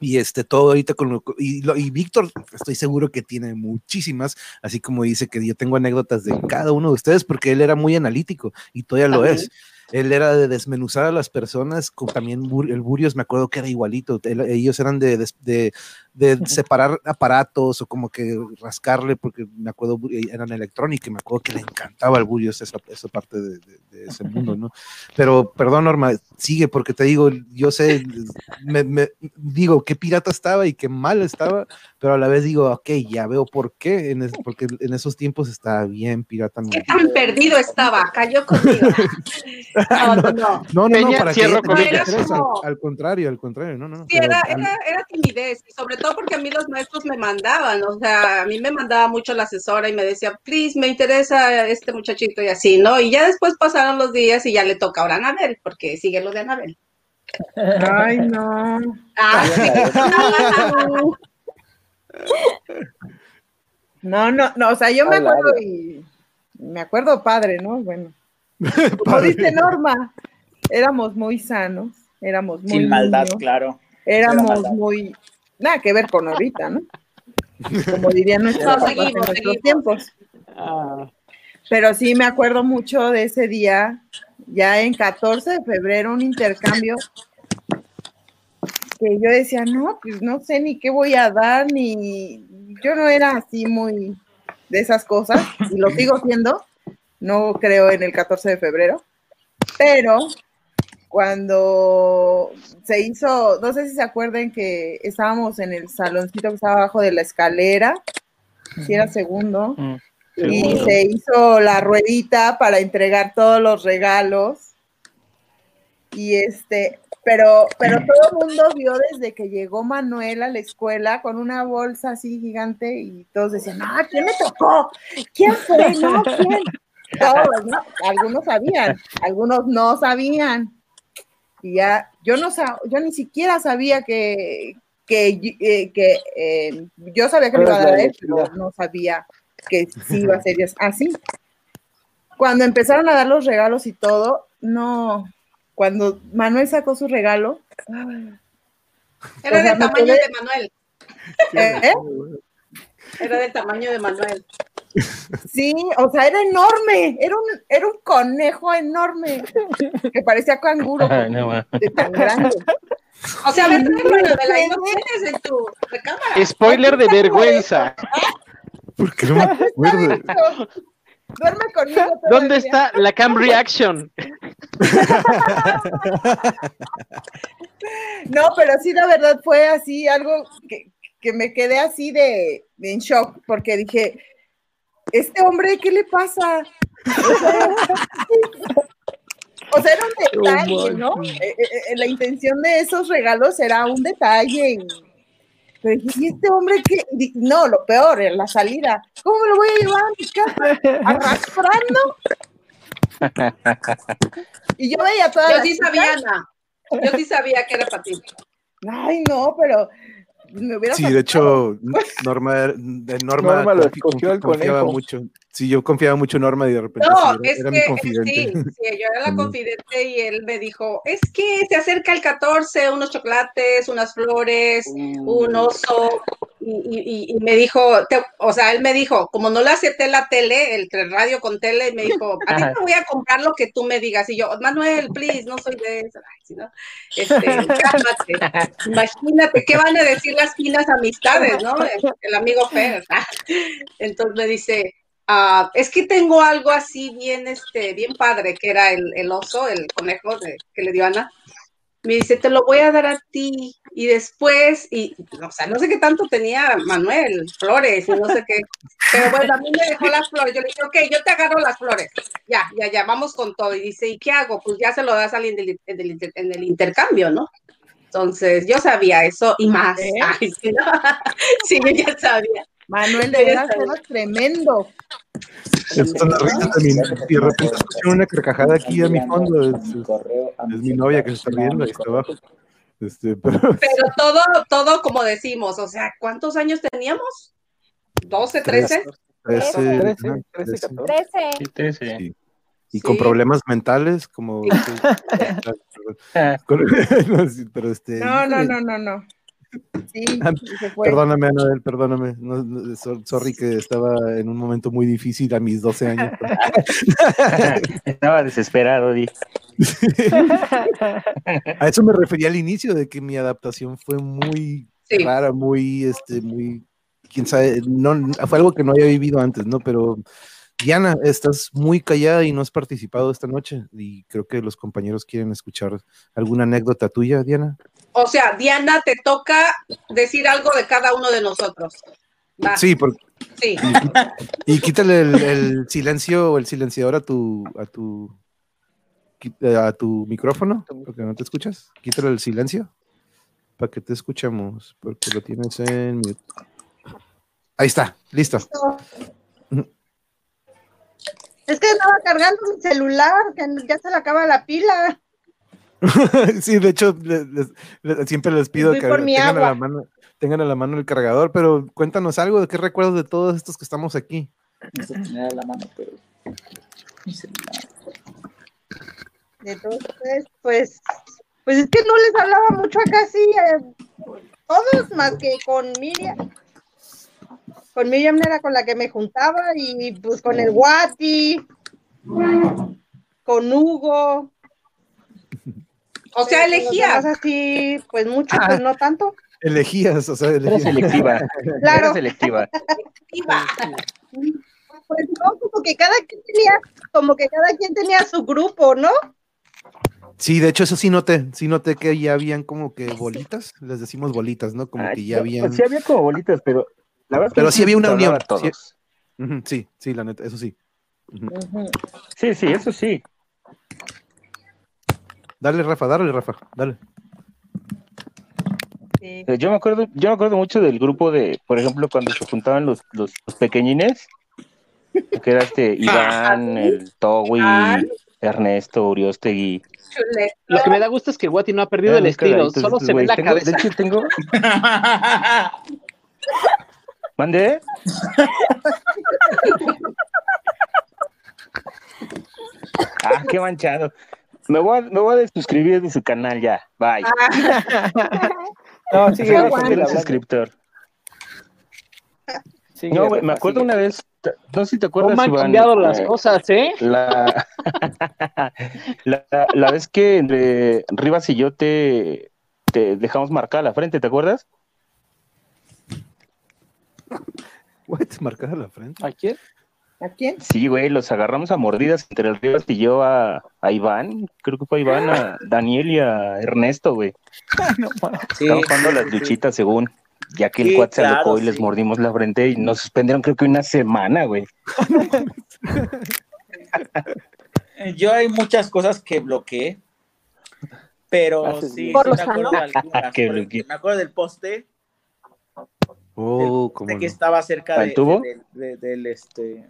Y este, todo ahorita con lo, y, lo- y Víctor, estoy seguro que tiene muchísimas, así como dice que yo tengo anécdotas de cada uno de ustedes, porque él era muy analítico y todavía lo También. es. Él era de desmenuzar a las personas, también el Burios me acuerdo que era igualito, ellos eran de, des- de, de separar aparatos o como que rascarle, porque me acuerdo eh, eran electrónica y me acuerdo que le encantaba al Burios esa, esa parte de, de- de ese *laughs* mundo, ¿no? Pero perdón, Norma, sigue, porque te digo, yo sé, me, me- digo qué pirata estaba y qué mal estaba, pero a la vez digo, ok, ya veo por qué, en es- porque en esos tiempos estaba bien pirata. mi ¿Qué vida. tan perdido estaba? Cayó conmigo. *laughs* No, no, no. No, no, no, para que estrés, al, como- al contrario, al contrario, no, no. Sí, era, era, era timidez, y sobre todo porque a mí los maestros me mandaban, o sea, a mí me mandaba mucho la asesora y me decía, please, me interesa este muchachito y así, ¿no? Y ya después pasaron los días y ya le toca ahora a Anabel, porque sigue lo de Anabel. Ay, no. Ah, sí. No, no, no, o sea, yo me acuerdo y me acuerdo padre, ¿no? Bueno, *laughs* como dice Norma, éramos muy sanos, éramos muy Sin maldad, niños, claro. éramos maldad. muy, nada que ver con ahorita, ¿no? Como dirían nuestros No, papás en seguimos, nuestros seguimos. tiempos. Ah, Pero sí me acuerdo mucho de ese día, ya en 14 de febrero, un intercambio que yo decía, no, pues no sé ni qué voy a dar, ni yo no era así muy de esas cosas, y lo sigo siendo, no creo en el 14 de febrero, pero cuando se hizo, no sé si se acuerdan que estábamos en el saloncito que estaba abajo de la escalera, si era segundo, Mm. y se hizo la ruedita para entregar todos los regalos. Y este, pero, pero todo el mundo vio desde que llegó Manuel a la escuela con una bolsa así gigante y todos decían, ah, ¿quién me tocó? ¿Quién fue? No, ¿quién? *laughs* Todos, ¿no? Algunos sabían, algunos no sabían. Y ya, yo no sa- yo ni siquiera sabía que, que, eh, que, eh, yo sabía que me iba a dar pero no sabía que sí *laughs* iba a ser así. Cuando empezaron a dar los regalos y todo, no, cuando Manuel sacó su regalo, ay, Era O sea, del tamaño quedé- de Manuel. *laughs* ¿eh? Era del tamaño de Manuel. Sí, o sea, era enorme, era un, era un conejo enorme, que parecía canguro Ay, no, ma. de tan grande. O sea, a ver, tráelo, Anabela, ahí lo tienes en tu recámara. Spoiler de vergüenza. Porque no me acuerdo. Duerme conmigo. ¿Dónde está la cam reaction? *laughs* No, pero sí, la verdad fue así, algo que, que me quedé así de, de en shock, porque dije, este hombre, ¿qué le pasa? O sea, *laughs* o sea, era un detalle, ¿no? Eh, eh, eh, la intención de esos regalos era un detalle. y- pero dije, ¿y este hombre di- No, lo peor, en la salida. ¿Cómo me lo voy a llevar a mi casa? Arrastrando. Y yo veía toda Yo sí sabía, Ana. Yo sí sabía que era para ti. Ay, no, pero me hubiera Sí, de hecho, Norma, de *laughs* Norma, Norma lo confi- escogió al confiaba conejo. mucho. Sí, yo confiaba mucho en Norma y de repente No, sí, era, es era que mi sí, confidente. sí, yo era la *laughs* Mm. confidente y él me dijo, es que se acerca el 14, unos chocolates, unas flores, un oso, y, y- y- me dijo, te- o sea, él me dijo, como no le acepté la tele, el radio con tele, me dijo, a ti te voy a comprar lo que tú me digas, y yo, Manuel, please, no soy de eso, Ay, sí, ¿no? Este, cálmate, *laughs* imagínate, ¿qué van a decir las finas amistades, no? El, el amigo Fer, entonces me dice, Ah, es que tengo algo así bien, este, bien padre, que era el, el oso, el conejo de- que le dio Ana. Me dice, te lo voy a dar a ti. Y después, y, o sea, no sé qué tanto tenía Manuel, flores y no sé qué. Pero bueno, a mí me dejó las flores. Yo le dije, ok, yo te agarro las flores. Ya, ya, ya, vamos con todo. Y dice, ¿y qué hago? Pues ya se lo das a alguien del- en el, en el intercambio, ¿no? Entonces, yo sabía eso y más. ¿Eh? Ay, sí, ¿no? *laughs* Sí, yo ya sabía. Manuel de veras está bien. era tremendo. Están las risas también. Y de repente escuché una carcajada aquí a mi fondo. Es, es- es mi novia que se está riendo ahí está abajo. Este, pero *laughs* Pero todo, todo como decimos, o sea, ¿cuántos años teníamos? ¿12, 13? Trece, Trece, ajá, trece, trece. catorce. Trece. Sí, te sé. Sí. Y Sí. con problemas mentales, como. *laughs* *laughs* con- no, sí, pero este. No, no, no, no, no. Sí, Ah, sí se fue. Perdóname, Anabel, perdóname. No, no, so- sorry que estaba en un momento muy difícil a mis 12 años. *laughs* Estaba desesperado, di. *laughs* A eso me refería al inicio, de que mi adaptación fue muy Sí. rara, muy, este, muy, quién sabe, no, fue algo que no había vivido antes, ¿no? Pero Diana, estás muy callada y no has participado esta noche y creo que los compañeros quieren escuchar alguna anécdota tuya, Diana. O sea, Diana, te toca decir algo de cada uno de nosotros. Va, Sí, por- sí. y quítale el, el silencio o el silenciador a tu, a tu, eh, a tu micrófono, porque no te escuchas. Quítale el silencio para que te escuchemos, porque lo tienes en mute. Ahí está, listo. Es que estaba cargando mi celular, que ya se le acaba la pila. *laughs* sí, de hecho, les- siempre les pido Voy que tengan a, la agua. mano, tengan a la mano el cargador, pero cuéntanos algo de qué recuerdas de todos estos que estamos aquí. No sé tener a la mano, pero. mi celular. Entonces, pues, pues es que no les hablaba mucho a casi eh, todos, más que con Miriam. Con Miriam era con la que me juntaba y pues con el Guati, con Hugo. O sea, elegías. así, pues mucho, pues no tanto. *laughs* Elegías, o sea, Era elegías. selectiva. *laughs* Claro. Era selectiva. Pues no, como que cada quien tenía, como que cada quien tenía su grupo, ¿no? Sí, de hecho, eso sí noté, sí noté que ya habían como que bolitas, les decimos bolitas, ¿no? Como Ah, que ya habían. Sí había como bolitas, pero la verdad es que Pero sí había una unión, a todos. Sí, sí, la neta, eso sí. Sí, sí, eso sí. Dale, Rafa, dale, Rafa, dale. Sí. Eh, Yo me acuerdo, yo me acuerdo mucho del grupo de, por ejemplo, cuando se juntaban los, los, los pequeñines, Que era este *laughs* Iván, el Togui, Iván. Ernesto, Uriostegui. Lo que me da gusto es que Guati no ha perdido el estilo, solo se ve la Tengo- cabeza. De hecho, tengo. *laughs* *laughs* ¿Mande? *laughs* ah, qué manchado. Me voy, a, me voy a desuscribir de su canal ya. Bye. *laughs* No, sigue hablando. suscriptor. Sigue, No, güey, me acuerdo sigue. una vez. No sé si te acuerdas, ¿Cómo han Iván, cambiado las eh, cosas, eh? La, *laughs* la, la vez que entre Rivas y yo te, te dejamos marcada la frente, ¿te acuerdas? What? *laughs* Marcada la frente. ¿A quién? ¿A quién? Sí, güey, los agarramos a mordidas entre el y yo a, a Iván, creo que fue a Iván, a *laughs* Daniel y a Ernesto, güey. Sí, Estaban jugando sí, las sí. luchitas según, ya que el cuat se claro, alocó y les mordimos la frente y nos suspendieron creo que una semana, güey. *laughs* Yo hay muchas cosas que bloqueé, pero sí, bien. sí me acuerdo de canales. algunas. Me acuerdo del poste, Oh, de cómo que no. estaba cerca ¿Al de, tubo? de- de- del este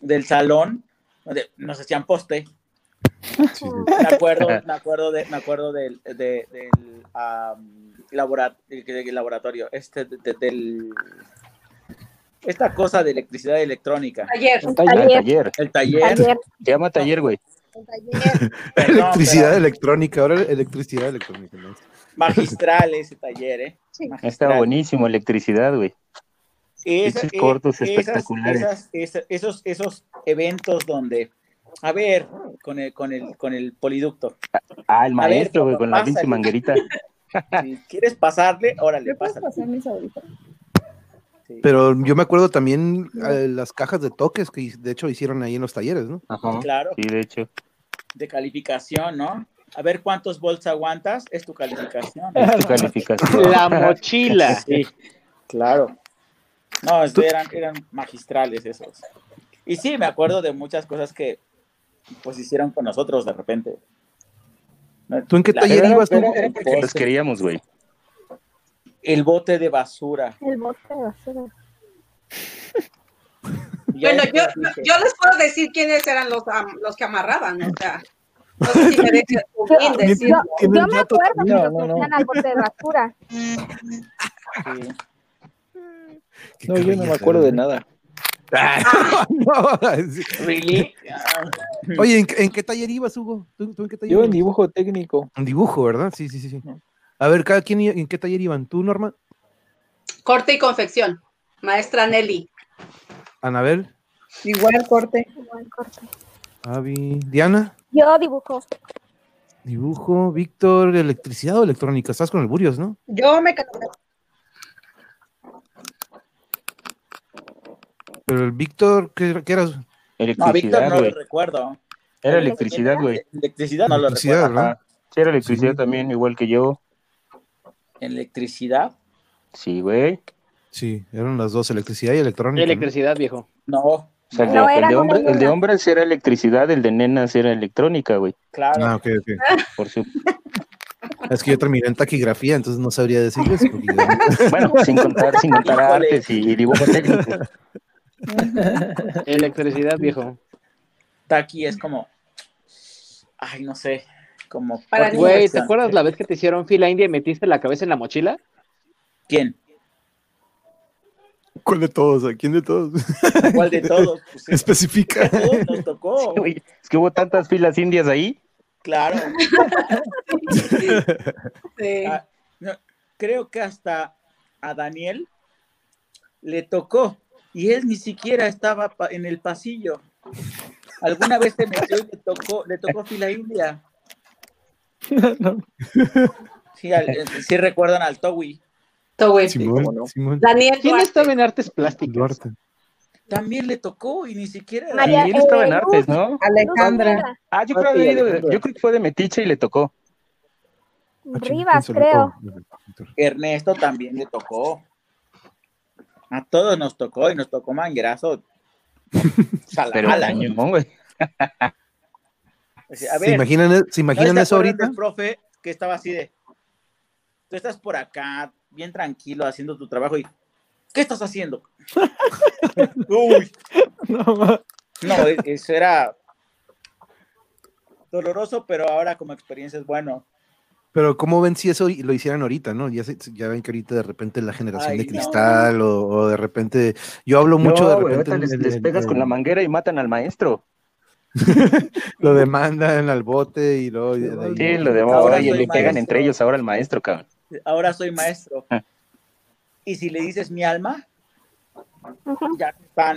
del salón donde nos hacían poste. Sí. Me acuerdo, *laughs* me acuerdo de, me acuerdo del, de- del am, labora- del- del laboratorio, este de- de- del esta cosa de electricidad electrónica. Ah, el Taller, taller. el taller. taller. Se llama taller, güey. *laughs* Perdón, electricidad pero electrónica, ahora electricidad electrónica. ¿no? Magistral ese taller, ¿eh? Estaba Magistral. buenísimo, electricidad, güey. Eh, cortos esas- espectaculares. esas- esos, esos eventos donde, a ver, con el, con el, con el poliducto, Ah, el maestro, güey, con la pinche manguerita. *laughs* si quieres pasarle, órale, ¿Le puedes pásale. pasar mis audífonos? Sí. Pero yo me acuerdo también eh, las cajas de toques que de hecho hicieron ahí en los talleres, ¿no? Ajá. Claro, Sí, de hecho. de calificación, ¿no? A ver cuántos volts aguantas, es tu calificación. *laughs* Es tu calificación. La mochila. *laughs* Sí, claro. No, eran, eran magistrales esos. Y sí, me acuerdo de muchas cosas que pues hicieron con nosotros de repente. ¿Tú en qué La- taller era- ibas tú? era- los queríamos, güey. El bote de basura. El bote de basura. Bueno, yo, yo les puedo decir quiénes eran los, los que amarraban, o sea, no sé si me dejen bien Yo, me acuerdo que No, nos no, no. al bote de basura. sí. No, yo no me acuerdo de nada. Ah, *laughs* *laughs* no. Really? Oye, ¿en, qué- en qué taller ibas, Hugo? ¿Tú, tú en qué taller Yo en dibujo técnico. En dibujo, ¿verdad? Sí, sí, sí, sí. A ver, cada quien en qué taller iban. ¿Tú, Norma? Corte y confección, maestra Nelly. Anabel, Igual corte. Igual corte. Avi, Diana, Yo dibujo. dibujo, Víctor, electricidad o electrónica. Estás con el Burios, ¿no? Yo me Pero el Víctor, ¿qué, qué eras? No, Víctor Electricidad, no lo recuerdo. Era electricidad, güey. Electricidad no lo Electricidad. Ajá. Sí, era electricidad Sí. también, igual que yo. Electricidad. Sí, güey. Sí, eran las dos, electricidad y electrónica. ¿no? Electricidad, viejo. No, O sea, el, No, de, el era de una hombre- el de hombres era electricidad, el de nenas era electrónica, güey. claro. Ah, ok, ok. *laughs* Por su... Es que yo terminé en taquigrafía, entonces no sabría decirles. *laughs* porque yo- Bueno, sin contar, sin *laughs* contar artes y, dibujo técnico. Electricidad, viejo. Taki es como. Ay, no sé. Como. Güey, ¿te acuerdas la vez que te hicieron fila india y metiste la cabeza en la mochila? ¿Quién? ¿Cuál de todos? ¿A quién de todos? ¿Cuál de todos? *laughs* Pues, es Especifica. todos nos tocó. Güey, es que hubo tantas filas indias ahí. Claro. *laughs* Sí. Ah, no, creo que hasta a Daniel le tocó y él ni siquiera estaba en el pasillo. Alguna vez se metió y le tocó, le tocó fila india. *laughs* Sí, al- eh, sí recuerdan al Towi. Simón, cómo no. Simón. Daniel ¿Quién Duarte. estaba en artes plásticas? Duarte. También le tocó y ni siquiera. era- María- estaba en artes, ¿no? Alejandra. Ah, yo creo, Ah, ido- Alejandra. yo creo que fue de Metiche y le tocó. Ah, Rivas, ¿quién se lo creo. Ernesto también le tocó. A todos nos tocó y nos tocó manguerazo. *laughs* Pero al año. no, güey. A ¿Se ver, imaginan, ¿Se ¿no imaginan eso ahorita? profe que estaba así de, tú estás por acá, bien tranquilo, haciendo tu trabajo y, ¿qué estás haciendo? *laughs* Uy, No, e- eso era doloroso, pero ahora como experiencia es bueno. Pero ¿cómo ven si eso lo hicieran ahorita, no? Ya, se- ya ven que ahorita de repente la generación Ay, de no. cristal o, o de repente... Yo hablo mucho de No, repente... les, pegas con la manguera y matan al maestro. *laughs* Lo demandan al bote y luego... de ahí- Sí, lo de Ahora soy le pegan maestro. entre ellos ahora al maestro, cabrón. Ahora soy maestro. Y si le dices mi alma, ya,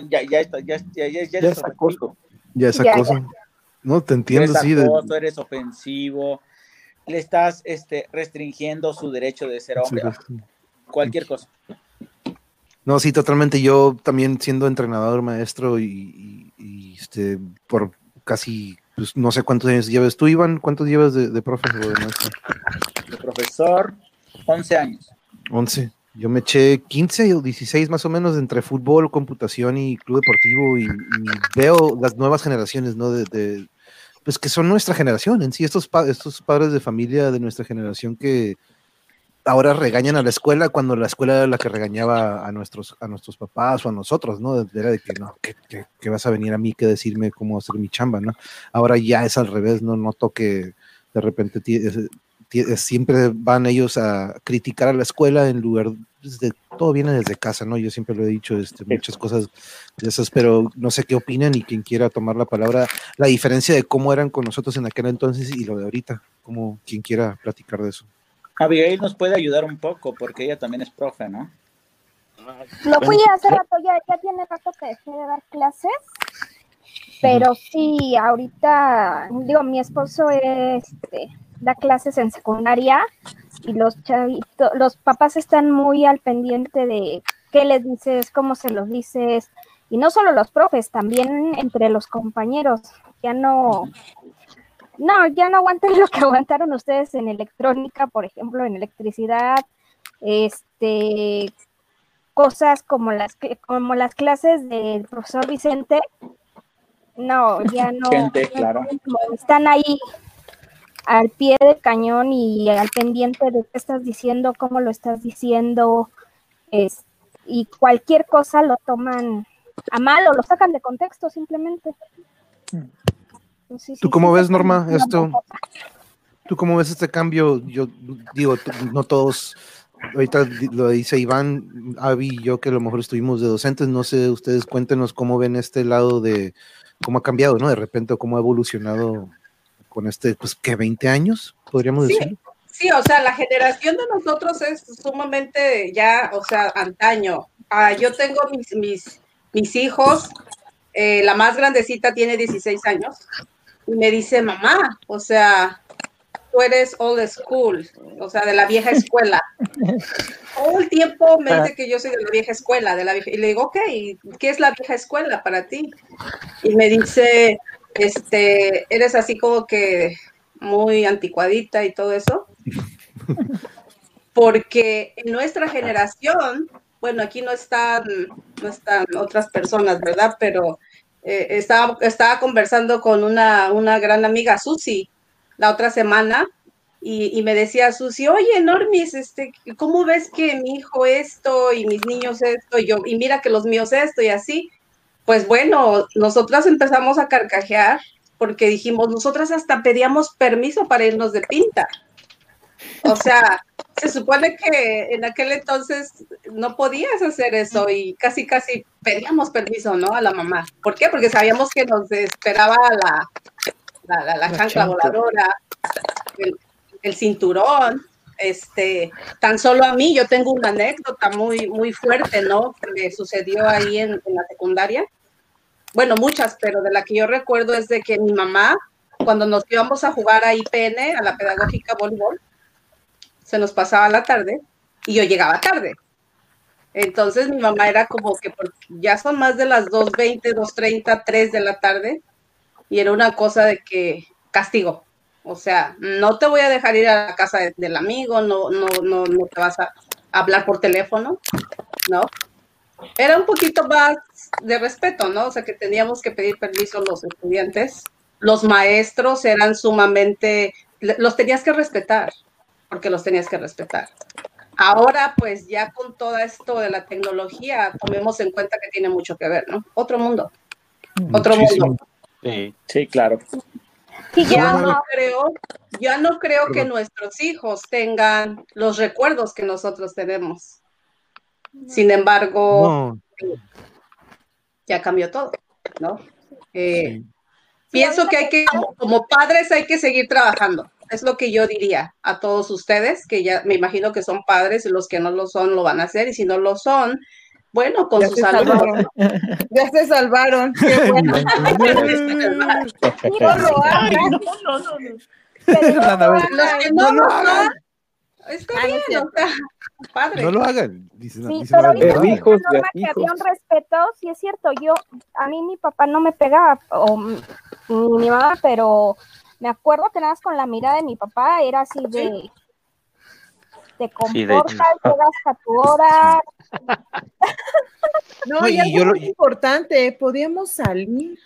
ya, ya, está- ya, ya, ya, ya es acoso. Ya esa Ya, cosa. No, te entiendo, eres sí. de- acoso, eres ofensivo, le estás este, restringiendo su derecho de ser hombre, sí, sí. cualquier cosa. No, sí, totalmente. Yo también siendo entrenador, maestro y, y- y, este, por casi, pues, no sé cuántos años llevas. ¿Tú, Iván, cuántos llevas de, de profe o de maestro? El profesor, 11 años. 11. Yo me eché 15 o 16 más o menos entre fútbol, computación y club deportivo y, veo las nuevas generaciones, ¿no? De, de- pues que son nuestra generación en sí, estos, estos padres de familia de nuestra generación que ahora regañan a la escuela cuando la escuela era la que regañaba a nuestros, a nuestros papás o a nosotros, ¿no? Era de que no, que, vas a venir a mí que decirme cómo hacer mi chamba, ¿no? Ahora ya es al revés, ¿no? Noto que de repente siempre van ellos a criticar a la escuela en lugar de todo viene desde casa, ¿no? Yo siempre lo he dicho, este, muchas cosas de esas, pero no sé qué opinan y quien quiera tomar la palabra, la diferencia de cómo eran con nosotros en aquel entonces y lo de ahorita, como quien quiera platicar de eso. Abigail nos puede ayudar un poco porque ella también es profe, ¿no? Lo fui hace rato, ya, ya tiene rato que dejé de dar clases, pero sí, ahorita, digo, mi esposo este, da clases en secundaria y los chavitos, los papás están muy al pendiente de qué les dices, cómo se los dices, y no solo los profes, también entre los compañeros, ya no, no, ya no aguantan *laughs* lo que aguantaron ustedes en electrónica, por ejemplo, en electricidad, este, cosas como las como las clases del profesor Vicente, no, ya no, Gente, claro. están ahí al pie del cañón y al pendiente de qué estás diciendo, cómo lo estás diciendo, es, y cualquier cosa lo toman a mal o lo sacan de contexto simplemente. Sí, ¿Tú sí, cómo sí, ves, Norma, esto? ¿Tú cómo ves este cambio? Yo digo, no todos, ahorita lo dice Iván, Avi y yo que a lo mejor estuvimos de docentes, no sé, ustedes cuéntenos cómo ven este lado de cómo ha cambiado, ¿no? De repente, cómo ha evolucionado con este, pues, que 20 años, podríamos Sí. decir. Sí, o sea, la generación de nosotros es sumamente ya, o sea, antaño. Ah, yo tengo mis, mis, mis hijos, eh, la más grandecita tiene 16 años, y me dice, mamá, o sea, tú eres old school, o sea, de la vieja escuela. *laughs* Todo el tiempo me dice que yo soy de la vieja escuela, de la vieja, y le digo, ok, ¿qué es la vieja escuela para ti? Y me dice, este, eres así como que muy anticuadita y todo eso. Porque en nuestra generación, bueno, aquí no están, no están otras personas, ¿verdad? Pero eh, estaba, estaba conversando con una, una gran amiga, Susi, la otra semana, y, me decía Susi, oye, Normis, este, ¿cómo ves que mi hijo esto y mis niños esto? Y yo, y mira que los míos esto y así. Pues bueno, nosotras empezamos a carcajear porque dijimos, nosotras hasta pedíamos permiso para irnos de pinta. O sea, se supone que en aquel entonces no podías hacer eso y casi, casi pedíamos permiso, ¿no? A la mamá. ¿Por qué? Porque sabíamos que nos esperaba la, la, la, la La chancla chancla. voladora, el, el cinturón. Este, tan solo a mí, yo tengo una anécdota muy, muy fuerte, ¿no? Que me sucedió ahí en, en la secundaria. Bueno, muchas, pero de la que yo recuerdo es de que mi mamá, cuando nos íbamos a jugar a IPN, a la pedagógica voleibol, se nos pasaba la tarde y yo llegaba tarde. Entonces mi mamá era como que por- ya son más de las 2.20, 2.30, 3 de la tarde y era una cosa de que castigo. O sea, no te voy a dejar ir a la casa de- del amigo, no, no, no, no te vas a hablar por teléfono, ¿no? Era un poquito más de respeto, ¿no? O sea, que teníamos que pedir permiso los estudiantes. Los maestros eran sumamente, los tenías que respetar, porque los tenías que respetar. Ahora, pues ya con todo esto de la tecnología, tomemos en cuenta que tiene mucho que ver, ¿no? Otro mundo. Otro Muchísimo. mundo. Sí. Sí, claro. Ya no creo, ya no creo que nuestros hijos tengan los recuerdos que nosotros tenemos. Sin embargo, No, ya cambió todo, ¿no? Eh, sí. Pienso que hay que, como, como padres, hay que seguir trabajando. Es lo que yo diría a todos ustedes, que ya me imagino que son padres y los que no lo son lo van a hacer, y si no lo son, bueno, con Ya su se salud. salvaron. *laughs* Ya se salvaron. Qué bueno. No. No, no, *laughs* Los que no lo son, está no es bien, o sea, padre. no lo hagan. Dice, Sí, dice pero lo que hagan. Hijos, Norma, que había un respeto, sí es cierto, yo, a mí mi papá no me pegaba, o m- ni mi mamá, pero me acuerdo que nada más con la mirada de mi papá era así de, te Sí, de comportas, llegas a tu hora, No, *laughs* No, y y algo yo lo- muy importante, podíamos salir,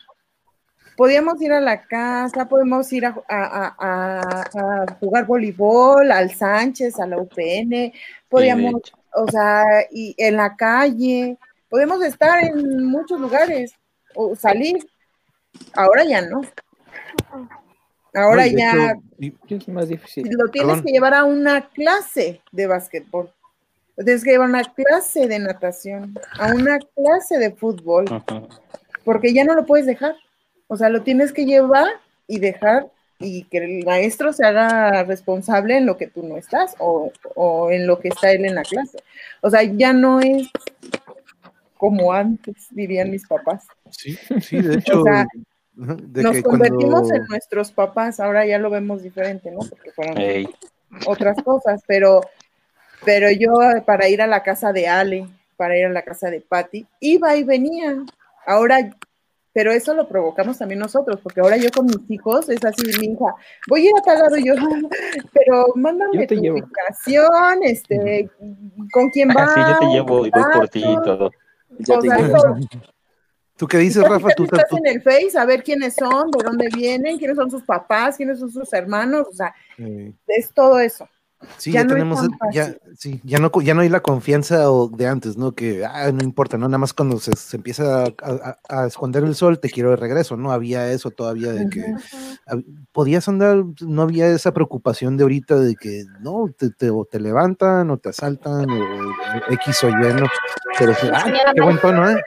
podíamos ir a la casa, podemos ir a, a- a- a jugar voleibol, al Sánchez, a la UPN, podíamos, o sea, y en la calle, podemos estar en muchos lugares o salir. Ahora ya no. Ahora No, ya hecho, Es más difícil. lo tienes Perdón. que llevar a una clase de básquetbol. Lo tienes que llevar a una clase de natación, a una clase de fútbol, porque ya no lo puedes dejar. O sea, lo tienes que llevar y dejar y que el maestro se haga responsable en lo que tú no estás o, o en lo que está él en la clase. O sea, ya no es como antes, dirían mis papás. sí, sí, de *laughs* hecho, sea, ajá, de Nos que convertimos cuando- en nuestros papás, ahora ya lo vemos diferente, ¿no? Porque fueron Ey. otras cosas, pero, pero yo para ir a la casa de Ale, para ir a la casa de Patty, iba y venía. Ahora, pero eso lo provocamos también nosotros, porque ahora yo con mis hijos es así, mi hija, voy a ir a tal lado y yo, *laughs* pero mándame Yo tu llevo. ubicación, este, con quién vas. Sí, yo te llevo y voy por ti y todo. Ya O te sea, llevo. *laughs* ¿Tú qué dices, Rafa? Tú, estás tú- en el Face a ver quiénes son, de dónde vienen, quiénes son sus papás, quiénes son sus hermanos, o sea, eh, es todo eso. Sí, Ya ya, no tenemos, ya, sí, ya no, ya no hay la confianza o de antes, ¿no? Que ah, no importa, ¿no? Nada más cuando se, se empieza a, a- a esconder el sol, te quiero de regreso, ¿no? Había eso todavía de que podías andar, no había esa preocupación de ahorita de que no, te, te, o te levantan o te asaltan o, o X o Y, ¿no? Pero ah, qué buen tono, ¿eh?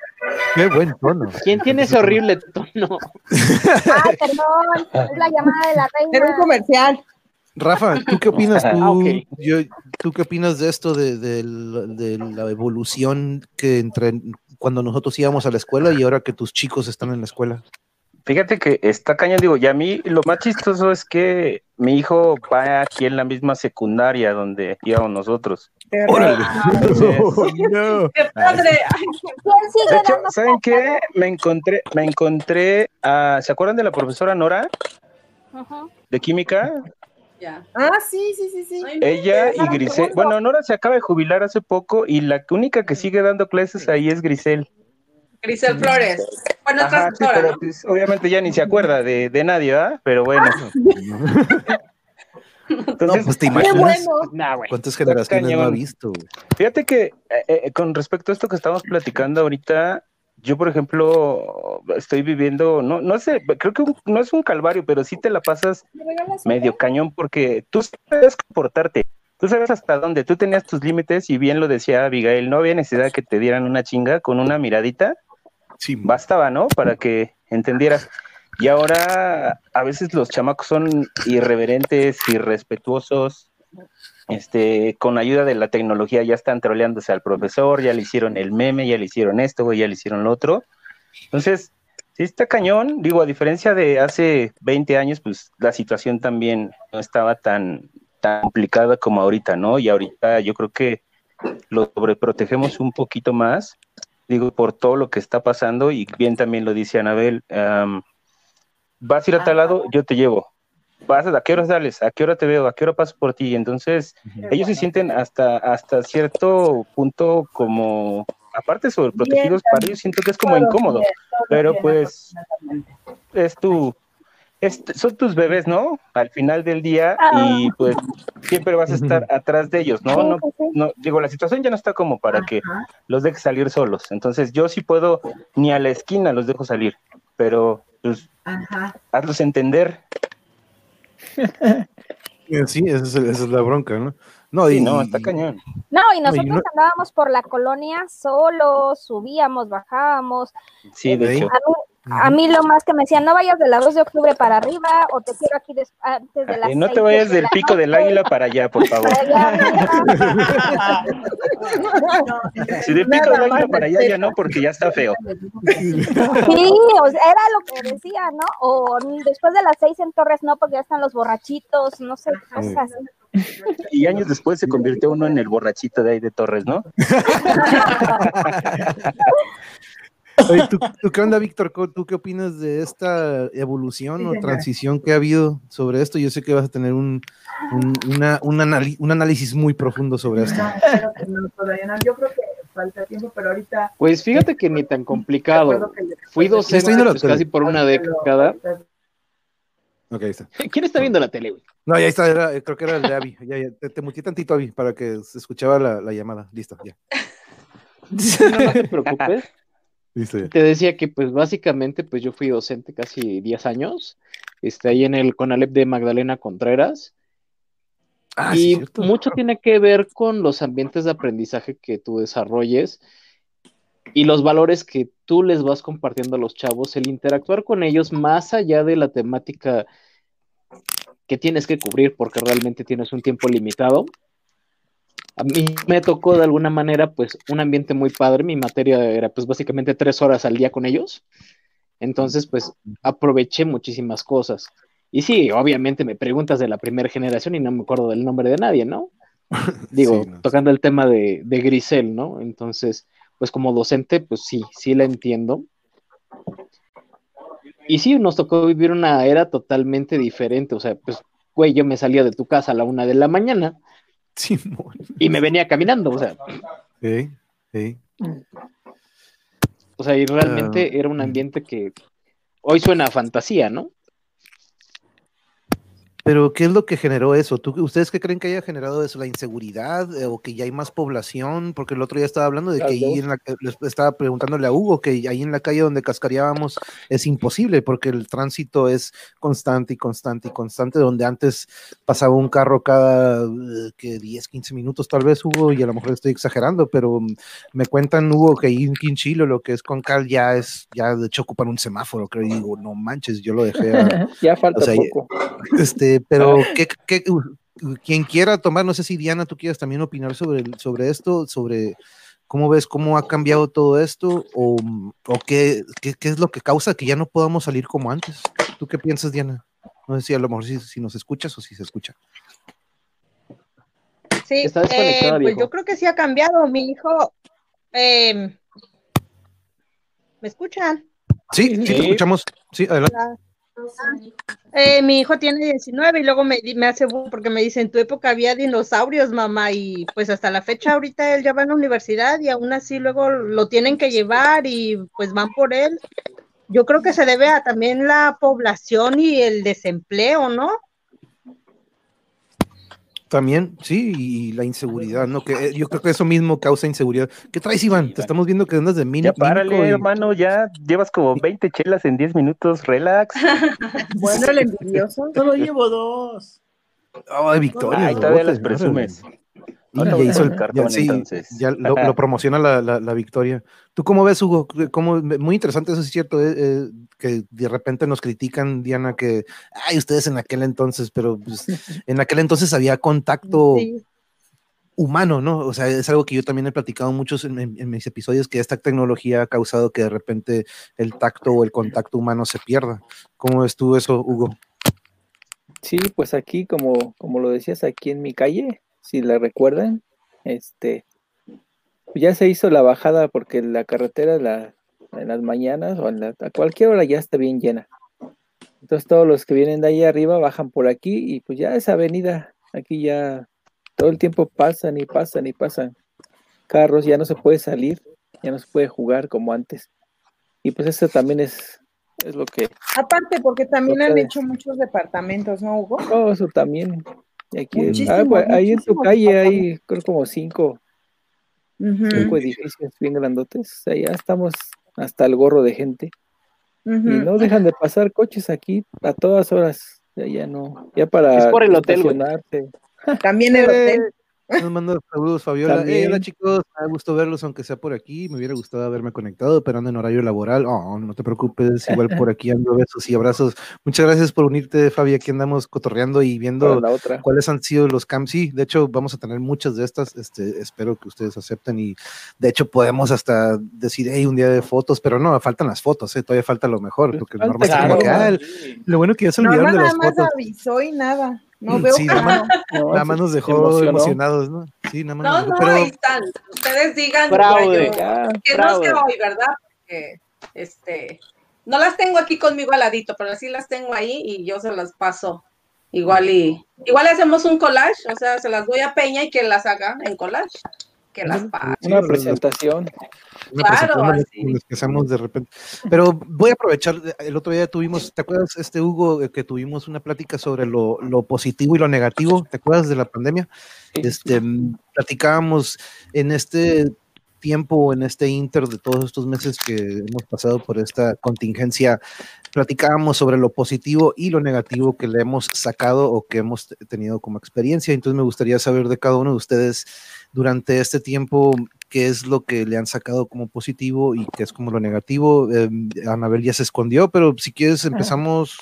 Qué buen tono. ¿Quién tiene ese horrible tono? *laughs* ah, perdón, es la llamada de la Era un reina. comercial. Rafa, ¿tú qué opinas? *laughs* ¿Tú, Ah, ok. yo, ¿tú qué opinas de esto, de, de la evolución que entre cuando nosotros íbamos a la escuela y ahora que tus chicos están en la escuela? Fíjate que está cañón, digo, y a mí lo más chistoso es que mi hijo va aquí en la misma secundaria donde íbamos nosotros. ¡Órale! *laughs* Entonces, No. *laughs* ¡Qué padre! ¿Quién sigue de hecho, ¿saben qué? Me encontré, me encontré a, ¿se acuerdan de la profesora Nora de química? Ya. Ah, sí, sí, sí, sí. Ay, no, Ella y ah, Grisel. Bueno, Nora se acaba de jubilar hace poco y la única que sigue dando clases ahí es Grisel. Grisel Flores. Bueno, Ajá, sí, pero ¿no? pues, obviamente ya ni se acuerda de, de nadie, ¿verdad? Pero bueno. *laughs* No, Entonces, pues te imaginas bueno. Nah, cuántas generaciones no ha visto. Fíjate que eh, eh, con respecto a esto que estamos platicando ahorita, yo por ejemplo estoy viviendo, no, no sé, creo que un- no es un calvario, pero sí te la pasas ¿Me regalas medio cañón porque tú sabes comportarte, tú sabes hasta dónde, tú tenías tus límites y bien lo decía Abigail, no había necesidad que te dieran una chinga con una miradita, Sí, bastaba, ¿no? Para que entendieras. Y ahora a veces los chamacos son irreverentes, irrespetuosos, este, con ayuda de la tecnología ya están troleándose al profesor, ya le hicieron el meme, ya le hicieron esto, ya le hicieron lo otro. Entonces, sí está cañón, digo, a diferencia de hace 20 años, pues la situación también no estaba tan, tan complicada como ahorita, ¿no? Y ahorita yo creo que lo sobreprotegemos un poquito más, digo, por todo lo que está pasando, y bien también lo dice Anabel, vas a ir a tal lado, yo te llevo. Vas a, ¿a qué horas sales? ¿A qué hora te veo? ¿A qué hora paso por ti? Entonces, ellos se sienten hasta, hasta cierto punto como, aparte sobreprotegidos, para ellos siento que es como incómodo, pero pues es tu, es- son tus bebés, ¿no? Al final del día y pues siempre vas a estar atrás de ellos, ¿no? No, no, digo, la situación ya no está como para que los dejes salir solos, entonces yo sí puedo, ni a la esquina los dejo salir, pero pues Ajá. hazlos entender. Eh, *laughs* Sí, esa es, esa es la bronca, ¿no? No, Sí, y, no, está cañón. No, y No, y nosotros no- andábamos por la colonia solos, subíamos, bajábamos. Sí, de Ok. hecho. A mí, lo más que me decían, no vayas de la 2 de octubre para arriba o te quiero aquí des- antes de las Eh, no te vayas del la pico del noche". águila para allá, por favor. Si del pico del águila para allá ya no, porque ya está feo. Sí, o sea, era lo que decía, ¿no? O después de las seis en Torres no, porque ya están los borrachitos, no sé, cosas. Y años después se convirtió uno en el borrachito de ahí de Torres, ¿no? *laughs* Oye, ¿tú, tú qué onda, Víctor? ¿Tú qué opinas de esta evolución Sí, o transición que ha habido sobre esto? Yo sé que vas a tener un, un, una- un anali- un análisis muy profundo sobre esto. No, que no, todavía no. Yo creo que falta tiempo, pero ahorita. Pues fíjate que ni tan complicado. Fui docente pues, casi por una década. Ok, ahí está. *laughs* ¿Quién está viendo la tele, güey? No, ya está, era- creo que era el de. Ya, ya, te, te tantito, Avi, para que se escuchaba la, la llamada. Listo, ya. *laughs* No, no te preocupes. Te decía que, pues, básicamente, pues yo fui docente casi 10 años, este, ahí en el CONALEP de Magdalena Contreras, Ah, y mucho tiene que ver con los ambientes de aprendizaje que tú desarrolles y los valores que tú les vas compartiendo a los chavos, el interactuar con ellos más allá de la temática que tienes que cubrir porque realmente tienes un tiempo limitado. A mí me tocó de alguna manera pues un ambiente muy padre, mi materia era pues básicamente tres horas al día con ellos, entonces pues aproveché muchísimas cosas. Y sí, obviamente me preguntas de la primera generación y no me acuerdo del nombre de nadie, ¿no? *laughs* Digo, Sí, no. tocando el tema de, de Grisel, ¿no? Entonces, pues como docente, pues sí, sí la entiendo. Y sí, nos tocó vivir una era totalmente diferente. O sea, pues, güey, yo me salía de tu casa a la una de la mañana Simón. y me venía caminando. O sea, Sí, sí. o sea, y realmente Ah, era un ambiente que hoy suena a fantasía, ¿no? Pero, ¿qué es lo que generó eso? ¿Tú, ¿Ustedes qué creen que haya generado eso? ¿La inseguridad eh, o que ya hay más población? Porque el otro día estaba hablando de que ahí en la, les estaba preguntándole a Hugo que ahí en la calle donde cascareábamos es imposible porque el tránsito es constante y constante y constante, donde antes pasaba un carro cada eh, que 10, 15 minutos tal vez, Hugo, y a lo mejor estoy exagerando, pero mm, me cuentan, Hugo, que ahí en Quinchilo lo que es Concal ya es, ya de hecho ocupan un semáforo, creo, y digo, no manches, yo lo dejé a, *laughs* ya falta o sea, poco. este, pero ¿qué, qué- uh, quien quiera tomar, no sé si Diana, tú quieres también opinar sobre, sobre esto, sobre cómo ves cómo ha cambiado todo esto o, o qué, qué, qué es lo que causa que ya no podamos salir como antes. ¿Tú qué piensas, Diana? No sé si a lo mejor si, si nos escuchas o si se escucha. Sí, eh, pues yo creo que sí ha cambiado. Mi hijo, eh, ¿me escuchan? Sí, sí, te Sí. escuchamos. Sí, adelante. Eh, mi hijo tiene 19 y luego me, me hace porque me dice, en tu época había dinosaurios, mamá, y pues hasta la fecha ahorita él ya va a la universidad y aún así luego lo tienen que llevar y pues van por él. Yo creo que se debe a también la población y el desempleo, ¿no? También, sí, y la inseguridad, ¿no? Que eh, yo creo que eso mismo causa inseguridad. ¿Qué traes, Iván? Te estamos viendo que andas de mini. Ya párale, y- hermano, ya llevas como 20 chelas en 10 minutos, relax. *laughs* Bueno, el envidioso. Solo llevo dos. Ay, Victoria. Ay, todavía las presumes. Y Ahora ya hizo el cartón, ya, sí, entonces. ya lo, lo *laughs* promociona la, la, la victoria. ¿Tú cómo ves, Hugo? ¿Cómo, muy interesante, eso es cierto, eh, eh, que de repente nos critican, Diana, que, ay, ustedes en aquel entonces, pero pues, *laughs* en aquel entonces había contacto Sí. humano, ¿no? O sea, es algo que yo también he platicado muchos en, en- en mis episodios, que esta tecnología ha causado que de repente el tacto o el contacto humano se pierda. ¿Cómo ves tú eso, Hugo? Sí, pues aquí, como, como lo decías, aquí en mi calle, si la recuerdan, este, ya se hizo la bajada porque la carretera la, en las mañanas o en la- a cualquier hora ya está bien llena. Entonces todos los que vienen de ahí arriba bajan por aquí y pues ya esa avenida, aquí ya todo el tiempo pasan y pasan y pasan carros, ya no se puede salir, ya no se puede jugar como antes. Y pues eso también es, es lo que Aparte, porque también han hecho muchos departamentos, ¿no, Hugo? Oh, eso también. Y aquí, ah, pues, ahí en tu calle hay creo como cinco, cinco edificios bien grandotes. O sea, ya estamos hasta el gorro de gente. Y no dejan de pasar coches aquí a todas horas. Ya, ya no. Ya para Es por el hotel. También *laughs* el hotel. Nos manda saludos, Fabiola. Eh, hola chicos, me da gusto verlos, aunque sea por aquí. Me hubiera gustado haberme conectado, pero ando en horario laboral. Oh, no te preocupes, igual por aquí ando besos y abrazos. Muchas gracias por unirte, Fabi. Aquí andamos cotorreando y viendo la otra. cuáles han sido los camps. Sí, de hecho, vamos a tener muchas de estas. Este, espero que ustedes acepten y de hecho podemos hasta decir, hey, un día de fotos, pero no, faltan las fotos, eh, todavía falta lo mejor, porque falta, Norma está como que, claro. ah, el- lo bueno que ya se No, olvidaron de nada las más fotos. avisó y nada. No Mm, veo sí, nada que más, No, nada más nos dejó emocionó. emocionados, ¿no? Sí, nada más. No, nos dejó, no, pero ahí están. Ustedes digan Fraude. yo- Ya, que no sea hoy, ¿verdad? Porque, este, no las tengo aquí conmigo al ladito, pero sí las tengo ahí y yo se las paso. Igual y igual hacemos un collage, o sea, se las doy a Peña y que las haga en collage, que las. Sí, Una presentación. una Claro, presentación las- así. de repente. Pero voy a aprovechar, el otro día tuvimos, ¿te acuerdas, este Hugo, que tuvimos una plática sobre lo, lo positivo y lo negativo? ¿Te acuerdas de la pandemia? Sí, Este, platicábamos en este tiempo, en este inter de todos estos meses que hemos pasado por esta contingencia, platicábamos sobre lo positivo y lo negativo que le hemos sacado o que hemos te- tenido como experiencia. Entonces me gustaría saber de cada uno de ustedes durante este tiempo qué es lo que le han sacado como positivo y qué es como lo negativo. Eh, Anabel ya se escondió, pero si quieres empezamos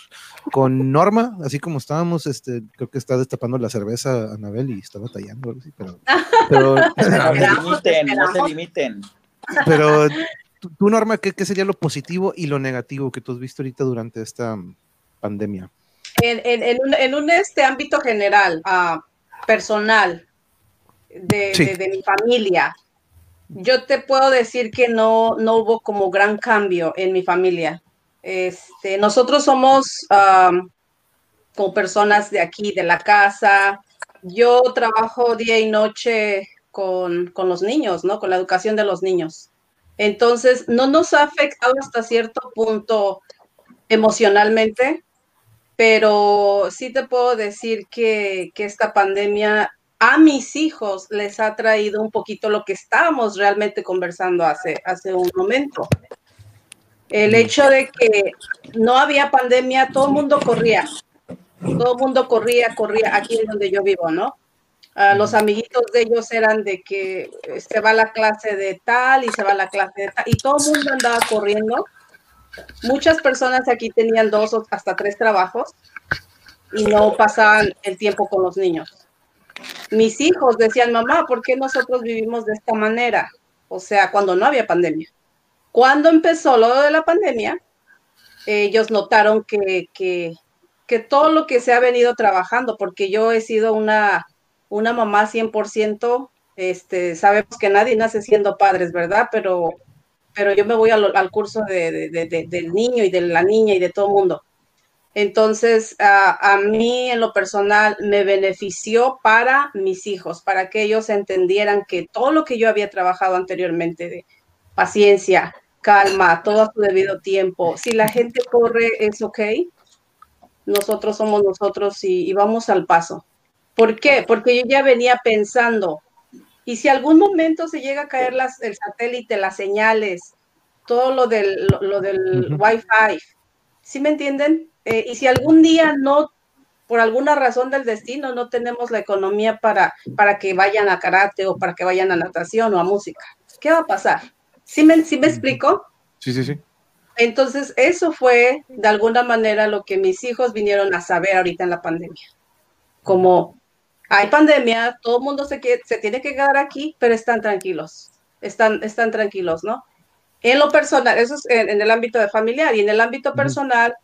con Norma, así como estábamos, este, creo que está destapando la cerveza Anabel y está batallando, algo así, pero, *laughs* pero, No se limiten, no se limiten. pero tú, Norma, ¿qué, ¿qué sería lo positivo y lo negativo que tú has visto ahorita durante esta pandemia? En, en- en un, en un, este ámbito general, ah, personal, de, Sí. de- de mi familia, yo te puedo decir que no, no hubo como gran cambio en mi familia. Este, nosotros somos am, como personas de aquí, de la casa. Yo trabajo día y noche con, con los niños, ¿no? Con la educación de los niños. Entonces, no nos ha afectado hasta cierto punto emocionalmente, pero sí te puedo decir que, que esta pandemia a mis hijos les ha traído un poquito lo que estábamos realmente conversando hace, hace un momento. El hecho de que no había pandemia, todo el mundo corría, todo el mundo corría, corría aquí en donde yo vivo, ¿no? Ah, los amiguitos de ellos eran de que se va a la clase de tal y se va a la clase de tal, y todo el mundo andaba corriendo. Muchas personas aquí tenían dos o hasta tres trabajos y no pasaban el tiempo con los niños. Mis hijos decían, mamá, ¿por qué nosotros vivimos de esta manera? O sea, cuando no había pandemia. Cuando empezó lo de la pandemia, ellos notaron que, que, todo lo que se ha venido trabajando, porque yo he sido una, una mamá 100%, este, sabemos que nadie nace siendo padres, ¿verdad? Pero, pero yo me voy al, curso de, de- de- de- del niño y de la niña y de todo el mundo. Entonces, a, a mí en lo personal me benefició para mis hijos, para que ellos entendieran que todo lo que yo había trabajado anteriormente de paciencia, calma, todo a su debido tiempo, si la gente corre es ok, nosotros somos nosotros y, y vamos al paso. ¿Por qué? Porque yo ya venía pensando, y si algún momento se llega a caer las, el satélite, las señales, todo lo del, lo, lo del. Wi-Fi, ¿sí me entienden? Eh, y si algún día no, por alguna razón del destino, no tenemos la economía para, para que vayan a karate o para que vayan a natación o a música, ¿qué va a pasar? ¿Sí me, sí me explico? Sí, sí, sí. Entonces, eso fue de alguna manera lo que mis hijos vinieron a saber ahorita en la pandemia. Como hay pandemia, todo el mundo se, que- se tiene que quedar aquí, pero están tranquilos, están, están tranquilos, ¿no? En lo personal, eso es en, en el ámbito de familiar y en el ámbito personal,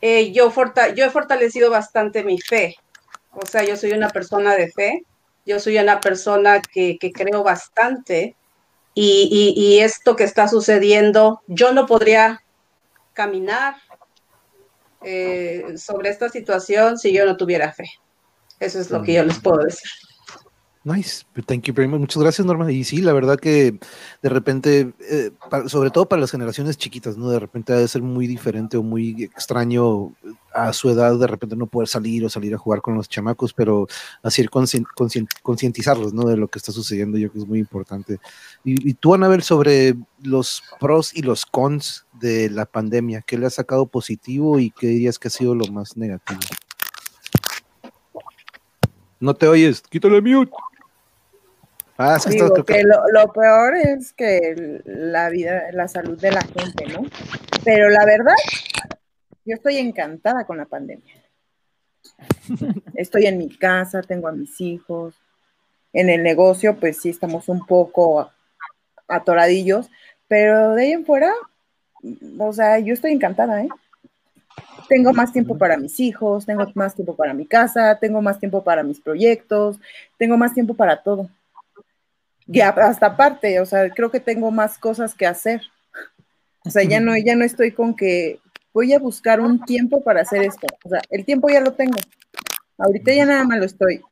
eh, yo, yo he fortalecido bastante mi fe. O sea, yo soy una persona de fe, yo soy una persona que, que creo bastante y, y- y esto que está sucediendo, yo no podría caminar eh, sobre esta situación si yo no tuviera fe. Eso es lo que yo les puedo decir. Nice, thank you very much. Muchas gracias, Norma. Y sí, la verdad que de repente, eh, sobre todo para las generaciones chiquitas, ¿no? De repente ha de ser muy diferente o muy extraño a su edad, de repente no poder salir o salir a jugar con los chamacos, pero así concientizarlos, ¿no? De lo que está sucediendo, yo creo que es muy importante. Y, y tú, Anabel, sobre los pros y los cons de la pandemia, ¿qué le ha sacado positivo y qué dirías que ha sido lo más negativo? No te oyes, quítale mute. Ah, es que Digo estás- que lo, lo peor es que la vida, la salud de la gente, ¿no? Pero la verdad, yo estoy encantada con la pandemia. Estoy en mi casa, tengo a mis hijos. En el negocio, pues sí estamos un poco atoradillos, pero de ahí en fuera, o sea, yo estoy encantada, ¿eh? Tengo más tiempo para mis hijos, tengo más tiempo para mi casa, tengo más tiempo para mis proyectos, tengo más tiempo para todo. Ya hasta aparte, o sea, creo que tengo más cosas que hacer. O sea, ya no, ya no estoy con que voy a buscar un tiempo para hacer esto. O sea, el tiempo ya lo tengo. Ahorita ya nada más lo estoy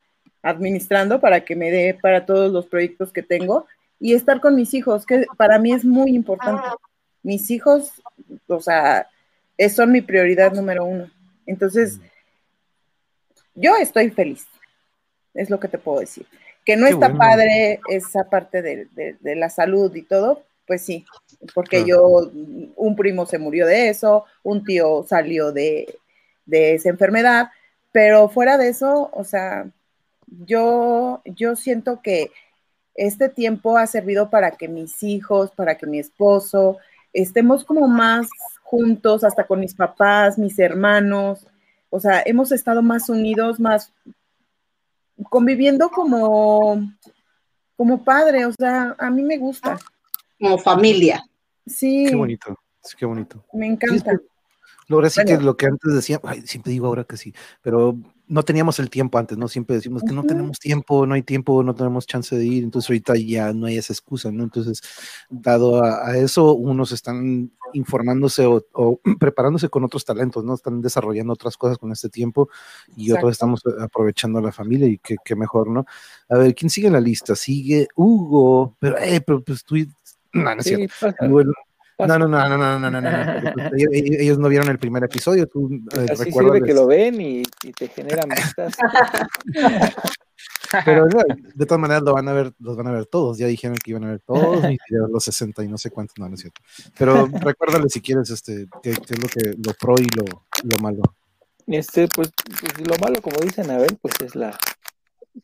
administrando para que me dé para todos los proyectos que tengo y estar con mis hijos, que para mí es muy importante. Mis hijos, o sea, es- son mi prioridad número uno. Entonces, yo estoy feliz, es lo que te puedo decir. Que no Qué está bueno. padre esa parte de, de- de la salud y todo, pues sí, porque Claro. yo, un primo se murió de eso, un tío salió de, de esa enfermedad, pero fuera de eso, o sea, yo, yo siento que este tiempo ha servido para que mis hijos, para que mi esposo, estemos como más juntos, hasta con mis papás, mis hermanos, o sea, hemos estado más unidos, más conviviendo como, como padre, o sea, a mí me gusta. Como familia. Sí, Qué bonito, sí, qué bonito. me encanta. Ahora sí Bueno. que lo que antes decía, ay, siempre digo ahora que sí, pero no teníamos el tiempo antes, ¿no? Siempre decimos que no tenemos tiempo, no hay tiempo, no tenemos chance de ir, entonces ahorita ya no hay esa excusa, ¿no? Entonces, dado a, a eso, unos están informándose o, o *clears throat* preparándose con otros talentos, ¿no? Están desarrollando otras cosas con este tiempo y otros estamos aprovechando a la familia y qué, mejor, ¿no? A ver, ¿quién sigue en la lista? Sigue Hugo, pero, eh, pero pues tú, *clears throat* no, no es cierto. Hugo. No, no, no, no, no, no, no, no. Pues, *laughs* ellos, ellos, no vieron el primer episodio. Tú, eh, Así sirve que lo ven y, y te genera amistad. *laughs* Pero no, de todas maneras lo van a ver, los van a ver todos. Ya dijeron que iban a ver todos y los 60 y no sé cuántos, no, no es cierto. Pero *laughs* recuérdale si quieres este, qué, es lo que lo pro y lo, lo malo. Este, pues, pues, lo malo, como dicen a ver, pues es la,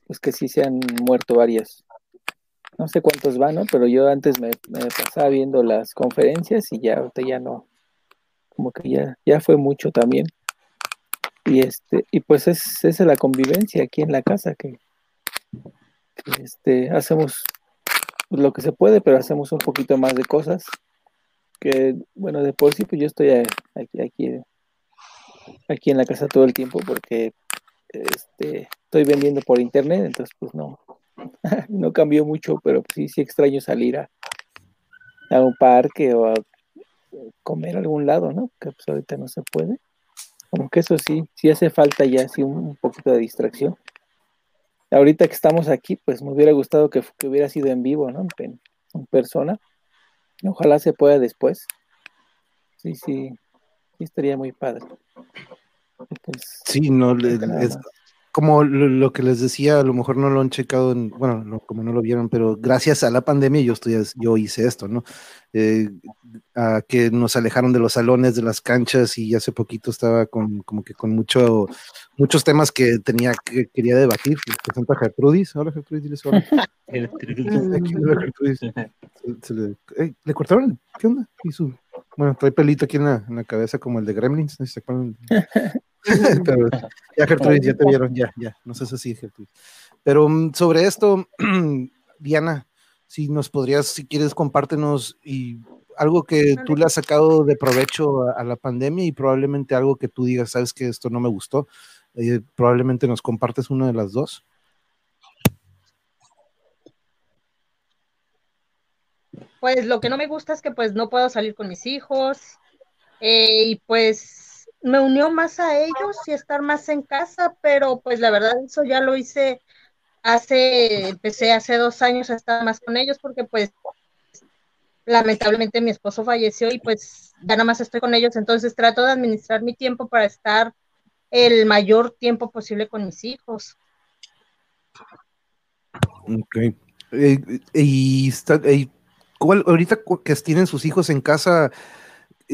pues que sí se han muerto varias no sé cuántos van, ¿no? Pero yo antes me, pasaba viendo las conferencias y ya ahorita ya no, como que ya, ya fue mucho también. Y este, y pues es, es la convivencia aquí en la casa que, que, este, hacemos lo que se puede, pero hacemos un poquito más de cosas. Que, bueno, de por sí, pues yo estoy aquí, aquí, aquí en la casa todo el tiempo porque este, estoy vendiendo por internet, entonces pues no, *laughs* no cambió mucho, pero sí, sí extraño salir a, a un parque o a comer a algún lado, ¿no? Que pues ahorita no se puede. Como que eso sí, sí hace falta ya sí un, un poquito de distracción. Ahorita que estamos aquí, pues me hubiera gustado que, que hubiera sido en vivo, ¿no? En, en persona. Ojalá se pueda después. Sí, sí, sí estaría muy padre. Pues, Sí, no, le- es. Como lo, lo que les decía, a lo mejor no lo han checado, en, bueno, no- como no lo vieron, pero gracias a la pandemia yo, estoy, yo hice esto, ¿no? Eh, a que nos alejaron de los salones, de las canchas y hace poquito estaba con, como que con mucho, muchos temas que tenía, que quería debatir. Les presento a Gertrudis. Hola Gertrudis, diles hola. *laughs* Aquí, hola, Gertrudis. Se- se le, ey, ¿le cortaron? ¿Qué onda? Y su, bueno, trae pelito aquí en la, en la cabeza como el de Gremlins, no se acuerdan. *laughs* *laughs* Pero ya Gertrudis, ya te vieron, ya, ya, no sé si Gertrudis. Pero mm, sobre esto, *clears throat* Diana, si nos podrías, si quieres, compártenos y algo que tú le has sacado de provecho a, a la pandemia y probablemente algo que tú digas, sabes que esto no me gustó, eh, probablemente nos compartes una de las dos. Pues lo que no me gusta es que pues no puedo salir con mis hijos eh, y pues me unió más a ellos y estar más en casa, pero pues la verdad eso ya lo hice hace, empecé hace dos años a estar más con ellos porque pues lamentablemente mi esposo falleció y pues ya nada más estoy con ellos, entonces trato de administrar mi tiempo para estar el mayor tiempo posible con mis hijos. Ok. Eh, y eh, ¿cuál- ahorita que tienen sus hijos en casa,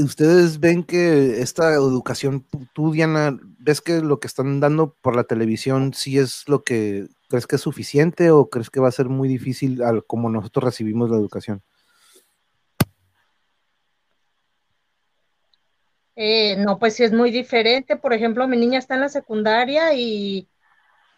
¿ustedes ven que esta educación, tú Diana, ves que lo que están dando por la televisión sí es lo que crees que es suficiente o crees que va a ser muy difícil al, como nosotros recibimos la educación? Eh, no, pues sí es muy diferente. Por ejemplo, mi niña está en la secundaria y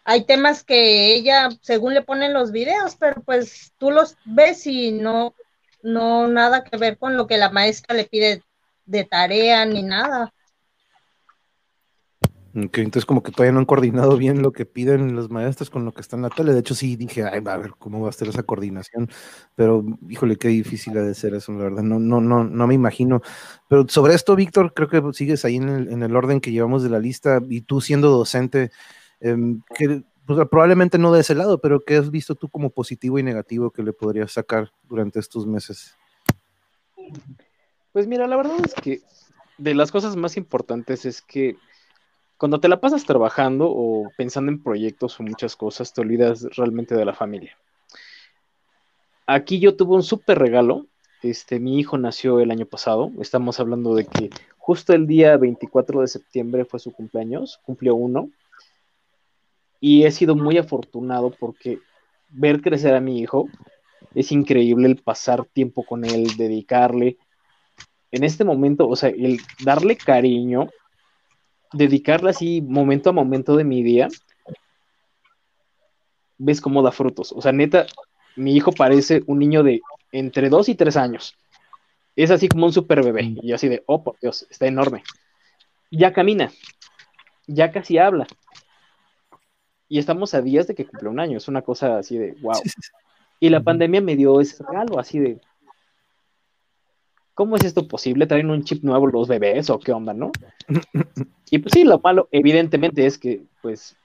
hay temas que ella, según le ponen los videos, pero pues tú los ves y no, no nada que ver con lo que la maestra le pide de tarea ni nada. Entonces como que todavía no han coordinado bien lo que piden los maestros con lo que está en la tele. De hecho, sí dije, ay, va a ver cómo va a ser esa coordinación. Pero, híjole, qué difícil ha de ser eso, la verdad. No, no, no, no me imagino. Pero sobre esto, Víctor, creo que sigues ahí en el, en el orden que llevamos de la lista y tú siendo docente, em, que pues, probablemente no de ese lado, pero ¿qué has visto tú como positivo y negativo que le podrías sacar durante estos meses? Pues mira, la verdad es que de las cosas más importantes es que cuando te la pasas trabajando o pensando en proyectos o muchas cosas, te olvidas realmente de la familia. Aquí yo tuve un súper regalo. Este, mi hijo nació el año pasado. Estamos hablando de que justo el día 24 de septiembre fue su cumpleaños, cumplió uno. Y he sido muy afortunado porque ver crecer a mi hijo es increíble el pasar tiempo con él, dedicarle. En este momento, o sea, el darle cariño, dedicarle así momento a momento de mi día, ves cómo da frutos. O sea, neta, mi hijo parece un niño de entre 2 y 3 años. Es así como un super bebé. Y yo así de, oh, por Dios, está enorme. Ya camina, ya casi habla. Y estamos a días de que cumple un año. Es una cosa así de, wow. Y la pandemia me dio ese regalo, así de, ¿cómo es esto posible? ¿Traen un chip nuevo los bebés o qué onda, no? *laughs* Y pues sí, lo malo, evidentemente, es que, pues,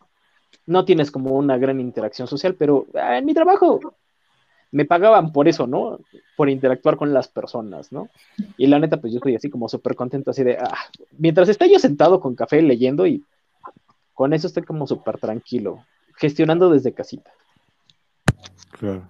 no tienes como una gran interacción social, pero ah, en mi trabajo me pagaban por eso, ¿no? Por interactuar con las personas, ¿no? Y la neta, pues yo estoy así como súper contento, así de, ah, mientras esté yo sentado con café leyendo y con eso estoy como súper tranquilo, gestionando desde casita. Claro.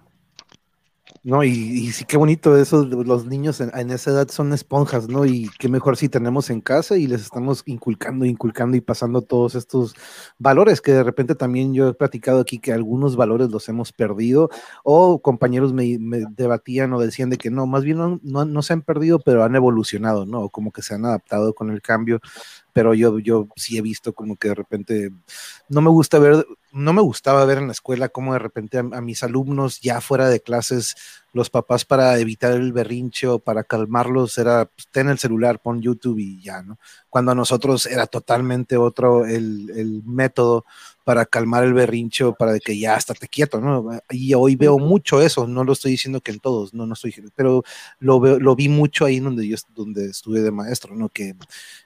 No, y, y sí, qué bonito eso, los niños en, en, esa edad son esponjas, ¿no? Y qué mejor si tenemos en casa y les estamos inculcando, inculcando y pasando todos estos valores que de repente también yo he platicado aquí que algunos valores los hemos perdido o compañeros me, debatían o decían de que no, más bien no, no, no, se han perdido, pero han evolucionado, ¿no? Como que se han adaptado con el cambio, pero yo, yo sí he visto como que de repente no me gusta ver, no me gustaba ver en la escuela como de repente a, a mis alumnos ya fuera de clases los papás para evitar el berrinche o para calmarlos era pues, ten el celular, pon YouTube y ya, ¿no? Cuando a nosotros era totalmente otro el, el método para calmar el berrincho, para que ya estate quieto, ¿no? Y hoy veo mucho eso, no lo estoy diciendo que en todos, no, no estoy, pero lo, veo, lo vi mucho ahí donde yo donde estuve de maestro, ¿no? Que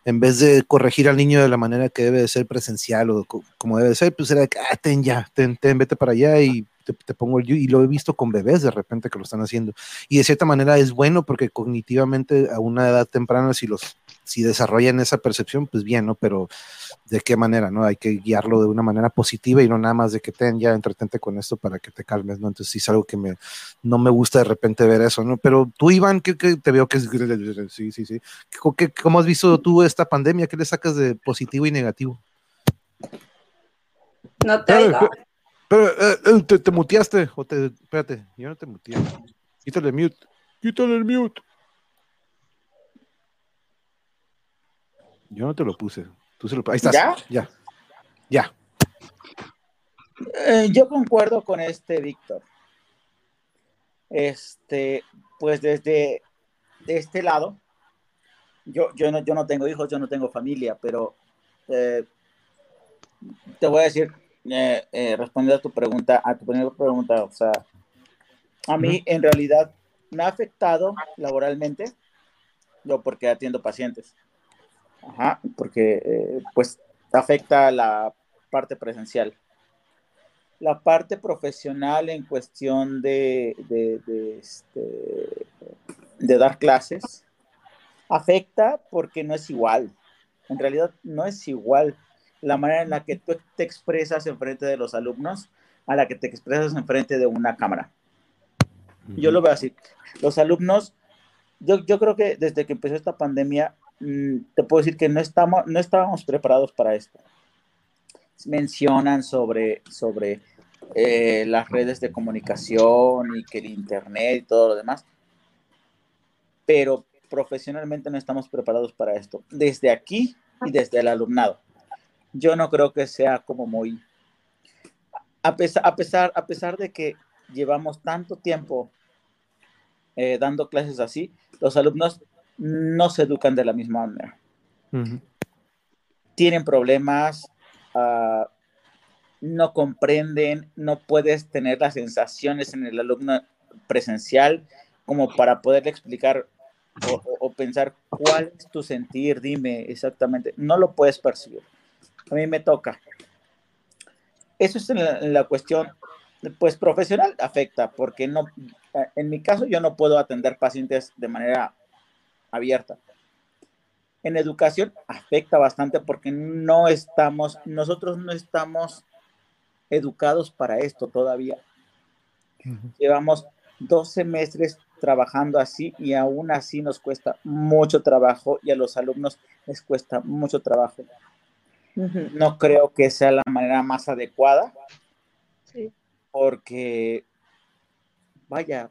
en vez de corregir al niño de la manera que debe de ser presencial o co como debe de ser, pues era ah, ten ya, ten, ten, vete para allá y te, te, pongo el y lo he visto con bebés de repente que lo están haciendo. Y de cierta manera es bueno porque cognitivamente a una edad temprana, si los si desarrollan esa percepción, pues bien, ¿no? Pero de qué manera, ¿no? Hay que guiarlo de una manera positiva y no nada más de que ten, ya entretente con esto para que te calmes, ¿no? Entonces sí es algo que me, no me gusta de repente ver eso, ¿no? Pero tú, Iván, que, que te veo que es, sí, sí, sí. ¿Qué, ¿Cómo has visto tú esta pandemia? ¿Qué le sacas de positivo y negativo? No te oigo. Pero, eh, te, te, muteaste, o te, espérate, yo no te muteé. Quítale el mute, quítale el mute. Yo no te lo puse. Tú se lo Ahí estás. ¿Ya? Ya. Ya. Eh, yo concuerdo con este Víctor. Este, pues desde de este lado, yo, yo, no, yo no tengo hijos, yo no tengo familia, pero eh, te voy a decir, eh, eh, respondiendo a tu pregunta, a tu primera pregunta, o sea, a mí uh -huh. en realidad me ha afectado laboralmente, yo porque atiendo pacientes. Ajá, porque eh, pues afecta la parte presencial. la parte profesional en cuestión de, de, de, este, de dar clases afecta porque no es igual. En realidad no es igual la manera en la que tú te expresas en frente de los alumnos a la que te expresas en frente de una cámara. Yo lo veo así. Los alumnos, yo, yo creo que desde que empezó esta pandemia, mm, te puedo decir que no, estamos, no estábamos preparados para esto. Mencionan sobre, sobre eh, las redes de comunicación y que el Internet y todo lo demás, pero profesionalmente no estamos preparados para esto, desde aquí y desde el alumnado. Yo no creo que sea como muy... A pesar, a pesar, a pesar de que llevamos tanto tiempo eh, dando clases así, los alumnos no se educan de la misma manera. Tienen problemas, ah, no comprenden, no puedes tener las sensaciones en el alumno presencial como para poderle explicar o, o, pensar cuál es tu sentir, dime exactamente, no lo puedes percibir. A mí me toca. Eso es en la, en la cuestión, pues profesional, afecta, porque no, en mi caso yo no puedo atender pacientes de manera abierta. En educación afecta bastante porque no estamos, nosotros no estamos educados para esto todavía. Llevamos dos semestres trabajando así y aún así nos cuesta mucho trabajo y a los alumnos les cuesta mucho trabajo. No creo que sea la manera más adecuada Sí. porque, vaya,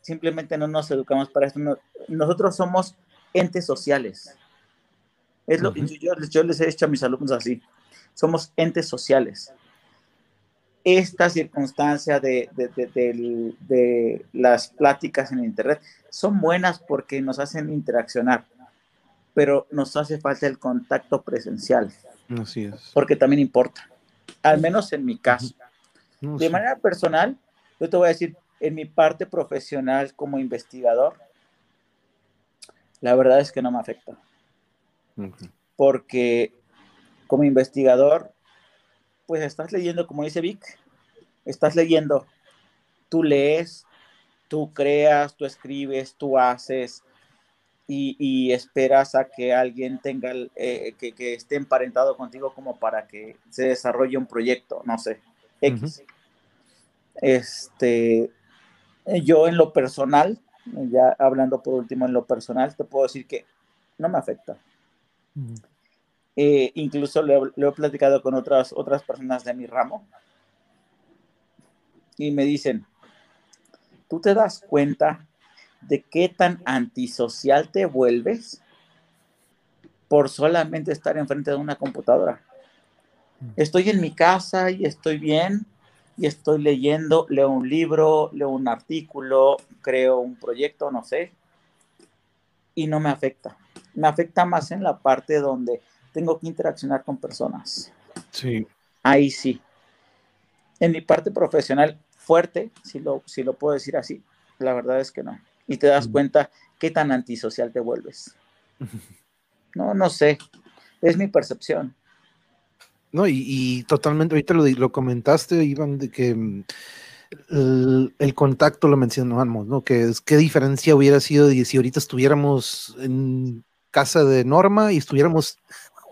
simplemente no nos educamos para esto. No- nosotros somos entes sociales. Es lo, yo, yo- yo les he dicho a mis alumnos así, somos entes sociales. Esta circunstancia de, de- de- del- de las pláticas en Internet son buenas porque nos hacen interaccionar, pero nos hace falta el contacto presencial, Así es. porque también importa, al menos en mi caso. No, De sí. manera personal, yo te voy a decir, en mi parte profesional como investigador, la verdad es que no me afecta, porque como investigador, pues estás leyendo, como dice Vic, estás leyendo, tú lees, tú creas, tú escribes, tú haces y, y esperas a que alguien tenga, el- eh, que, que esté emparentado contigo como para que se desarrolle un proyecto, no sé, X. Este, yo en lo personal, ya hablando por último en lo personal, te puedo decir que no me afecta. Eh, incluso lo, lo he platicado con otras, otras personas de mi ramo y me dicen, ¿tú te das cuenta de qué tan antisocial te vuelves por solamente estar enfrente de una computadora? Estoy en mi casa y estoy bien y estoy leyendo, leo un libro, leo un artículo, creo un proyecto, no sé, y no me afecta. Me afecta más en la parte donde tengo que interaccionar con personas. Sí. Ahí sí. En mi parte profesional fuerte, si lo, si lo puedo decir así, la verdad es que no. Y te das cuenta qué tan antisocial te vuelves. *laughs* No, no sé. Es mi percepción. No, y, y totalmente, ahorita lo, lo comentaste, Iván, de que mm, el, el contacto lo mencionábamos, ¿no? Que es qué diferencia hubiera sido de si ahorita estuviéramos en casa de Norma y estuviéramos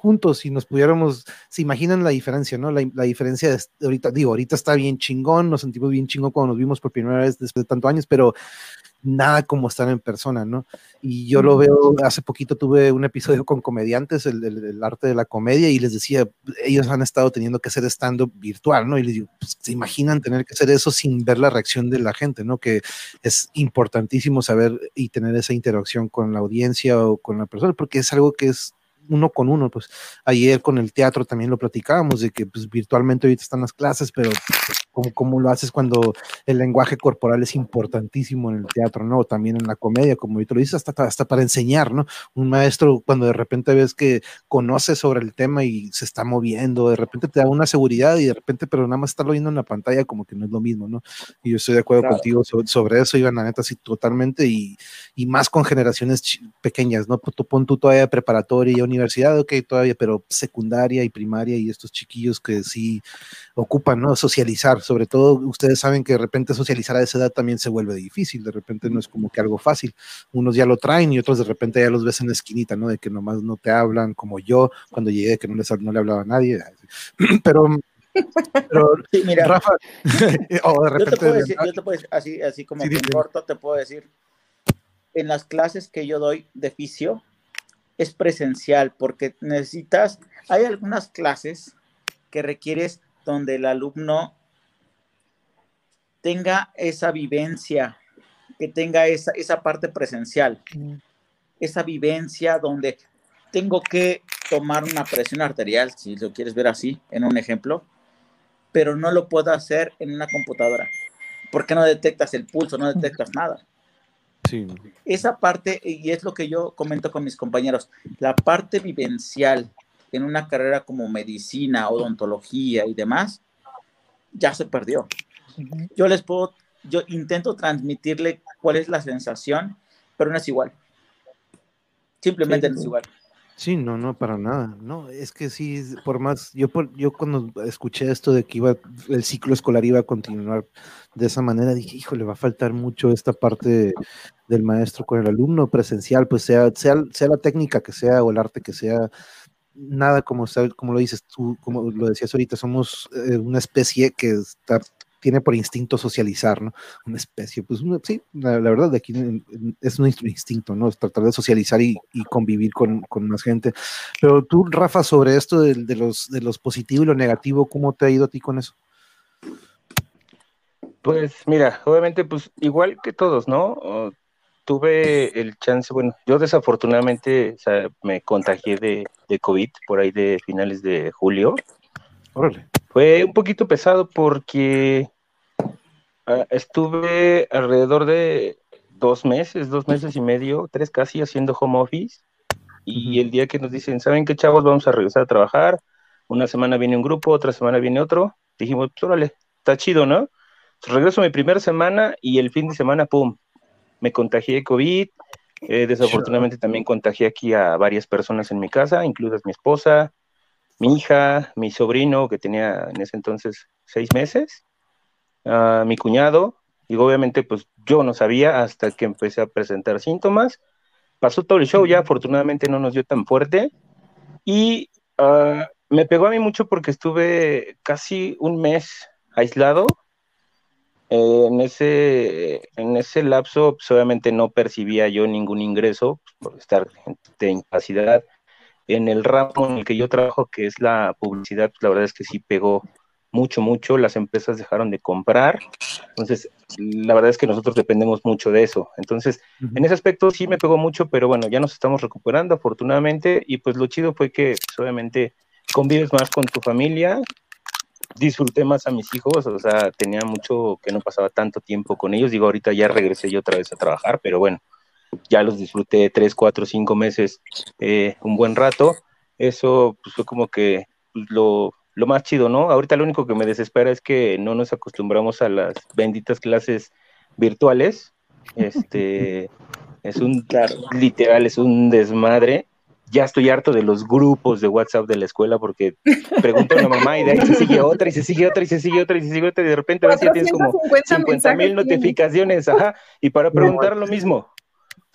juntos y nos pudiéramos, se imaginan la diferencia, ¿no? La, la diferencia de ahorita, digo, ahorita está bien chingón, nos sentimos bien chingón cuando nos vimos por primera vez después de tantos años, pero nada como estar en persona, ¿no? Y yo lo veo, hace poquito tuve un episodio con comediantes, el, el- el arte de la comedia, y les decía, ellos han estado teniendo que hacer stand-up virtual, ¿no? Y les digo, pues, ¿se imaginan tener que hacer eso sin ver la reacción de la gente, ¿no? Que es importantísimo saber y tener esa interacción con la audiencia o con la persona, porque es algo que es uno con uno, pues ayer con el teatro también lo platicábamos, de que pues virtualmente ahorita están las clases, pero pues, como, como lo haces cuando el lenguaje corporal es importantísimo en el teatro, ¿no? O también en la comedia, como ahorita lo dices, hasta, hasta para enseñar, ¿no? Un maestro cuando de repente ves que conoce sobre el tema y se está moviendo, de repente te da una seguridad y de repente, pero nada más estarlo viendo en la pantalla como que no es lo mismo, ¿no? Y yo estoy de acuerdo Claro. contigo sobre, sobre eso, Iván, la neta, sí, totalmente, y, y más con generaciones pequeñas, ¿no? Tú pon tú todavía preparatoria y universidad, ok, todavía, pero secundaria y primaria y estos chiquillos que sí ocupan, ¿no? Socializar, sobre todo ustedes saben que de repente socializar a esa edad también se vuelve difícil, de repente no es como que algo fácil, unos ya lo traen y otros de repente ya los ves en la esquinita, ¿no? De que nomás no te hablan, como yo cuando llegué, que no, les, no le hablaba a nadie, *clears throat* pero... pero *laughs* Sí, mira. Rafa, *laughs* o de Yo te puedo decir, yo te puedo decir, así, así como Sí, que corto te puedo decir, en las clases que yo doy de fisio es presencial porque necesitas, hay algunas clases que requieres donde el alumno tenga esa vivencia, que tenga esa, esa parte presencial, esa vivencia donde tengo que tomar una presión arterial, si lo quieres ver así, en un ejemplo, pero no lo puedo hacer en una computadora, porque no detectas el pulso, no detectas nada. Sí. Esa parte, y es lo que yo comento con mis compañeros, la parte vivencial en una carrera como medicina, odontología y demás, ya se perdió. Yo les puedo, yo intento transmitirle cuál es la sensación, pero no es igual. Simplemente no es igual. Sí, no, no, para nada. No, es que sí, es- por más, yo, por, yo cuando escuché esto de que iba, el ciclo escolar iba a continuar de esa manera, dije, híjole, va a faltar mucho esta parte del maestro con el alumno presencial, pues sea, sea, sea la técnica que sea o el arte que sea, nada como, como lo dices tú, como lo decías ahorita, somos eh, una especie que está, tiene por instinto socializar, ¿no? Una especie, pues una- sí, la, la verdad de aquí es un inst- instinto, ¿no? Es tratar de socializar y, y convivir con, con más gente. Pero tú, Rafa, sobre esto de, de los, de los positivo y lo negativo, ¿cómo te ha ido a ti con eso? Pues mira, obviamente, pues igual que todos, ¿no? Tuve el chance, bueno, yo desafortunadamente o sea, me contagié de, de COVID por ahí de finales de julio. Órale. Fue un poquito pesado porque ah, estuve alrededor de dos meses, dos meses y medio, tres casi haciendo home office. Y el día que nos dicen, ¿saben qué chavos? Vamos a regresar a trabajar. Una semana viene un grupo, otra semana viene otro. Dijimos, pues órale, está chido, ¿no? Entonces, regreso mi primera semana y el fin de semana, ¡pum! Me contagié de COVID. Eh, desafortunadamente también contagié aquí a varias personas en mi casa, incluidas mi esposa, mi hija, mi sobrino, que tenía en ese entonces seis meses, mi cuñado, y obviamente pues yo no sabía hasta que empecé a presentar síntomas. Pasó todo el show, ya afortunadamente no nos dio tan fuerte, y ah, me pegó a mí mucho porque estuve casi un mes aislado. Eh, en ese, en ese lapso, pues, obviamente no percibía yo ningún ingreso pues, por estar de incapacidad. En el ramo en el que yo trabajo, que es la publicidad, la verdad es que sí pegó mucho, mucho. Las empresas dejaron de comprar. Entonces, la verdad es que nosotros dependemos mucho de eso. Entonces, en ese aspecto sí me pegó mucho, pero bueno, ya nos estamos recuperando afortunadamente. Y pues lo chido fue que, pues, obviamente, convives más con tu familia, disfruté más a mis hijos, o sea, tenía mucho que no pasaba tanto tiempo con ellos. Digo, ahorita ya regresé yo otra vez a trabajar, pero bueno, ya los disfruté tres, cuatro, cinco meses, eh, un buen rato. Eso pues, fue como que lo, lo más chido, ¿no? Ahorita lo único que me desespera es que no nos acostumbramos a las benditas clases virtuales. Este *laughs* es un literal, es un desmadre. Ya estoy harto de los grupos de WhatsApp de la escuela porque pregunto a una mamá y de ahí se sigue otra y se sigue otra y se sigue otra y se sigue otra y de repente ves que tienes como 450 50 mil notificaciones, ajá, y para preguntar lo mismo.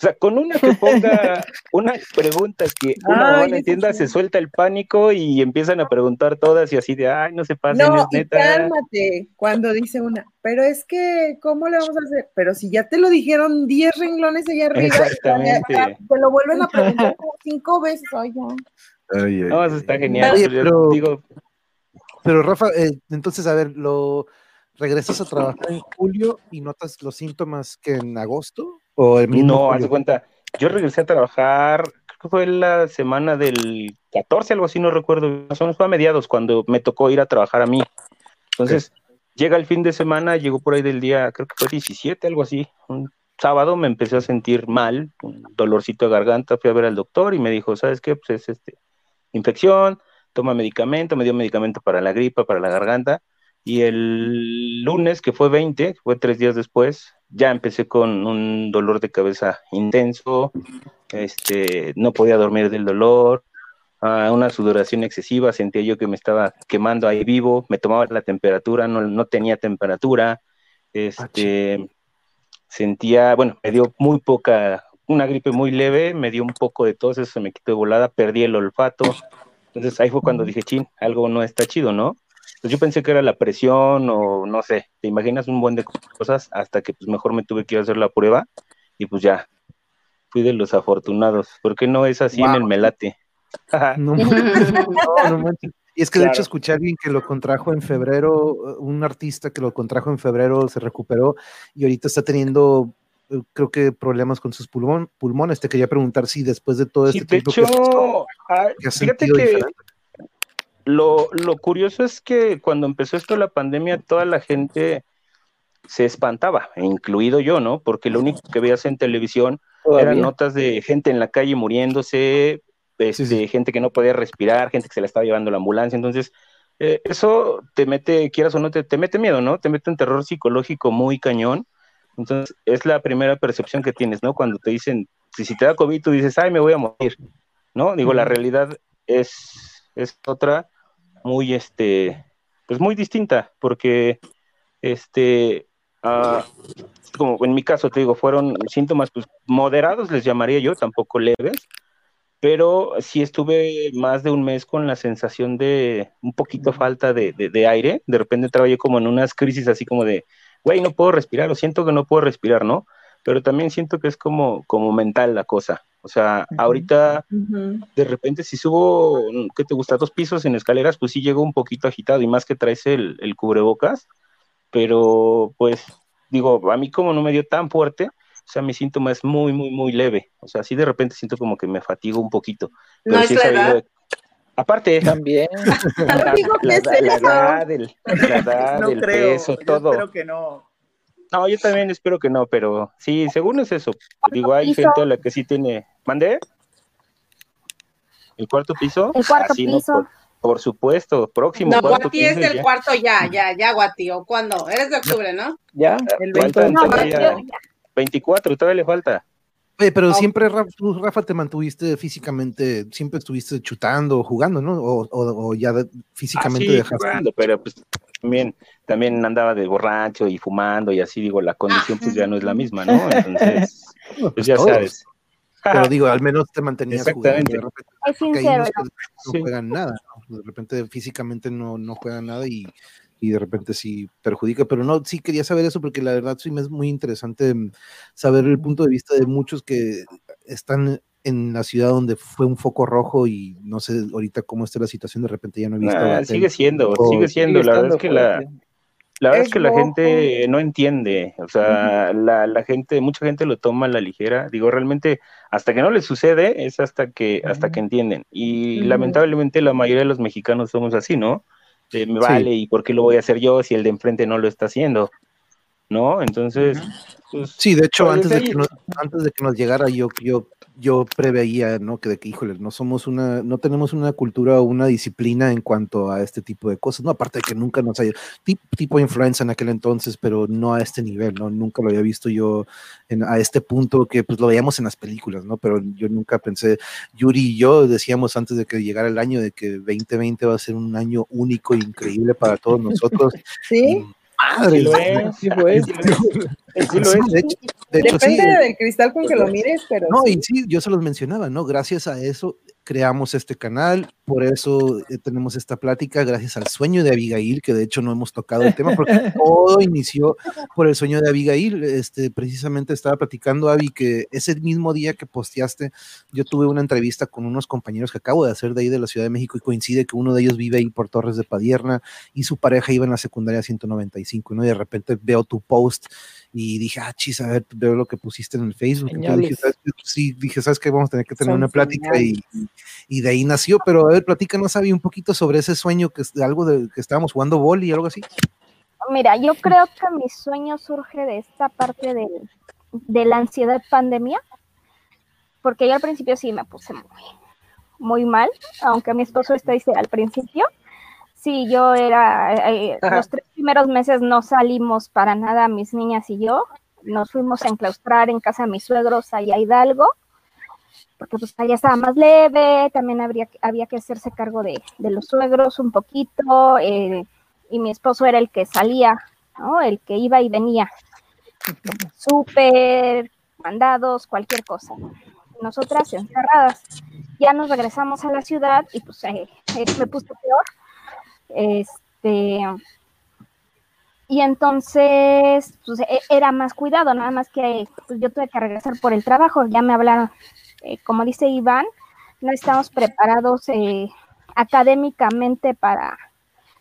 O sea, con una que ponga *laughs* una pregunta que una Ay, no entienda, se suelta el pánico y empiezan a preguntar todas y así de, ay, no se pasen, No, es y neta. cálmate cuando dice una, pero es que, ¿cómo le vamos a hacer? Pero si ya te lo dijeron 10 renglones allá arriba, Exactamente. ya- ya te lo vuelven a preguntar como cinco veces, ay, ya. No, eso está genial. Oye, yo pero- digo, Pero Rafa, eh, entonces, a ver, lo regresas a trabajar en julio y notas los síntomas que en agosto o el mismo no, haz de cuenta, yo regresé a trabajar, creo que fue la semana del 14, algo así, no recuerdo, más o menos fue a mediados cuando me tocó ir a trabajar a mí. Entonces, llega el fin de semana, llegó por ahí del día, creo que fue 17, algo así, un sábado me empecé a sentir mal, un dolorcito de garganta, fui a ver al doctor y me dijo, ¿sabes qué? Pues es este, infección, toma medicamento, me dio medicamento para la gripa, para la garganta, y el lunes, que fue 20, fue tres días después, ya empecé con un dolor de cabeza intenso, este, no podía dormir del dolor, ah, una sudoración excesiva, sentía yo que me estaba quemando ahí vivo, me tomaba la temperatura, no, no tenía temperatura, este, sentía, bueno, me dio muy poca, una gripe muy leve, me dio un poco de tos, eso se me quitó de volada, perdí el olfato, entonces ahí fue cuando dije, chin, algo no está chido, ¿no? Pues yo pensé que era la presión o no sé, te imaginas un buen de cosas hasta que pues mejor me tuve que ir a hacer la prueba y pues ya, fui de los afortunados. ¿Por qué no es así en el melate? *laughs* No, *laughs* no, no manches. Y es que de hecho escuché a alguien que lo contrajo en febrero, un artista que lo contrajo en febrero, se recuperó y ahorita está teniendo, eh, creo que problemas con sus pulmón, pulmones. Te quería preguntar si después de todo Sí, este de tiempo hecho, que ah, que has fíjate sentido que diferente. Lo, lo curioso es que cuando empezó esto la pandemia, toda la gente se espantaba, incluido yo, ¿no? Porque lo único que veías en televisión Todavía. eran notas de gente en la calle muriéndose, este, gente que no podía respirar, gente que se la estaba llevando la ambulancia. Entonces, eh, eso te mete, quieras o no, te, te mete miedo, ¿no? Te mete un terror psicológico muy cañón. Entonces, es la primera percepción que tienes, ¿no? Cuando te dicen, si, si te da COVID, tú dices, ay, me voy a morir, ¿no? Digo, la realidad es, es otra, muy, este, pues muy distinta, porque, este, ah, como en mi caso, te digo, fueron síntomas, pues, moderados, les llamaría yo, tampoco leves, pero sí estuve más de un mes con la sensación de un poquito falta de, de- de aire. De repente entraba yo como en unas crisis así como de, güey, no puedo respirar, o siento que no puedo respirar, ¿no? Pero también siento que es como, como mental la cosa. O sea, ahorita de repente si subo, ¿qué te gusta? Dos pisos en escaleras, pues sí llego un poquito agitado y más que traes el, el cubrebocas, pero pues digo, a mí como no me dio tan fuerte, o sea, mi síntoma es muy, muy, muy leve. O sea, sí de repente siento como que me fatigo un poquito. Pero ¿No sí es la edad? Aparte, también *laughs* la, la- la- edad, el, la edad, *laughs* No el creo, peso, yo todo. espero que no. No, yo también espero que no, pero sí, según es eso. Digo, hay piso? gente a la que sí tiene. ¿Mandé? ¿El cuarto piso? El cuarto Ah, sí, no, piso. por, por supuesto, próximo No, cuarto Guati es del ya. cuarto ya, ya, ya, Guati. ¿O cuándo? Eres de octubre, ¿no? Ya, El falta- 20. No, todavía. yo- 24, todavía le falta. Oye, pero Oh. siempre, Rafa, tú, Rafa, te mantuviste físicamente, siempre estuviste chutando, jugando, ¿no? O, o- o ya físicamente Ah, sí, dejaste. jugando, pero pues también, también andaba de borracho y fumando y así, digo, la condición pues ya no es la misma, ¿no? Entonces, *laughs* Bueno, pues ya todos. sabes. Pero digo, al menos te mantenías jugando. Exactamente. De repente, Es sincero. no Sí. juegan nada, ¿no? De repente físicamente no, no juegan nada y, y de repente sí perjudica, pero no, sí quería saber eso porque la verdad sí me es muy interesante mm, saber el punto de vista de muchos que están en la ciudad donde fue un foco rojo y no sé ahorita cómo está la situación, de repente ya no he visto. Nah, sigue siendo, O- sigue siendo. sigue la verdad es que la, la verdad es Es que la gente no entiende, o sea, la, la gente, mucha gente lo toma a la ligera. Digo, realmente, hasta que no les sucede, es hasta que, hasta que entienden. Y lamentablemente la mayoría de los mexicanos somos así, ¿no? De, me Sí. vale, ¿y por qué lo voy a hacer yo si el de enfrente no lo está haciendo? ¿No? Entonces, pues, Sí, de hecho, antes de, que nos, antes de que nos llegara, yo, yo, yo preveía, ¿no? Que de que, híjole, no somos una, no tenemos una cultura o una disciplina en cuanto a este tipo de cosas, ¿no? Aparte de que nunca nos haya, tipo, tipo influenza en aquel entonces, pero no a este nivel, ¿no? Nunca lo había visto yo en, a este punto que pues lo veíamos en las películas, ¿no? Pero yo nunca pensé, Yuri y yo decíamos antes de que llegara el año de que 2020 va a ser un año único e increíble para todos nosotros. *laughs* ¿Sí? Madre, Sí lo es. *laughs* Sí fue. Sí lo es. Sí, de hecho, de hecho, sí, Depende del cristal con que lo mires, pero No, sí. y sí, yo se los mencionaba, ¿no? Gracias a eso creamos este canal, por eso eh, tenemos esta plática, gracias al sueño de Abigail, que de hecho no hemos tocado el tema, porque *laughs* todo inició por el sueño de Abigail. Este, precisamente estaba platicando, Abby, que ese mismo día que posteaste, yo tuve una entrevista con unos compañeros que acabo de hacer de ahí de la Ciudad de México y coincide que uno de ellos vive ahí por Torres de Padierna y su pareja iba en la secundaria 195, ¿no? Y de repente veo tu post y dije, ah, chis, a ver, veo lo que pusiste en el Facebook. Entonces dije. ¿sabes qué? sí, dije, ¿sabes qué? Vamos a tener que tener Son una plática y, y de ahí nació, pero a ver, platícanos, Abby, un poquito sobre ese sueño, que es de algo de que estábamos jugando boli y algo así. Mira, yo creo que mi sueño surge de esta parte del- de la ansiedad pandemia, porque yo al principio sí me puse muy, muy mal, aunque mi esposo está dice al principio. Sí, yo era, eh, eh, los tres primeros meses no salimos para nada, mis niñas y yo. Nos fuimos a enclaustrar en casa de mis suegros allá a Hidalgo, porque pues allá estaba más leve, también habría, había que hacerse cargo de, de los suegros un poquito, eh, y mi esposo era el que salía, ¿no? El que iba y venía. Súper, mandados, cualquier cosa. Nosotras encerradas. Ya nos regresamos a la ciudad y pues eh, eh, me puse peor. Este, y entonces, pues e- era más cuidado, nada más que pues, yo tuve que regresar por el trabajo. Ya me hablaron, eh, como dice Iván, no estamos preparados eh, académicamente para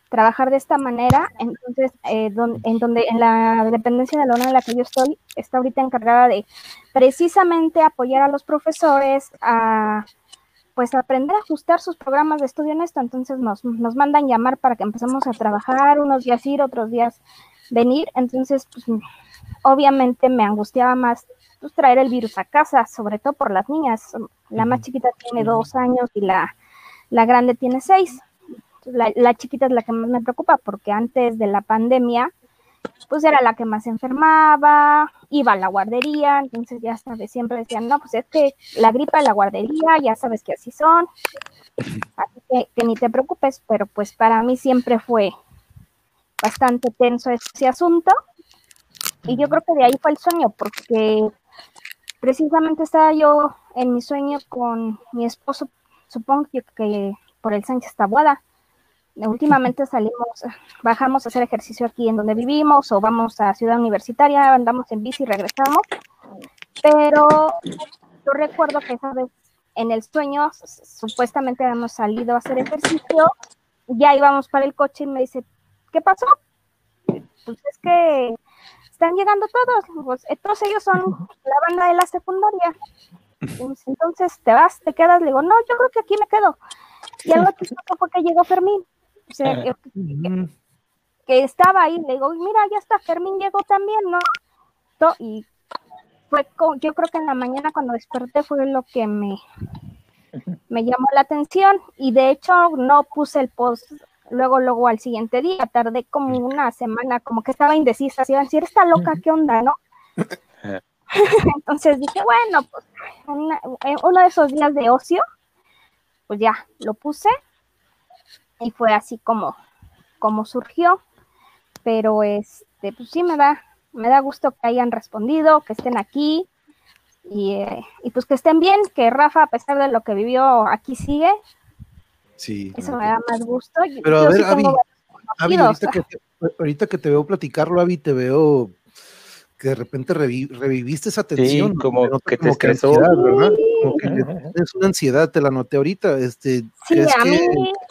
trabajar de esta manera. Entonces, eh, en donde en la dependencia de la en la que yo estoy, está ahorita encargada de precisamente apoyar a los profesores a pues aprender a ajustar sus programas de estudio en esto. Entonces nos, nos mandan llamar para que empecemos a trabajar, unos días ir, otros días venir. Entonces, pues, obviamente me angustiaba más pues, traer el virus a casa, sobre todo por las niñas. La más chiquita tiene dos años y la, la grande tiene seis. La, la chiquita es la que más me preocupa porque antes de la pandemia, pues era la que más se enfermaba, iba a la guardería, entonces ya sabes, siempre decían, no, pues es que la gripa la guardería, ya sabes que así son, así que, que ni te preocupes, pero pues para mí siempre fue bastante tenso ese asunto, y yo creo que de ahí fue el sueño, porque precisamente estaba yo en mi sueño con mi esposo, supongo que, que por el Sánchez Tabuada, últimamente salimos, bajamos a hacer ejercicio aquí en donde vivimos o vamos a Ciudad Universitaria, andamos en bici y regresamos. Pero yo recuerdo que esa vez en el sueño supuestamente habíamos salido a hacer ejercicio, ya íbamos para el coche y me dice, ¿qué pasó? Pues es que están llegando todos, pues, todos ellos son la banda de la secundaria. Entonces, ¿te vas? ¿Te quedas? Le digo, no, yo creo que aquí me quedo. Y algo chistoso fue que llegó Fermín. O sea, que, que- que estaba ahí, le digo, mira, ya está, Fermín llegó también, ¿no? Y fue, co- yo creo que en la mañana cuando desperté fue lo que me, me llamó la atención y de hecho no puse el post luego, luego al siguiente día, tardé como una semana, como que estaba indecisa, así iba a decir, está loca, ¿qué onda, no? *laughs* Entonces dije, bueno, pues una- eh, uno de esos días de ocio, pues ya lo puse y fue así como, como surgió. Pero este, pues sí me da, me da gusto que hayan respondido, que estén aquí y, eh, y pues que estén bien, que Rafa, a pesar de lo que vivió, aquí sigue. Sí. Eso me da más gusto. Pero a ver, sí ahorita, que te, ahorita que te veo platicarlo, Avi, te veo que de repente revi- reviviste esa tensión. ¿no? como que te estresó. ¿verdad? Como que es una ansiedad, te la noté ahorita. Este, Sí, ¿crees a que- mí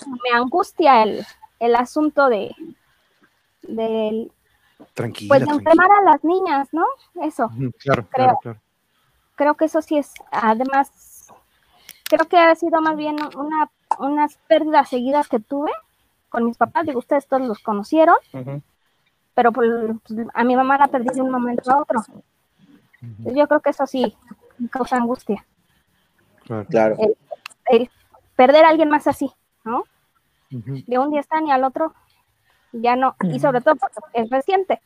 me angustia el, el asunto de del Tranquila, pues de enfermar a las niñas, ¿no? Eso. Claro, creo. claro, claro. Creo que eso sí es, además, creo que ha sido más bien una, unas pérdidas seguidas que tuve con mis papás, digo, ustedes todos los conocieron, pero pues, a mi mamá la perdí de un momento a otro. Yo creo que eso sí causa angustia. Claro. El, el perder a alguien más así, ¿no? De un día están y al otro ya no, y sobre todo porque es reciente.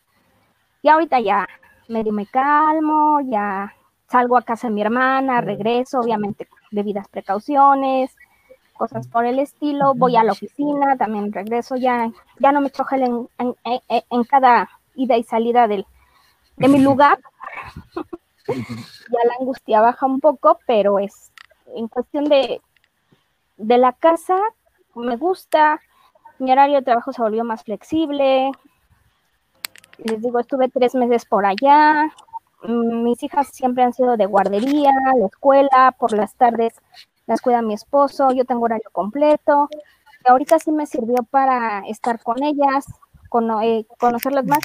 Y ahorita ya medio me calmo, ya salgo a casa de mi hermana, regreso, obviamente debidas precauciones, cosas por el estilo, voy a la oficina, también regreso, ya, ya no me echo gel en, en- en- en cada ida y salida del, de mi *laughs* lugar. *laughs* ya la angustia baja un poco, pero es en cuestión de, de la casa, me gusta, mi horario de trabajo se volvió más flexible. Les digo, estuve tres meses por allá. Mm, Mis hijas siempre han sido de guardería, la escuela, por las tardes las cuida mi esposo, yo tengo horario completo. Ahorita sí me sirvió para estar con ellas, cono- eh, conocerlas más.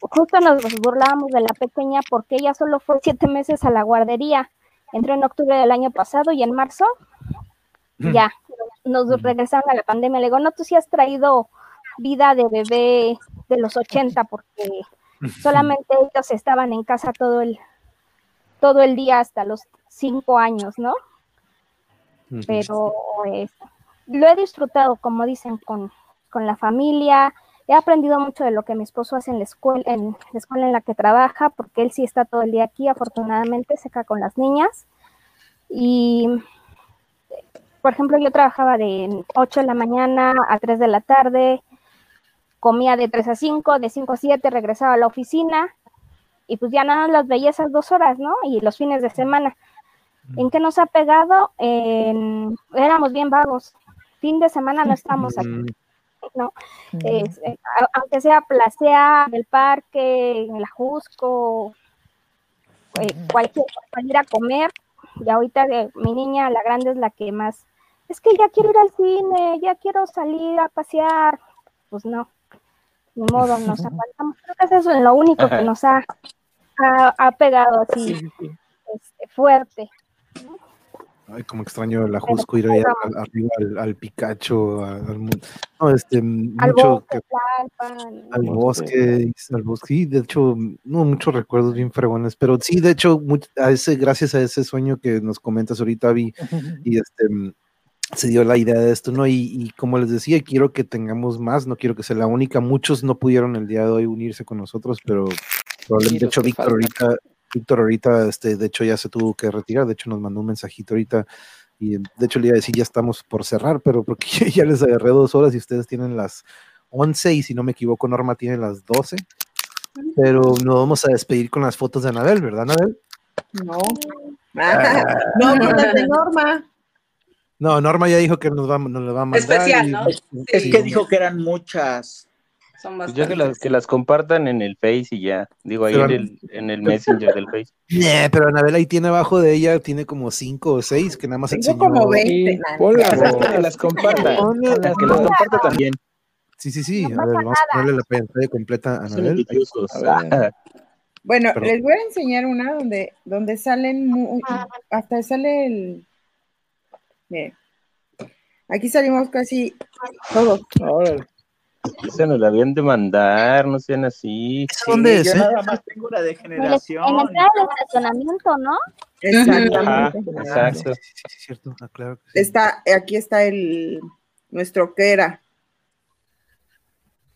Justo nos burlábamos de la pequeña porque ella solo fue siete meses a la guardería. Entró en octubre del año pasado y en marzo ya nos regresaron a la pandemia. Le digo, no, tú sí has traído vida de bebé de los 80 porque solamente ellos estaban en casa todo el, todo el día hasta los cinco años, ¿no? Pero eh, lo he disfrutado, como dicen, con, con la familia. He aprendido mucho de lo que mi esposo hace en la escuela, en la escuela en la que trabaja, porque él sí está todo el día aquí, afortunadamente, se queda con las niñas. Y, por ejemplo, yo trabajaba de 8 de la mañana a 3 de la tarde, comía de 3 a 5, de 5 a 7 regresaba a la oficina y pues ya nada más las veía esas dos horas, ¿no? Y los fines de semana. ¿En qué nos ha pegado? En- éramos bien vagos. Fin de semana no estamos aquí, ¿no? Es, eh, a- aunque sea placear en el parque, en la Jusco, eh, cualquier salir a comer. Y ahorita eh, mi niña, la grande, es la que más, es que ya quiero ir al cine, ya quiero salir a pasear. Pues no, ni modo, nos *laughs* aguantamos. Creo que eso es lo único que nos ha, ha, ha pegado así este, fuerte. Ay, como extraño la Jusco ir allá al- arriba al, al Picacho, a- al, no, este, Al mucho bosque, que- al bosque, al bosque, sí, de hecho, no, muchos recuerdos bien fregones, pero sí, de hecho, much- a ese, gracias a ese sueño que nos comentas ahorita, Vi, *laughs* y este, mm, se dio la idea de esto, ¿no? Y, y como les decía, quiero que tengamos más, no quiero que sea la única, muchos no pudieron el día de hoy unirse con nosotros, pero probablemente, de hecho, Víctor ahorita, Víctor ahorita, este, de hecho, ya se tuvo que retirar, de hecho, nos mandó un mensajito ahorita, y de hecho, le iba a decir, ya estamos por cerrar, pero porque *laughs* ya les agarré dos horas y ustedes tienen las 11, y si no me equivoco, Norma tiene las 12, pero nos vamos a despedir con las fotos de Anabel, ¿verdad, Anabel? No. *laughs* Ah, no, no las de Norma. No, Norma ya dijo que nos va, nos la va a mandar. Especial, y- ¿no? Es Sí. que dijo que eran muchas. Son Pues ya que bastantes. las, que las compartan en el Face y ya. Digo, ahí Pero- en el, en el Messenger del Face. Nah, *laughs* pero Anabel ahí tiene abajo de ella, tiene como cinco o seis que nada más Tengo enseñó. como 20. nah, Ponlas, Pues es que las comparta. *laughs* Ponle- Las que las comparta también. Sí, sí, sí. No A ver, vamos a ponerle la pantalla completa a Anabel. *laughs* Bueno, Perdón. les voy a enseñar una donde, donde salen, hasta sale el... Miren, aquí salimos casi todos. Órale. Se nos la habían de mandar, no sean así. ¿Eso dónde es, yo eh? nada más tengo la de En la, entrada del estacionamiento, ¿no? Ajá, Exactamente. exacto. Sí, sí, sí, sí, cierto. Ah, claro que sí. Está, aquí está el, nuestro que era.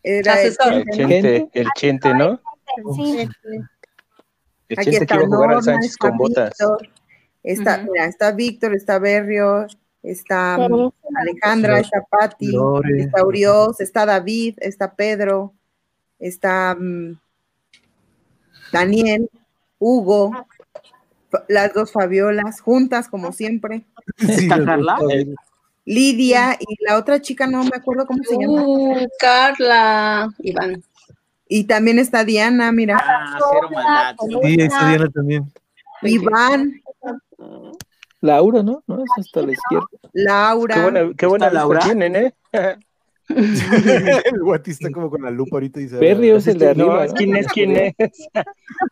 Era el- Asesor. El chente, el chente, ¿no? Sí. El Aquí chente está que iba a jugar al Sánchez está con botas. Víctor, está, mira, está Víctor, está Berrio, está mm. Alejandra, está Patti, está Urios, está David, está Pedro, está mm, Daniel, Hugo, las dos Fabiolas, juntas como siempre, Sí, ¿Está Carla? Lidia y la otra chica, no me acuerdo cómo se llama. Uh, Carla, Iván. Y también está Diana, mira, Ah, cero maldad. cero Sí, está Diana también. Iván, Laura, ¿no? No, es hasta la izquierda. Laura. Qué buena, qué buena ¿Está vista Laura? tienen, ¿eh? el guati está como con la lupa ahorita y se Berrio es el de No, arriba. ¿no? ¿quién es? ¿Quién es?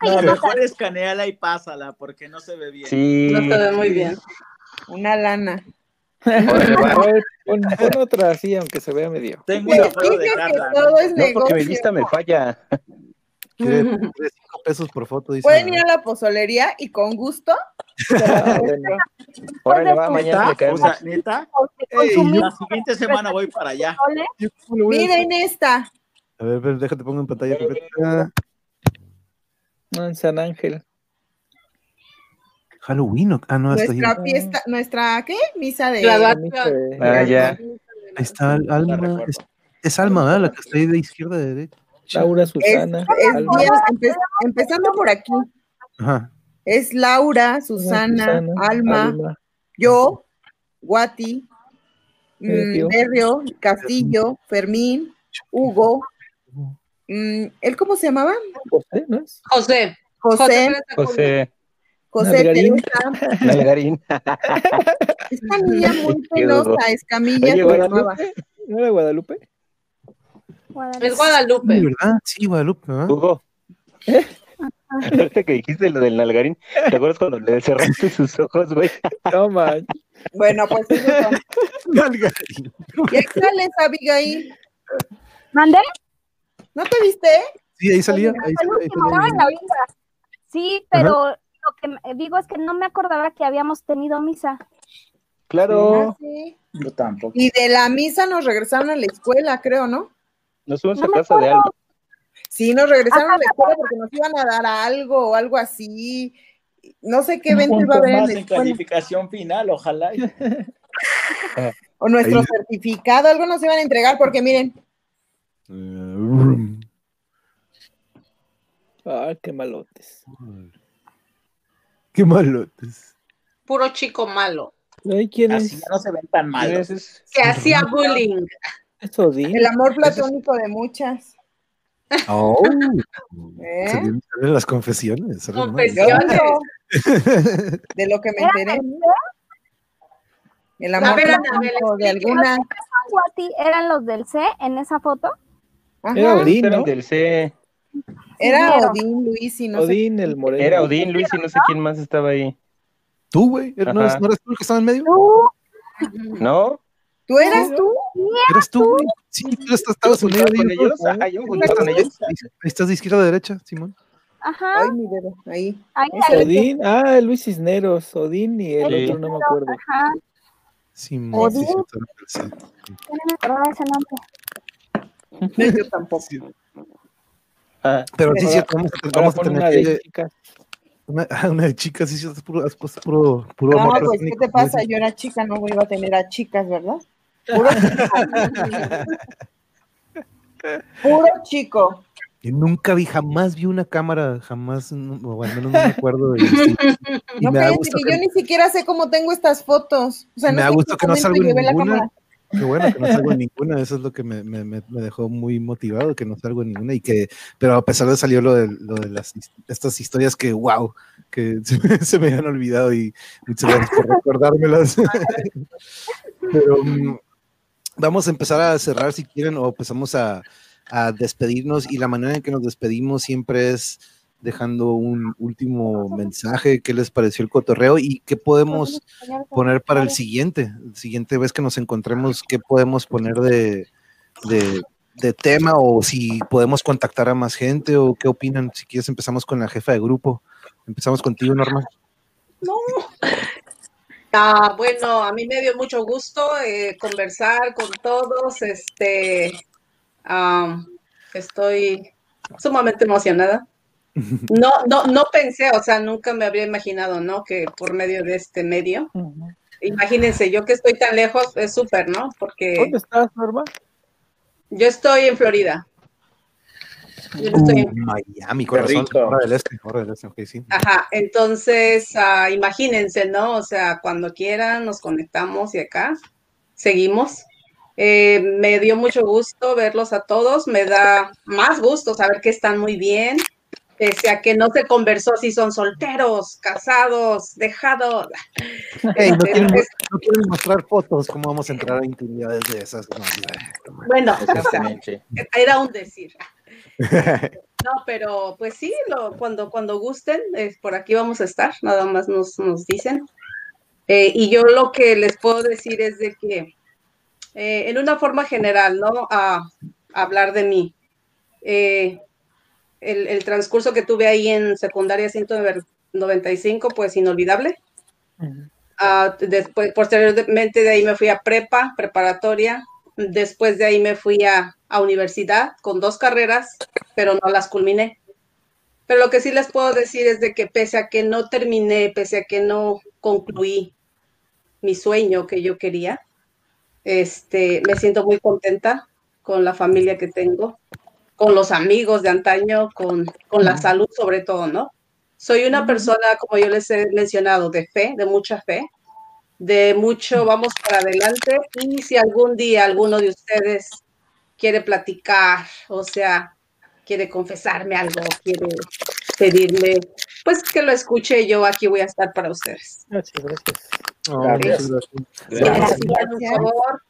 No, mejor escaneala y pásala porque no se ve bien. Sí. No se ve muy bien. Una lana. Pon, pon otra así, aunque se vea medio. Tengo una foto de Carla. todo es No, porque mi vista me falla. Pesos por foto, dice. Pueden ir a la pozolería y con gusto. *laughs* Ah, bueno. Órale, va, mañana le ¿Neta? O caemos. sea, neta, Consumir la siguiente semana voy para allá. Miren esta. A ver, pero déjate pongo en pantalla. No, en San Ángel. Halloween. ¿o? Ah, no, hasta ahí. Nuestra fiesta, nuestra, ¿qué? Misa de. Graduación. Ah, ya. Ahí está Alma. Es, es Alma, ¿verdad? La que está ahí de izquierda a derecha. Laura, Es, Susana. es Alma. día- empe- empezando por aquí. Ajá. Es Laura, Susana, Susana, Alma, Alma. yo, Guati, mm, Berrio. Castillo, Fermín, Hugo. mm, ¿Él cómo se llamaba? José, ¿no es? José. José. José José. Teresa. *laughs* Nalgarín. Esta niña muy penosa, Escamilla. ¿No era Guadalupe? Guadalupe. Es Guadalupe. Sí, ¿verdad? Sí, Guadalupe, ¿verdad? Hugo. *laughs* Ahorita que dijiste lo del nalgarín, ¿te acuerdas cuando le cerraste sus ojos, güey? *laughs* No, man. Bueno, pues eso son. Nalgarín. Ahí sales, Abigail. ¿Mande? ¿No te viste? Sí, ahí salía. Sí, pero lo que me- digo es que no me acordaba que habíamos tenido misa. Claro, Sí. Yo tampoco. Y de la misa nos regresaron a la escuela, creo, ¿no? Nos fuimos No a casa de algo. Sí, nos regresaron a la escuela porque nos iban a dar algo o algo así. No sé qué evento iba a haber más en calificación final, ojalá. y- *laughs* O nuestro Ahí- certificado, algo nos iban a entregar porque miren, Ah, qué malotes. Qué malotes. Puro chico malo, Ay, ¿quién Así es? ya no se ven tan ¿Quién malos. que hacía bullying. El amor platónico de muchas. Oh, ¿Eh? salieron las confesiones. Confesiones. De lo que me ¿Era enteré. El amor ver, platónico de alguna. Eran los del C en esa foto. Era. Odín, del C. Era. Odín, Luis y no sé. Odín, el moreno. Era Odín, Luis y no sé quién más estaba ahí. ¿Tú, güey? ¿No eres, Ajá. no eres tú el que estaba en medio? Tú, ¿No? ¿Tú eras tú? ¿Eras tú? Sí, tú estás- estabas con ellos. Ajá, yo juntaba con ellos. estás, ahí estás de izquierda a derecha, Simón. ajá, Ay, mi dedo, ahí. ahí, Ese ahí. Odín, ah, Luis Cisneros, Odín y el Sí. otro no me acuerdo. Ajá, Simón. sí, Odín. sí, sí, sí. no me acordaba ese nombre. *laughs* Yo tampoco. Ah, Pero sí, Ahora- cierto, vamos a, vamos tener una que... de chicas. Una, *laughs* ah, una de chicas, sí, cierto, es puro, es pues, puro, puro No, amor pues, ¿qué te pasa? Yo era chica, no iba a tener a chicas, ¿verdad? Puro chico. Puro chico. Yo nunca vi, jamás vi una cámara, jamás, no, o al menos no me acuerdo. de *laughs* y No, me da cállate, que que, yo ni siquiera sé cómo tengo estas fotos. O sea, me no da gusto que no salgo en ninguna. cámara. Qué bueno que no salgo en *laughs* ninguna, eso es lo que me, me, me, me dejó muy motivado, que no salgo en ninguna y que, pero a pesar de salió lo de, lo de las, estas historias que, wow, que *laughs* se, me- se me habían olvidado y muchas gracias por recordármelas. pero mm, vamos a empezar a cerrar si quieren o empezamos a, despedirnos y la manera en que nos despedimos siempre es dejando un último mensaje, qué les pareció el cotorreo y qué podemos poner para el siguiente, el siguiente vez que nos encontremos, qué podemos poner de tema o si podemos contactar a más gente o qué opinan. Si quieres empezamos con la jefa de grupo. Empezamos contigo, Norma. No. Ah, bueno, a mí me dio mucho gusto eh, conversar con todos. Este, estoy sumamente emocionada. *laughs* No, no, no pensé, o sea, nunca me habría imaginado, ¿no? Que por medio de este medio. Imagínense, yo que estoy tan lejos, es súper, ¿no? Porque ¿Dónde estás, Norma? yo estoy en Florida. Yo no estoy en Uh, Miami, corazón. del este, del este, ok, sí. Ajá, entonces ah, imagínense, ¿no? O sea, cuando quieran nos conectamos y acá seguimos. Eh, me dio mucho gusto verlos a todos, me da más gusto saber que están muy bien, pese a que no se conversó si son solteros, casados, dejados. Ey, no, quieren, no quieren mostrar fotos, ¿cómo vamos a entrar a intimidades de esas? No, no, bueno, o sea, *laughs* era un decir. No, pero pues sí, lo, cuando, cuando gusten, eh, por aquí vamos a estar, nada más nos, nos dicen. Eh, y yo lo que les puedo decir es de que, eh, en una forma general, ¿no? A, hablar de mí. El, el transcurso que tuve ahí en secundaria 195, pues inolvidable. Ah, después, posteriormente de ahí me fui a prepa, preparatoria. Después de ahí me fui a, a universidad con dos carreras, pero no las culminé. Pero lo que sí les puedo decir es de que pese a que no terminé, pese a que no concluí mi sueño que yo quería, este, me siento muy contenta con la familia que tengo, con los amigos de antaño, con, con la salud sobre todo, ¿no? Soy una persona, como yo les he mencionado, de fe, de mucha fe, de mucho vamos para adelante y si algún día alguno de ustedes quiere platicar, o sea, quiere confesarme algo, quiere pedirme, pues que lo escuche yo, aquí voy a estar para ustedes. Gracias, gracias. Oh, Gracias. muchas Si gracias. necesitan un favor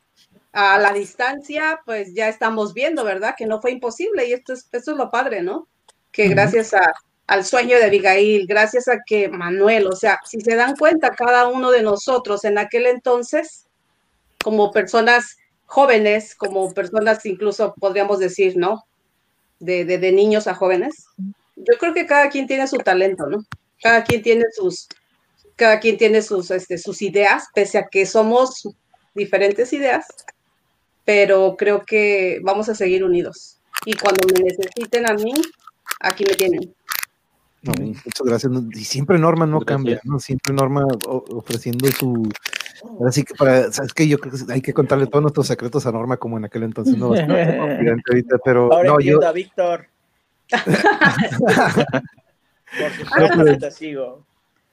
a la distancia, pues ya estamos viendo, ¿verdad? Que no fue imposible y esto es, esto es lo padre, ¿no? Que gracias a, al sueño de Abigail, gracias a que Manuel, o sea, si se dan cuenta, cada uno de nosotros en aquel entonces, como personas jóvenes, como personas incluso podríamos decir, ¿no? de, de, de niños a jóvenes. Yo creo que cada quien tiene su talento, ¿no? Cada quien tiene sus, cada quien tiene sus, este, sus ideas, pese a que somos diferentes ideas, pero creo que vamos a seguir unidos. Y cuando me necesiten a mí, aquí me tienen. No, muchas gracias. Y siempre Norma no cambia, ¿no? Siempre Norma ofreciendo su. Así que para, sabes que yo creo que hay que contarle todos nuestros secretos a Norma como en aquel entonces, no bastante *laughs* confidente ahorita, pero Ahora no, yo, a Víctor. *laughs* Por supuesto que te sigo.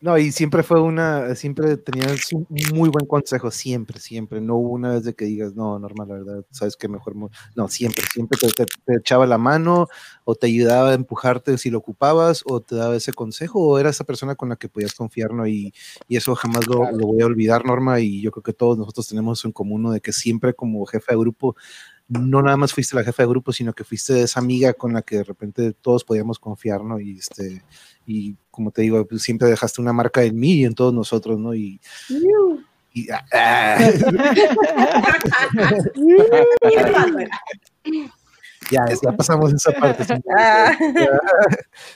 No, y siempre fue una, siempre tenías un muy buen consejo, siempre, siempre. No hubo una vez de que digas, no, Norma, la verdad, sabes que mejor, mo-". no, siempre, siempre te, te- te echaba la mano o te ayudaba a empujarte si lo ocupabas o te daba ese consejo o era esa persona con la que podías confiar, ¿no? Y, y eso jamás lo, lo voy a olvidar, Norma, y yo creo que todos nosotros tenemos en común, ¿no? De que siempre como jefe de grupo, no nada más fuiste la jefa de grupo, sino que fuiste esa amiga con la que de repente todos podíamos confiar, ¿no? Y este, y como te digo, pues, siempre dejaste una marca en mí y en todos nosotros, ¿no? Y, y- ah, ah. *laughs* ya, ya pasamos esa parte. sí. Ah.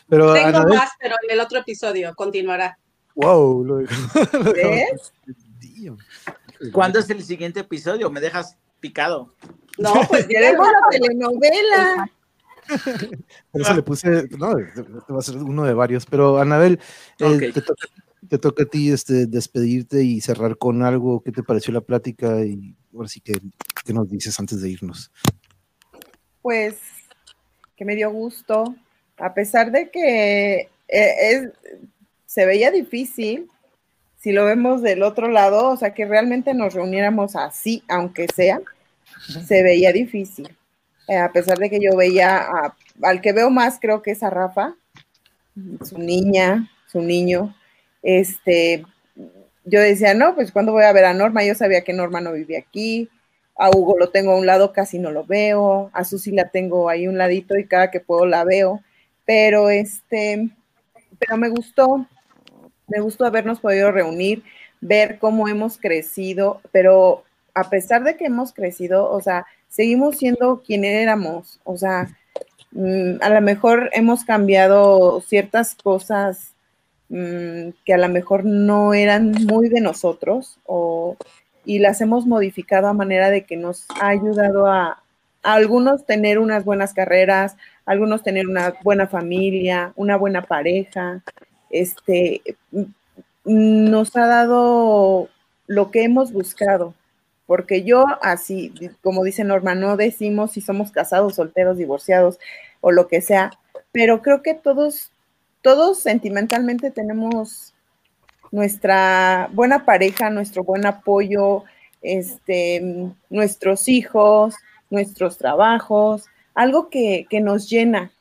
Pero Tengo Anabel, más, pero en el otro episodio continuará. wow, lo lo ¿Ves? ¿Cuándo es el siguiente episodio? Me dejas picado. No, pues Queremos la telenovela. *laughs* Por eso le puse, no, este va a ser uno de varios, pero Anabel, eh, te, toca, te toca a ti este, despedirte y cerrar con algo. ¿Qué te pareció la plática? Y ahora sí que, ¿qué nos dices antes de irnos? Pues que me dio gusto, a pesar de que eh, es, se veía difícil, si lo vemos del otro lado, o sea, que realmente nos reuniéramos así, aunque sea, se veía difícil. Eh, a pesar de que yo veía, al que veo más creo que es a Rafa, su niña, su niño, este, yo decía, no, pues cuando voy a ver a Norma, yo sabía que Norma no vivía aquí, a Hugo lo tengo a un lado, casi no lo veo, a Susi la tengo ahí un ladito y cada que puedo la veo, pero este, pero me gustó, me gustó habernos podido reunir, ver cómo hemos crecido, pero a pesar de que hemos crecido, o sea, seguimos siendo quien éramos, o sea, mm, a lo mejor hemos cambiado ciertas cosas mm, que a lo mejor no eran muy de nosotros o, y las hemos modificado a manera de que nos ha ayudado a, algunos tener unas buenas carreras, algunos tener una buena familia, una buena pareja, este, mm, nos ha dado lo que hemos buscado. Porque yo, así, como dice Norma, no decimos si somos casados, solteros, divorciados o lo que sea, pero creo que todos, todos sentimentalmente tenemos nuestra buena pareja, nuestro buen apoyo, este, nuestros hijos, nuestros trabajos, algo que, que nos llena,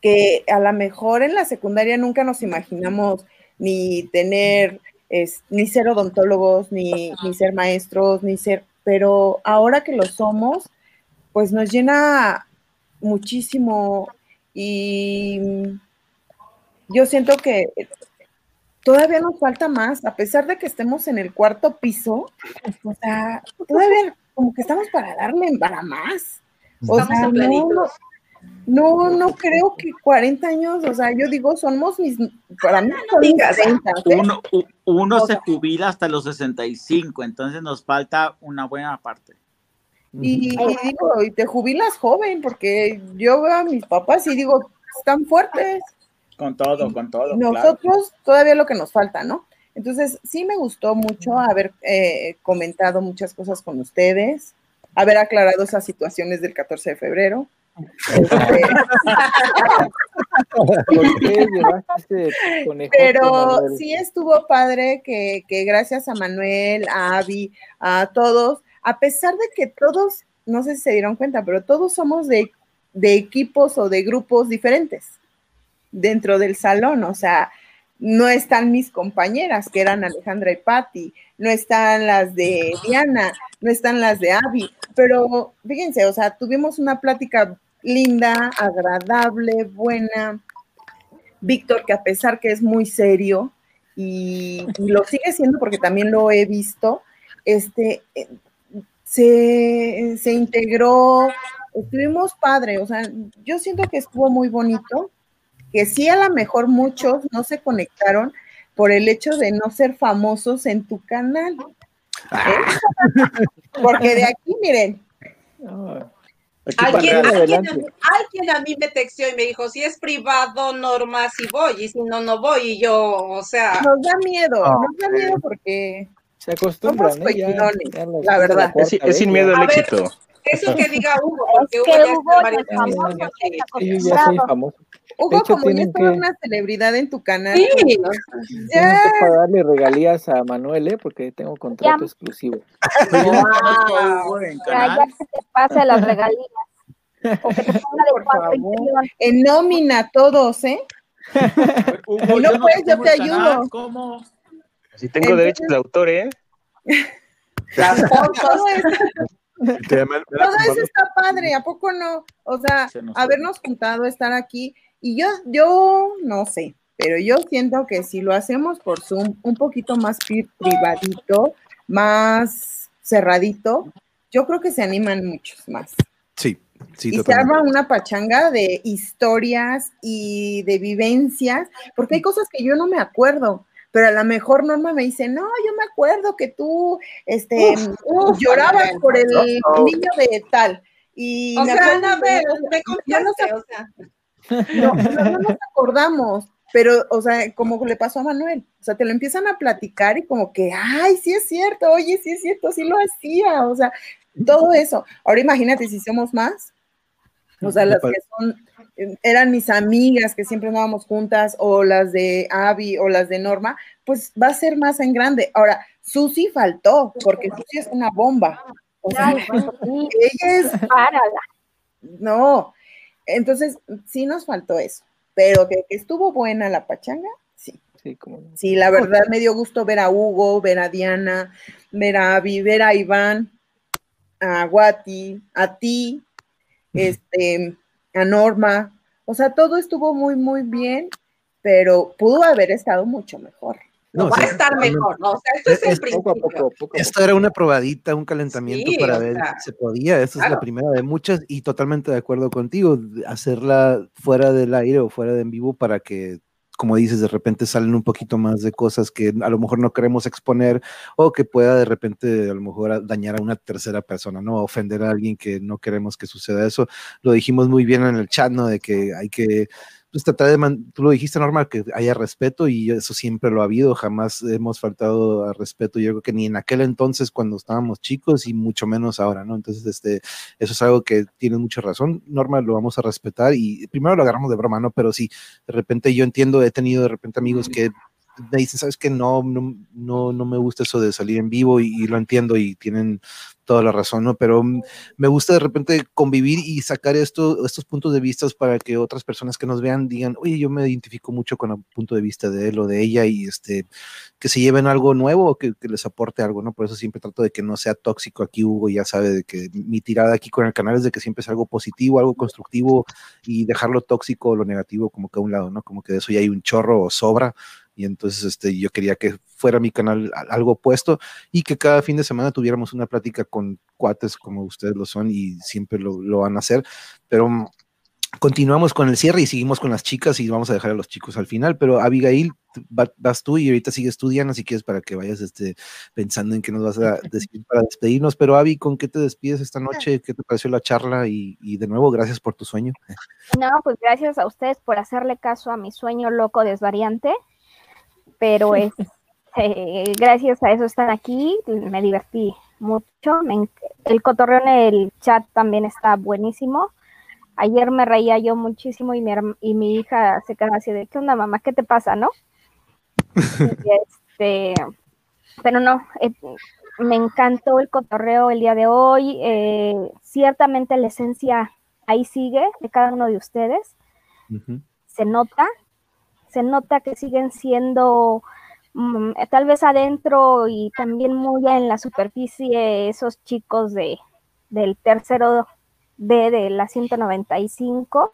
que a lo mejor en la secundaria nunca nos imaginamos ni tener, es- ni ser odontólogos, ni, ni ser maestros, ni ser, pero ahora que lo somos, pues nos llena muchísimo y yo siento que todavía nos falta más, a pesar de que estemos en el cuarto piso, o sea, todavía como que estamos para darle para más. O Estamos sea, no. No, no creo que 40 años, o sea, yo digo, somos mis, para mí son mis digas. 30, ¿eh? Uno, uno se sea- jubila hasta los 65, entonces nos falta una buena parte. Y, y digo, y te jubilas joven, porque yo veo a mis papás y digo, están fuertes. Con todo, con todo. claro. Nosotros todavía lo que nos falta, ¿no? Entonces, sí me gustó mucho haber eh, comentado muchas cosas con ustedes, haber aclarado esas situaciones del 14 de febrero. Este, *laughs* ¿Por qué llevaste ese conejote, Pero sí estuvo padre que, que gracias a Manuel, a Avi, a todos, a pesar de que todos, no sé si se dieron cuenta, pero todos somos de, de equipos o de grupos diferentes dentro del salón, o sea, no están mis compañeras, que eran Alejandra y Patti, no están las de Diana, no están las de Avi, pero fíjense, o sea, tuvimos una plática linda, agradable, buena. Víctor, que a pesar que es muy serio y, y lo sigue siendo porque también lo he visto, este, se, se integró, estuvimos padre, o sea, yo siento que estuvo muy bonito, que sí a lo mejor muchos no se conectaron por el hecho de no ser famosos en tu canal. ¿Eh? *laughs* Porque de aquí, miren, Alguien, alguien, alguien a mí me texteó y me dijo, si es privado, norma, si voy, y si no, no voy, y yo, o sea... nos da miedo, nos da miedo porque Se acostumbran, somos ¿eh? Ya- cochilones, ya los- la verdad. Es, es sin miedo al ver, éxito. Eso que diga Hugo, porque Hugo que ya Hugo está varias es famoso, Sí, yo ya soy famoso. Hugo, De hecho, como ya que- una celebridad en tu canal, Sí, *laughs* Tienen ya, que pagarle regalías a Manuel, ¿eh? Porque tengo contrato Ya. exclusivo. No en Ya, ya que te pase las regalías. O que te ponga de en nómina todos, ¿eh? Hugo, no puedes, yo te ayudo. ¿Cómo? Si tengo derechos de autor, ¿eh? *laughs* Todo eso, todo eso está padre, ¿a poco no? O sea, Se nos habernos juntado, estar aquí, y yo, yo no sé, pero yo siento que si lo hacemos por Zoom, un poquito más pri- privadito, más cerradito, yo creo que se animan muchos más. Sí, sí, y se arma una pachanga de historias y de vivencias, porque hay cosas que yo no me acuerdo, pero a lo mejor Norma me dice, no, yo me acuerdo que tú este, uf, llorabas por el No. niño de tal. Y O me sea, Anabel, cosas- me no o sea. *laughs* no, no, no nos acordamos, pero, o sea, como le pasó a Manuel, o sea, te lo empiezan a platicar y como que, ay, sí es cierto, oye, sí es cierto, sí lo hacía, o sea, todo eso. Ahora imagínate si somos más, o sea, las que son, eran mis amigas que siempre andábamos juntas, o las de Abby, o las de Norma, pues va a ser más en grande. Ahora, Susi faltó, porque Susi es una bomba. O sea, ella es no, entonces sí nos faltó eso, pero que, que estuvo buena la pachanga, sí. Sí, como no. Sí, la verdad me dio gusto ver a Hugo, ver a Diana, ver a Abby, ver a Iván, a Guati, a ti, este, a Norma. O sea, todo estuvo muy, muy bien, pero pudo haber estado mucho mejor. No, va sí, a estar mejor, ¿no? O sea, esto es el Es- Poco a principio. poco, poco a Esto era una probadita, un calentamiento Sí, para ver sea, si se podía. Esta es la claro. primera de muchas y totalmente de acuerdo contigo. Hacerla fuera del aire o fuera de en vivo para que, como dices, de repente salen un poquito más de cosas que a lo mejor no queremos exponer o que pueda de repente a lo mejor dañar a una tercera persona, ¿no? Ofender a alguien que no queremos que suceda eso. Lo dijimos muy bien en el chat, ¿no? De que hay que pues tratar de, tú lo dijiste normal, que haya respeto y eso siempre lo ha habido, jamás hemos faltado al respeto, yo creo que ni en aquel entonces cuando estábamos chicos y mucho menos ahora, ¿no? Entonces, este, eso es algo que tienes mucha razón, Norma, lo vamos a respetar y primero lo agarramos de broma, ¿no? Pero sí, de repente yo entiendo, he tenido de repente amigos que me dicen, sabes que no, no, no, no me gusta eso de salir en vivo y lo entiendo y tienen toda la razón, ¿no? Pero mm, me gusta de repente convivir y sacar esto, estos puntos de vista para que otras personas que nos vean digan, oye, yo me identifico mucho con el punto de vista de él o de ella y este, que se lleven algo nuevo o que, que les aporte algo, ¿no? Por eso siempre trato de que no sea tóxico aquí, Hugo ya sabe de que mi tirada aquí con el canal es de que siempre es algo positivo, algo constructivo y dejarlo tóxico o lo negativo como que a un lado, ¿no? Como que de eso ya hay un chorro o sobra y entonces este, yo quería que fuera mi canal algo opuesto y que cada fin de semana tuviéramos una plática con cuates como ustedes lo son y siempre lo, lo van a hacer, pero continuamos con el cierre y seguimos con las chicas y vamos a dejar a los chicos al final, pero Abigail, vas tú y ahorita sigues tú, Diana, si quieres para que vayas este, pensando en qué nos vas a *laughs* decir para despedirnos, pero Avi, ¿con qué te despides esta noche? ¿Qué te pareció la charla? Y, y de nuevo, gracias por tu sueño. No, pues gracias a ustedes por hacerle caso a mi sueño loco desvariante, pero *laughs* es, eh, gracias a eso están aquí, me divertí mucho, me el cotorreo en el chat también está buenísimo. Ayer me reía yo muchísimo y mi, y mi hija se quedaba así de, ¿qué onda mamá? ¿Qué te pasa, no? *laughs* Este, pero no, eh, me encantó el cotorreo el día de hoy. eh, ciertamente la esencia ahí sigue de cada uno de ustedes. Se nota, se nota que siguen siendo mm, tal vez adentro y también muy en la superficie esos chicos de, del tercero D de la 195.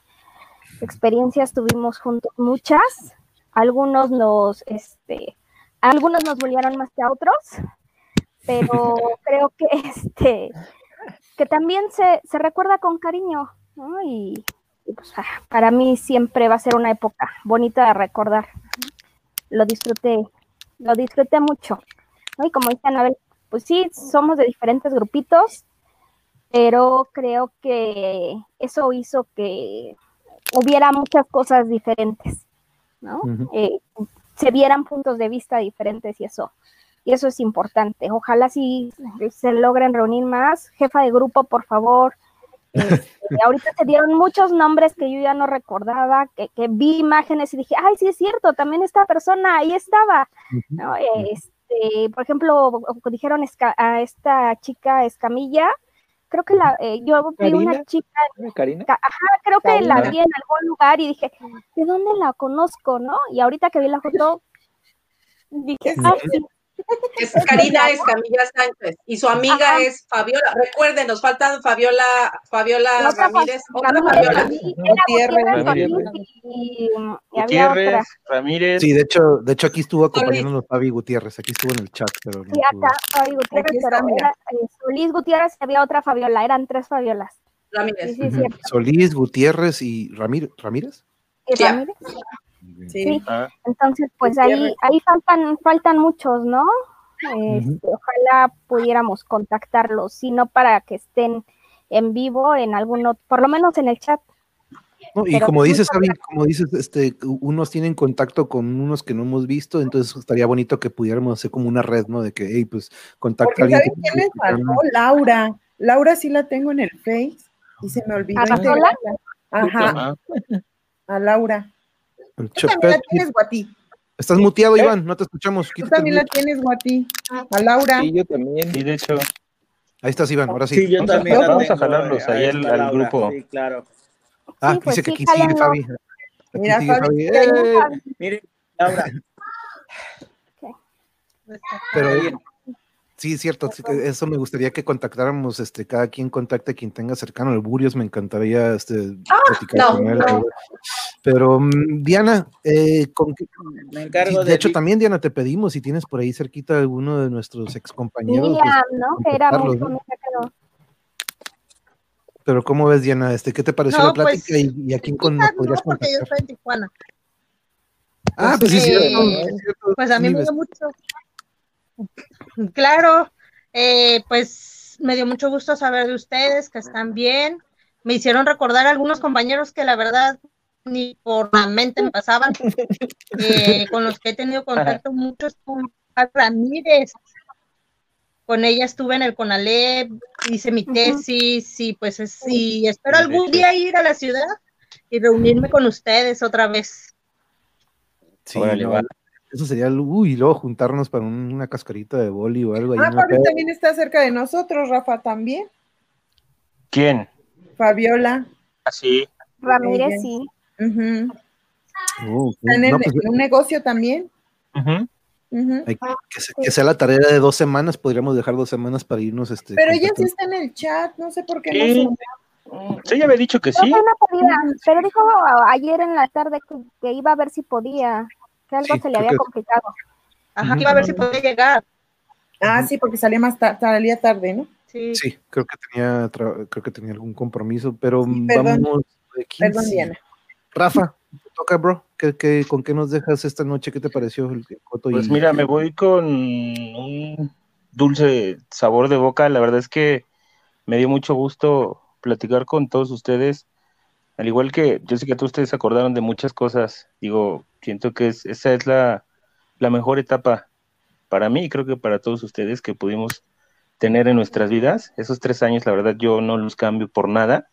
Experiencias tuvimos juntos muchas. Algunos nos, este, algunos nos volvieron más que a otros, pero *laughs* creo que este que también se, se recuerda con cariño, y, pues, ah, para mí siempre va a ser una época bonita de recordar. Lo disfruté, lo disfruté mucho. ¿no? Y como dice Anabel, pues sí, somos de diferentes grupitos, pero creo que eso hizo que hubiera muchas cosas diferentes, ¿no? Eh, se vieran puntos de vista diferentes y eso, y eso es importante. Ojalá sí se logren reunir más. Jefa de grupo, por favor. Este, ahorita se dieron muchos nombres que yo ya no recordaba, que, que vi imágenes y dije, ay, sí es cierto, también esta persona ahí estaba. ¿no? Este, por ejemplo, dijeron a esta chica Escamilla, creo que la, eh, yo vi una chica, ¿Karina? ca- ajá, creo que la vi en algún lugar y dije, ¿de dónde la conozco, no? Y ahorita que vi la foto, dije, ay, sí, Es Karina Escamilla Sánchez y su amiga Ajá. es Fabiola. Recuerden, nos faltan Fabiola, Fabiola Ramírez, otra Ramírez, Fabiola. Gutiérrez, Ramírez. Y, y había otra. Gutiérrez, Ramírez. Sí, de hecho, de hecho aquí estuvo acompañándonos Fabi Gutiérrez, aquí estuvo en el chat, pero no Sí, acá, Fabi Gutiérrez, está, pero era eh, Solís Gutiérrez y había otra Fabiola, eran tres Fabiolas. Ramírez. Sí, sí. Solís, Gutiérrez y Ramírez. ¿Ramírez? ¿Y. Ramírez? Sí. Sí. Ah, Entonces, pues ahí, Gutiérrez. ahí faltan, faltan muchos, ¿no? Este, Ojalá pudiéramos contactarlos, si no para que estén en vivo en alguno, por lo menos en el chat. No, y Pero como dices, como dices, este, unos tienen contacto con unos que no hemos visto, entonces estaría bonito que pudiéramos hacer como una red, ¿no? De que, hey, pues, contacta a alguien. ¿saben que quién les faltó? Laura. Laura sí la tengo en el Face y se me olvidó ¿A ajá. a Laura. El Tú también la tienes, Guati. Estás muteado, ¿Eh? Iván, no te escuchamos. Tú también la tienes, Guati. A Laura. Sí, yo también. Sí, de hecho, Ahí estás, Iván, ahora sí. Sí, yo Vamos a también la vamos a jalarlos eh, ahí al- grupo. Sí, claro. Ah, Sí, pues dice que sí, aquí sigue. Fabi. Aquí Mira, sigue Fabi, Fabi. ¡Eh! Miren, Laura. Pero. Sí, es cierto, eso me gustaría que contactáramos, este, cada quien contacte a quien tenga cercano. El Burios me encantaría este, platicar no, con él. no. Pero mm, Diana, eh, con qué- Me sí, encargo de hecho ti. también Diana te pedimos si tienes por ahí cerquita alguno de nuestros ex compañeros. Miriam, ¿no? Que era muy ¿no? pero Pero ¿cómo ves Diana? Este, ¿qué te pareció No, la plática pues, y, y a quién con, podrías porque yo contactar? estoy en Tijuana. Ah, pues sí, sí es cierto, Pues a sí mí me dio mucho. Claro, eh, pues me dio mucho gusto saber de ustedes, que están bien. Me hicieron recordar a algunos compañeros que la verdad ni por la mente me pasaban, eh, con los que he tenido contacto mucho, es con Ramírez. Con ella estuve en el CONALEP, hice mi tesis y pues es, y espero algún día ir a la ciudad y reunirme con ustedes otra vez. Sí, Órale, no, va. Eso sería, uy, y luego juntarnos para un- una cascarita de boli o algo ahí. Ah, una Fabi peda. también está cerca de nosotros, Rafa también. ¿Quién? Fabiola. Ah, sí. Ramírez Ella. sí. Uh, Está en, no, pues, en un negocio también. Ujú. hay que, se- que sea la tarea de dos semanas, podríamos dejar dos semanas para irnos. Este, Pero ella sí está en el chat, no sé por qué Sí. no se Sí, ya había dicho que sí. no podía, pero dijo ayer en la tarde que, que iba a ver si podía, que algo Sí, se le había que- complicado. Ajá, iba a ver si podía llegar. Ah, sí, porque salía más tarde, salía tarde, ¿no? Sí. Sí, creo que tenía, creo que tenía algún compromiso, pero Sí, perdón. vamos. de Perdón. Diana. Rafa, te toca, bro. ¿Qué, qué, con qué nos dejas esta noche? ¿Qué te pareció el el coto? Pues y- mira, me voy con un dulce sabor de boca. La verdad es que me dio mucho gusto platicar con todos ustedes. Al igual que yo sé que todos ustedes acordaron de muchas cosas. Digo, siento que es, esa es la, mejor etapa para mí y creo que para todos ustedes que pudimos tener en nuestras vidas. Esos tres años, la verdad, yo no los cambio por nada.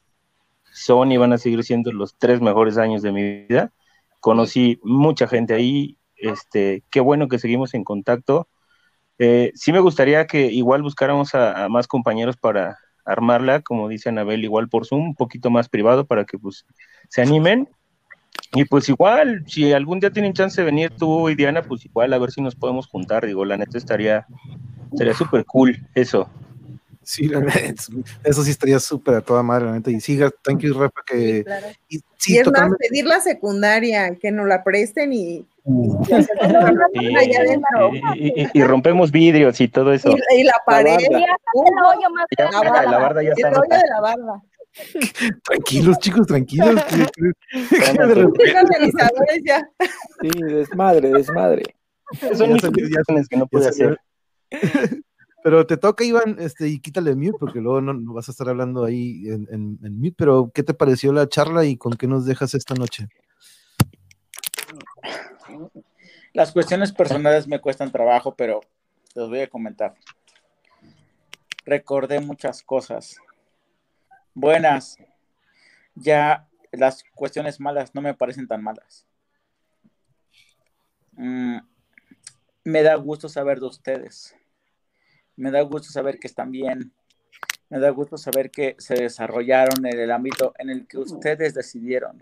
Son y van a seguir siendo los tres mejores años de mi vida. Conocí mucha gente ahí. Este, qué bueno que seguimos en contacto. Eh, sí me gustaría que igual buscáramos a más compañeros para armarla, como dice Anabel, igual por Zoom, un poquito más privado para que pues se animen. Y pues igual, si algún día tienen chance de venir tú y Diana, pues igual a ver si nos podemos juntar, digo, la neta estaría estaría súper cool eso. Sí, la neta, eso sí estaría súper a toda madre, la neta. Y siga, thank you, Rafa, que... y- y sí, es más, totalmente. pedir la secundaria, que nos la presten y Y, rompemos vidrios y todo eso. Y, la pared. Uh, el la ya el está rota. de la barda. Tranquilos, chicos, tranquilos. Sí, desmadre, desmadre. Son mis que no pude hacer. Pero te toca, Iván, este, y quítale mute, porque luego no, no vas a estar hablando ahí en, en, en mute. Pero, ¿qué te pareció la charla y con qué nos dejas esta noche? Las cuestiones personales me cuestan trabajo, pero los voy a comentar. Recordé muchas cosas buenas. Ya las cuestiones malas no me parecen tan malas. Mm, me da gusto saber de ustedes. Me da gusto saber que están bien. Me da gusto saber que se desarrollaron en el ámbito en el que ustedes decidieron.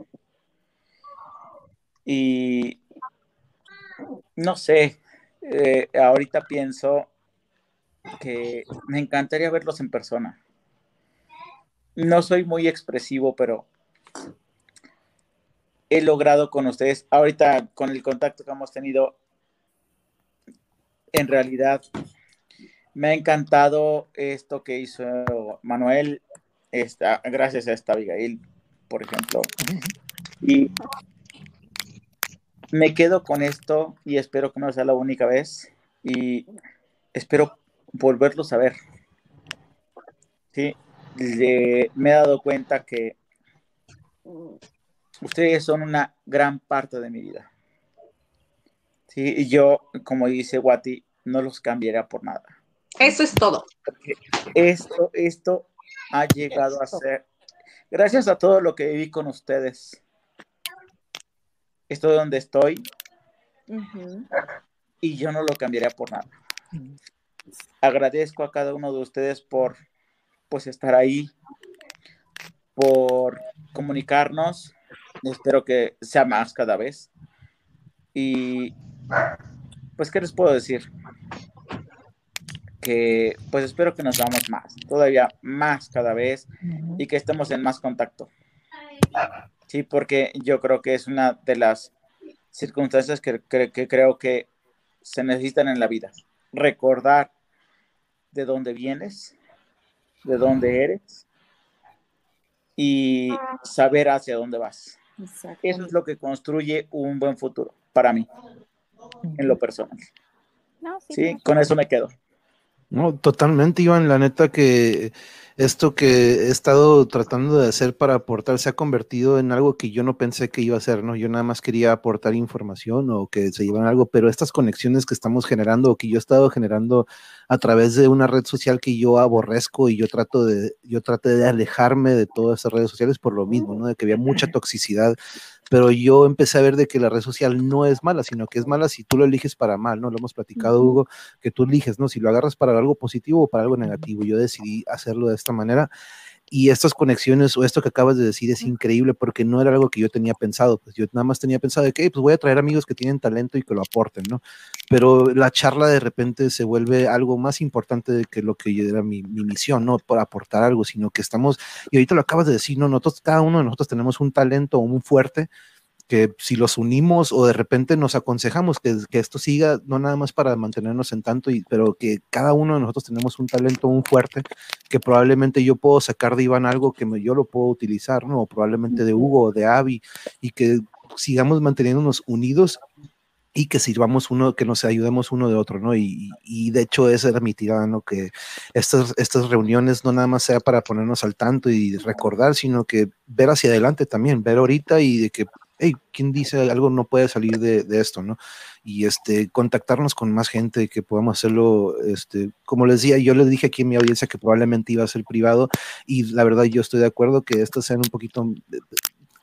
Y no sé, eh, ahorita pienso que me encantaría verlos en persona. No soy muy expresivo, pero he logrado con ustedes, ahorita con el contacto que hemos tenido, en realidad me ha encantado esto que hizo Manuel, esta, gracias a esta Abigail, por ejemplo. Y me quedo con esto y espero que no sea la única vez y espero volverlos a ver. Sí, le- me he dado cuenta que ustedes son una gran parte de mi vida. Sí, y yo, como dice Wati, no los cambiaría por nada. Eso es todo. Esto, esto ha llegado a ser, gracias a todo lo que viví con ustedes. Estoy donde estoy y yo no lo cambiaría por nada. Agradezco a cada uno de ustedes por pues estar ahí, por comunicarnos. Espero que sea más cada vez. Y pues, ¿qué les puedo decir? Que pues espero que nos vamos más, todavía más cada vez y que estemos en más contacto. Sí, porque yo creo que es una de las circunstancias que, que- que creo que se necesitan en la vida. Recordar de dónde vienes, de dónde eres y saber hacia dónde vas. Eso es lo que construye un buen futuro para mí, en lo personal. No, sí, Sí, con eso me quedo. No, totalmente, Iván. La neta que esto que he estado tratando de hacer para aportar se ha convertido en algo que yo no pensé que iba a hacer, ¿no? Yo nada más quería aportar información o que se llevan algo, pero estas conexiones que estamos generando o que yo he estado generando a través de una red social que yo aborrezco y yo trato de, yo traté de alejarme de todas esas redes sociales por lo mismo, ¿no? De que había mucha toxicidad, pero yo empecé a ver de que la red social no es mala, sino que es mala si tú lo eliges para mal, ¿no? Lo hemos platicado, Hugo, que tú eliges, ¿no? Si lo agarras para algo positivo o para algo negativo. Yo decidí hacerlo de esta manera. Y estas conexiones o esto que acabas de decir es increíble porque no era algo que yo tenía pensado. Pues yo nada más tenía pensado de que "Hey, pues voy a traer amigos que tienen talento y que lo aporten, ¿no? Pero la charla de repente se vuelve algo más importante de que lo que era mi, mi misión, no por aportar algo, sino que estamos, y ahorita lo acabas de decir, ¿no? Nosotros, cada uno de nosotros tenemos un talento o un fuerte que si los unimos o de repente nos aconsejamos que, que esto siga, no nada más para mantenernos en tanto, y, pero que cada uno de nosotros tenemos un talento, un fuerte, que probablemente yo puedo sacar de Iván algo que me- yo lo puedo utilizar, ¿no? O probablemente de Hugo o de Avi, y que sigamos manteniéndonos unidos y que sirvamos uno, que nos ayudemos uno de otro, ¿no? Y, y de hecho esa era mi tirada, ¿no? Que estas, estas reuniones no nada más sea para ponernos al tanto y recordar, sino que ver hacia adelante también, ver ahorita y de que, hey, ¿quién dice algo no puede salir de, de esto, ¿no? Y este, contactarnos con más gente, que podamos hacerlo, este, como les decía, yo les dije aquí en mi audiencia que probablemente iba a ser privado y la verdad yo estoy de acuerdo que estas sean un poquito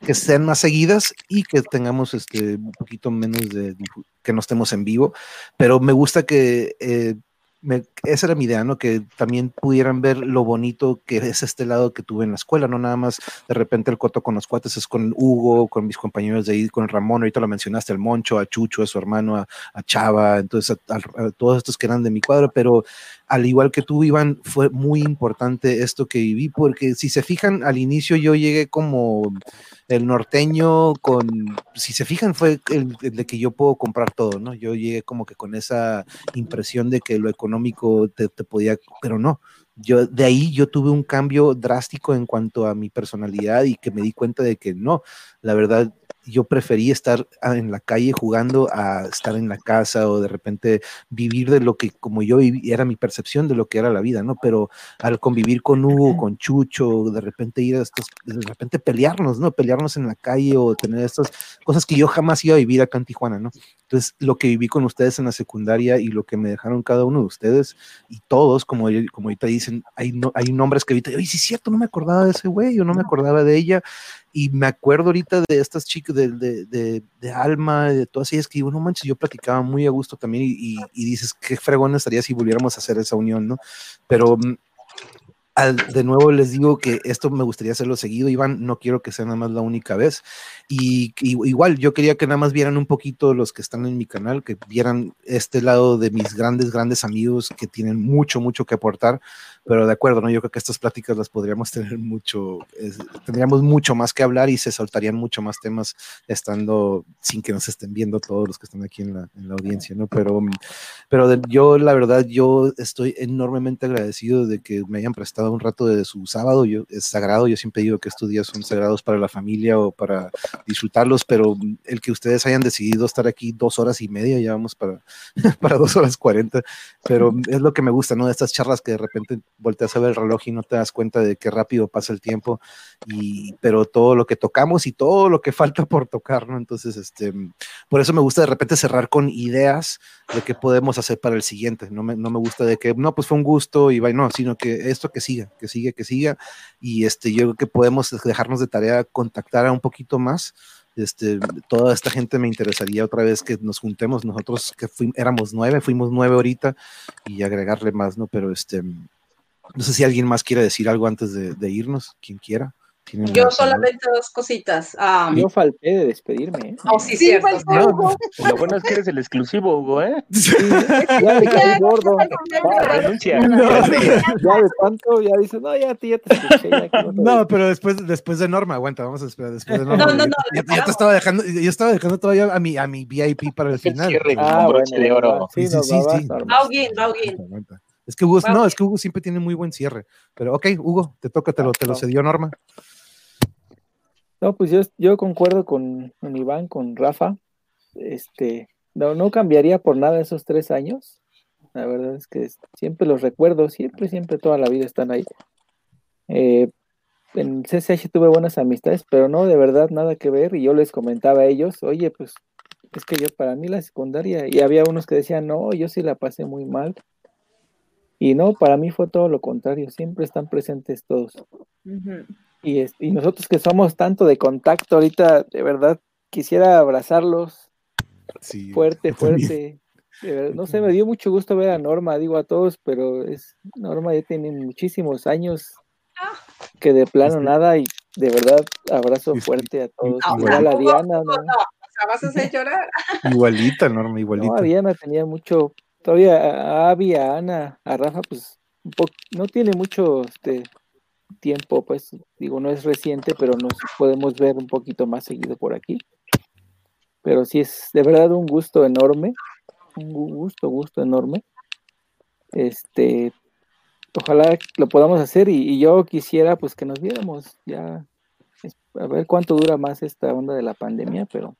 que sean más seguidas y que tengamos este un poquito menos de que no estemos en vivo, pero me gusta que eh, me- esa era mi idea, ¿no? Que también pudieran ver lo bonito que es este lado que tuve en la escuela, no nada más de repente el coto con los cuates, es con Hugo, con mis compañeros de ahí, con Ramón, ahorita lo mencionaste, el Moncho, a Chucho, a su hermano, a, Chava, entonces a todos estos que eran de mi cuadro, pero al igual que tú, Iván, fue muy importante esto que viví, porque si se fijan, al inicio yo llegué como el norteño con, si se fijan, fue el, de que yo puedo comprar todo, ¿no? Yo llegué como que con esa impresión de que lo económico te, te podía, pero no. Yo, de ahí yo tuve un cambio drástico en cuanto a mi personalidad y que me di cuenta de que no, la verdad, yo preferí estar en la calle jugando a estar en la casa o de repente vivir de lo que como yo viví, era mi percepción de lo que era la vida, ¿no? Pero al convivir con Hugo, con Chucho, de repente ir a estos, de repente pelearnos, ¿no? Pelearnos en la calle o tener estas cosas que yo jamás iba a vivir acá en Tijuana, ¿no? Entonces, lo que viví con ustedes en la secundaria y lo que me dejaron cada uno de ustedes y todos, como, como ahorita dicen, hay, no, hay nombres que ahorita, ay, sí es cierto, no me acordaba de ese güey, yo no me acordaba de ella. Y me acuerdo ahorita de estas chicas de, de, de, Alma, de todas ellas que digo, no manches, yo platicaba muy a gusto también y dices, qué fregón estaría si volviéramos a hacer esa unión, ¿no? Pero mm, al, de nuevo les digo que esto me gustaría hacerlo seguido, Iván, no quiero que sea nada más la única vez. Y, y, igual, yo quería que nada más vieran un poquito los que están en mi canal, que vieran este lado de mis grandes, grandes amigos que tienen mucho, mucho que aportar. Pero de acuerdo, ¿no? Yo creo que estas pláticas las podríamos tener mucho, tendríamos mucho más que hablar y se soltarían mucho más temas estando sin que nos estén viendo todos los que están aquí en la, en la audiencia, ¿no? Pero, pero yo, la verdad, yo estoy enormemente agradecido de que me hayan prestado un rato de su sábado. Yo, es sagrado, yo siempre digo que estos días son sagrados para la familia o para disfrutarlos, pero el que ustedes hayan decidido estar aquí dos horas y media, ya vamos para, *laughs* para dos horas cuarenta, pero es lo que me gusta, ¿no? Estas charlas que de repente volteas a ver el reloj y no te das cuenta de qué rápido pasa el tiempo, y, pero todo lo que tocamos y todo lo que *laughs* falta por tocar, ¿no? Entonces, este, por eso me gusta de repente cerrar con ideas de qué podemos hacer para el siguiente, no me, no me gusta de que, no, pues fue un gusto y va, no, sino que esto que siga, que siga, que siga, y este, yo creo que podemos dejarnos de tarea contactar a un poquito más, este, toda esta gente me interesaría otra vez que nos juntemos, nosotros que fuimos, éramos nueve, fuimos nueve ahorita, y agregarle más, ¿no? Pero este, no sé si alguien más quiere decir algo antes de, de irnos, quien quiera. Yo solamente dos cositas. Um, Yo falté de despedirme. ¿eh? Oh, sí, sí cierto. No, *laughs* lo bueno es que eres el exclusivo, Hugo, ¿eh? *laughs* Sí, ya le caí gordo. Renuncia. No, ya de tanto, ya dice, no, ya, ya te escuché. Ya, no, no, pero después, después de Norma, aguanta, vamos a esperar después de Norma. No, no, no. Ya, ya te estaba dejando, yo estaba dejando todavía a mi, a mi VIP para el final. Cierre, ah, broche bueno, de oro. Sí, sí, sí. sí. Bauguin, Bauguin. Es que Hugo, no, es que Hugo siempre tiene muy buen cierre. Pero ok, Hugo, te toca, te lo, te lo cedió Norma. No, pues yo, yo concuerdo con, con, Iván, con Rafa. Este, no, no cambiaría por nada esos tres años. La verdad es que siempre los recuerdo, siempre, siempre, toda la vida están ahí. Eh, en CCH tuve buenas amistades, pero no, de verdad, nada que ver. Y yo les comentaba a ellos, oye, pues es que yo para mí la secundaria, y había unos que decían, no, yo sí la pasé muy mal. Y no, para mí fue todo lo contrario, siempre están presentes todos. Uh -huh. Y, y, nosotros que somos tanto de contacto ahorita, de verdad, quisiera abrazarlos sí, fuerte, fuerte. Verdad, no sé, me dio mucho gusto ver a Norma, digo a todos, pero es Norma ya tiene muchísimos años que de plano sí. nada y de verdad abrazo fuerte a todos. No, Igual a Diana, ¿no? no, vas a hacer llorar. Igualita, Norma, igualita. No, a Diana tenía mucho, todavía a Abby, a Ana, a Rafa, pues un no tiene mucho este, tiempo, pues digo, no es reciente, pero nos podemos ver un poquito más seguido por aquí. Pero sí es de verdad un gusto enorme, un gusto, gusto enorme. Este, ojalá lo podamos hacer y, y yo quisiera pues que nos viéramos ya, a ver cuánto dura más esta onda de la pandemia, pero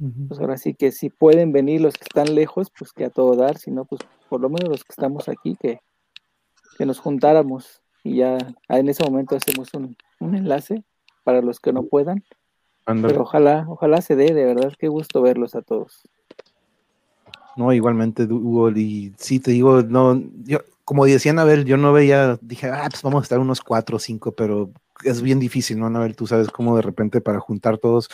uh -huh. pues ahora sí que si pueden venir los que están lejos, pues que a todo dar, si no, pues por lo menos los que estamos aquí, que, que nos juntáramos y ya en ese momento hacemos un, un enlace para los que no puedan. Andale. Pero ojalá, ojalá se dé, de verdad, qué gusto verlos a todos. No, igualmente, Hugo, y sí te digo, no, yo, como decía Anabel, yo no veía, dije, ah, pues vamos a estar unos cuatro o cinco, pero es bien difícil, ¿no, Anabel? Tú sabes cómo de repente para juntar todos,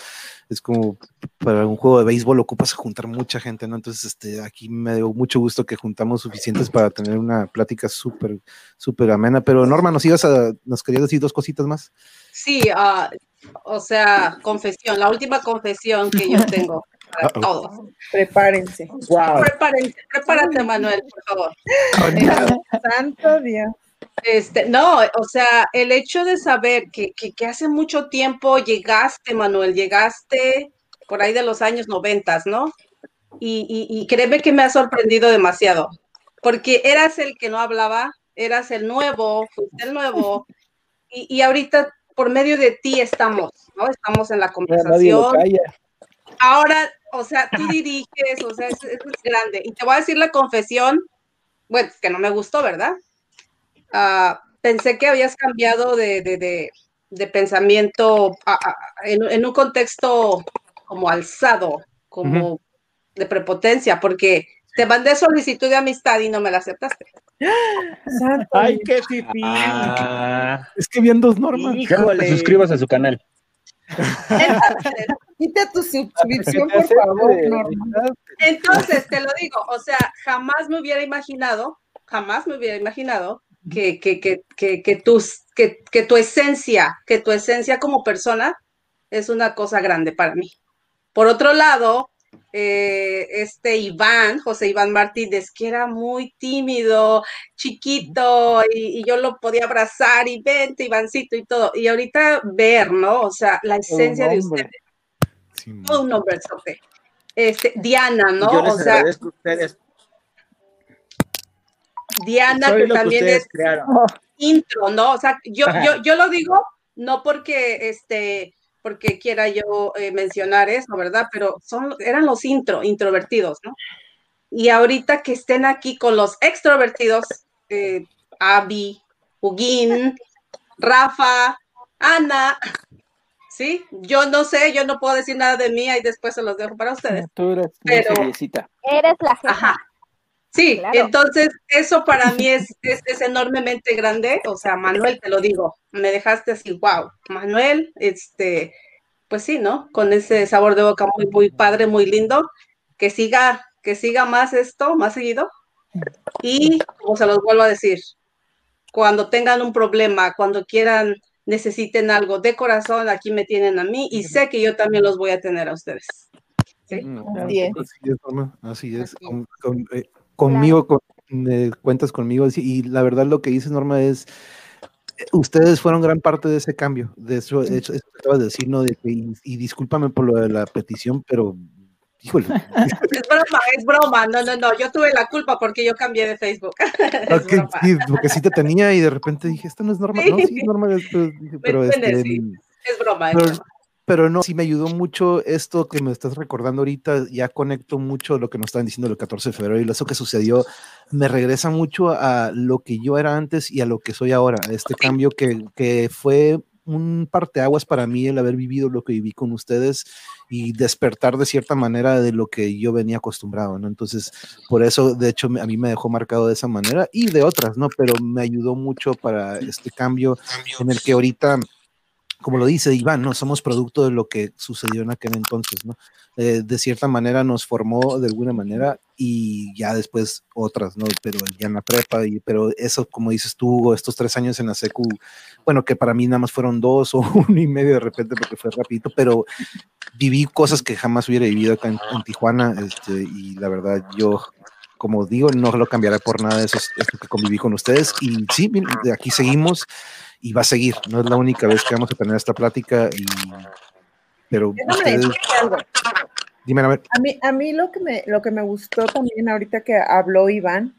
es como para un juego de béisbol ocupas juntar mucha gente, ¿no? Entonces, este, aquí me dio mucho gusto que juntamos suficientes para tener una plática súper, súper amena, pero Norma, ¿nos ibas a, nos querías decir dos cositas más? Sí, uh, o sea, confesión, la última confesión que yo tengo. para *laughs* Uh-oh. todos. Prepárense. Prepárense, prepárate, Manuel, por favor. Santo Dios. Este, no, o sea, el hecho de saber que, que, que hace mucho tiempo llegaste, Manuel, llegaste por ahí de los años noventas, ¿no? Y, y, y créeme que me ha sorprendido demasiado, porque eras el que no hablaba, eras el nuevo, fuiste el nuevo, y, y ahorita por medio de ti estamos, ¿no? Estamos en la conversación. Ahora, o sea, tú diriges, o sea, eso es grande. Y te voy a decir la confesión, bueno, que no me gustó, ¿verdad? Ah, pensé que habías cambiado de, de, de, de pensamiento a- a- en, en un contexto como alzado, como de prepotencia, porque te mandé solicitud de amistad y no me la aceptaste. Ay, qué fifí. Ah, Es que bien dos normas. te suscribas a su canal. Quita tu suscripción, por favor, Norma. Entonces, te lo digo, o sea, jamás me hubiera imaginado, jamás me hubiera imaginado que, que, que, que, que, tus, que, que tu esencia, que tu esencia como persona es una cosa grande para mí. Por otro lado, eh, este Iván, José Iván Martínez, que era muy tímido, chiquito, y, y yo lo podía abrazar y vente, Ivancito y todo. Y ahorita ver, ¿no? O sea, la esencia de ustedes. Todo un hombre, Este, Diana, ¿no? Yo les o sea, agradezco a ustedes. Diana, Soy que también es crearon. intro, ¿no? O sea, yo, yo, yo lo digo no porque este porque quiera yo eh, mencionar eso, ¿verdad? Pero son, eran los intro, introvertidos, ¿no? Y ahorita que estén aquí con los extrovertidos, eh, Abby, Huguín, Rafa, Ana, ¿sí? Yo no sé, yo no puedo decir nada de mí y después se los dejo para ustedes. Tú eres Pero-. Eres la jefa. Ajá. Sí, Claro. entonces eso para mí es, *laughs* es, es enormemente grande. O sea, Manuel, te lo digo, me dejaste así, wow. Manuel, este, pues sí, ¿no? Con ese sabor de boca muy, muy padre, muy lindo. Que siga, que siga más esto, más seguido. Y como se los vuelvo a decir, cuando tengan un problema, cuando quieran, necesiten algo de corazón, aquí me tienen a mí y sé que yo también los voy a tener a ustedes. ¿sí? Así es. Así es, así es. Con- con- eh, conmigo, con- eh, cuentas conmigo. Y la verdad lo que dices, Norma, es, eh, ustedes fueron gran parte de ese cambio. De eso, de eso de decir, ¿no? De que, y, y discúlpame por lo de la petición, pero, híjole. *laughs* Es broma, es broma. No, no, no. Yo tuve la culpa porque yo cambié de Facebook. *laughs* Es ok, broma. sí, porque sí te tenía y de repente dije, esto no es normal. No, sí *laughs* es normal. pero, dije, pero, entiendes? este, Sí. Es broma, es pero, broma. Pero no, sí me ayudó mucho esto que me estás recordando ahorita, ya conecto mucho lo que nos estaban diciendo el 14 de febrero y eso que sucedió, me regresa mucho a lo que yo era antes y a lo que soy ahora, este cambio que, que fue un parteaguas para mí el haber vivido lo que viví con ustedes y despertar de cierta manera de lo que yo venía acostumbrado, ¿no? Entonces, por eso, de hecho, a mí me dejó marcado de esa manera y de otras, ¿no? Pero me ayudó mucho para este cambio en el que ahorita como lo dice Iván, no somos producto de lo que sucedió en aquel entonces, ¿no? Eh, de cierta manera nos formó de alguna manera y ya después otras, ¿no? Pero ya en la prepa, y, pero eso, como dices tú, estos tres años en la secu, bueno, que para mí nada más fueron dos o *laughs* uno y medio de repente porque fue rapidito, pero viví cosas que jamás hubiera vivido acá en, en Tijuana, este, y la verdad yo, como digo, no lo cambiaré por nada de eso, esto que conviví con ustedes, y sí, aquí seguimos y va a seguir. No es la única vez que vamos a tener esta plática, y, pero ustedes, dime a ver. A mí, a mí lo que me, lo que me gustó también ahorita que habló Iván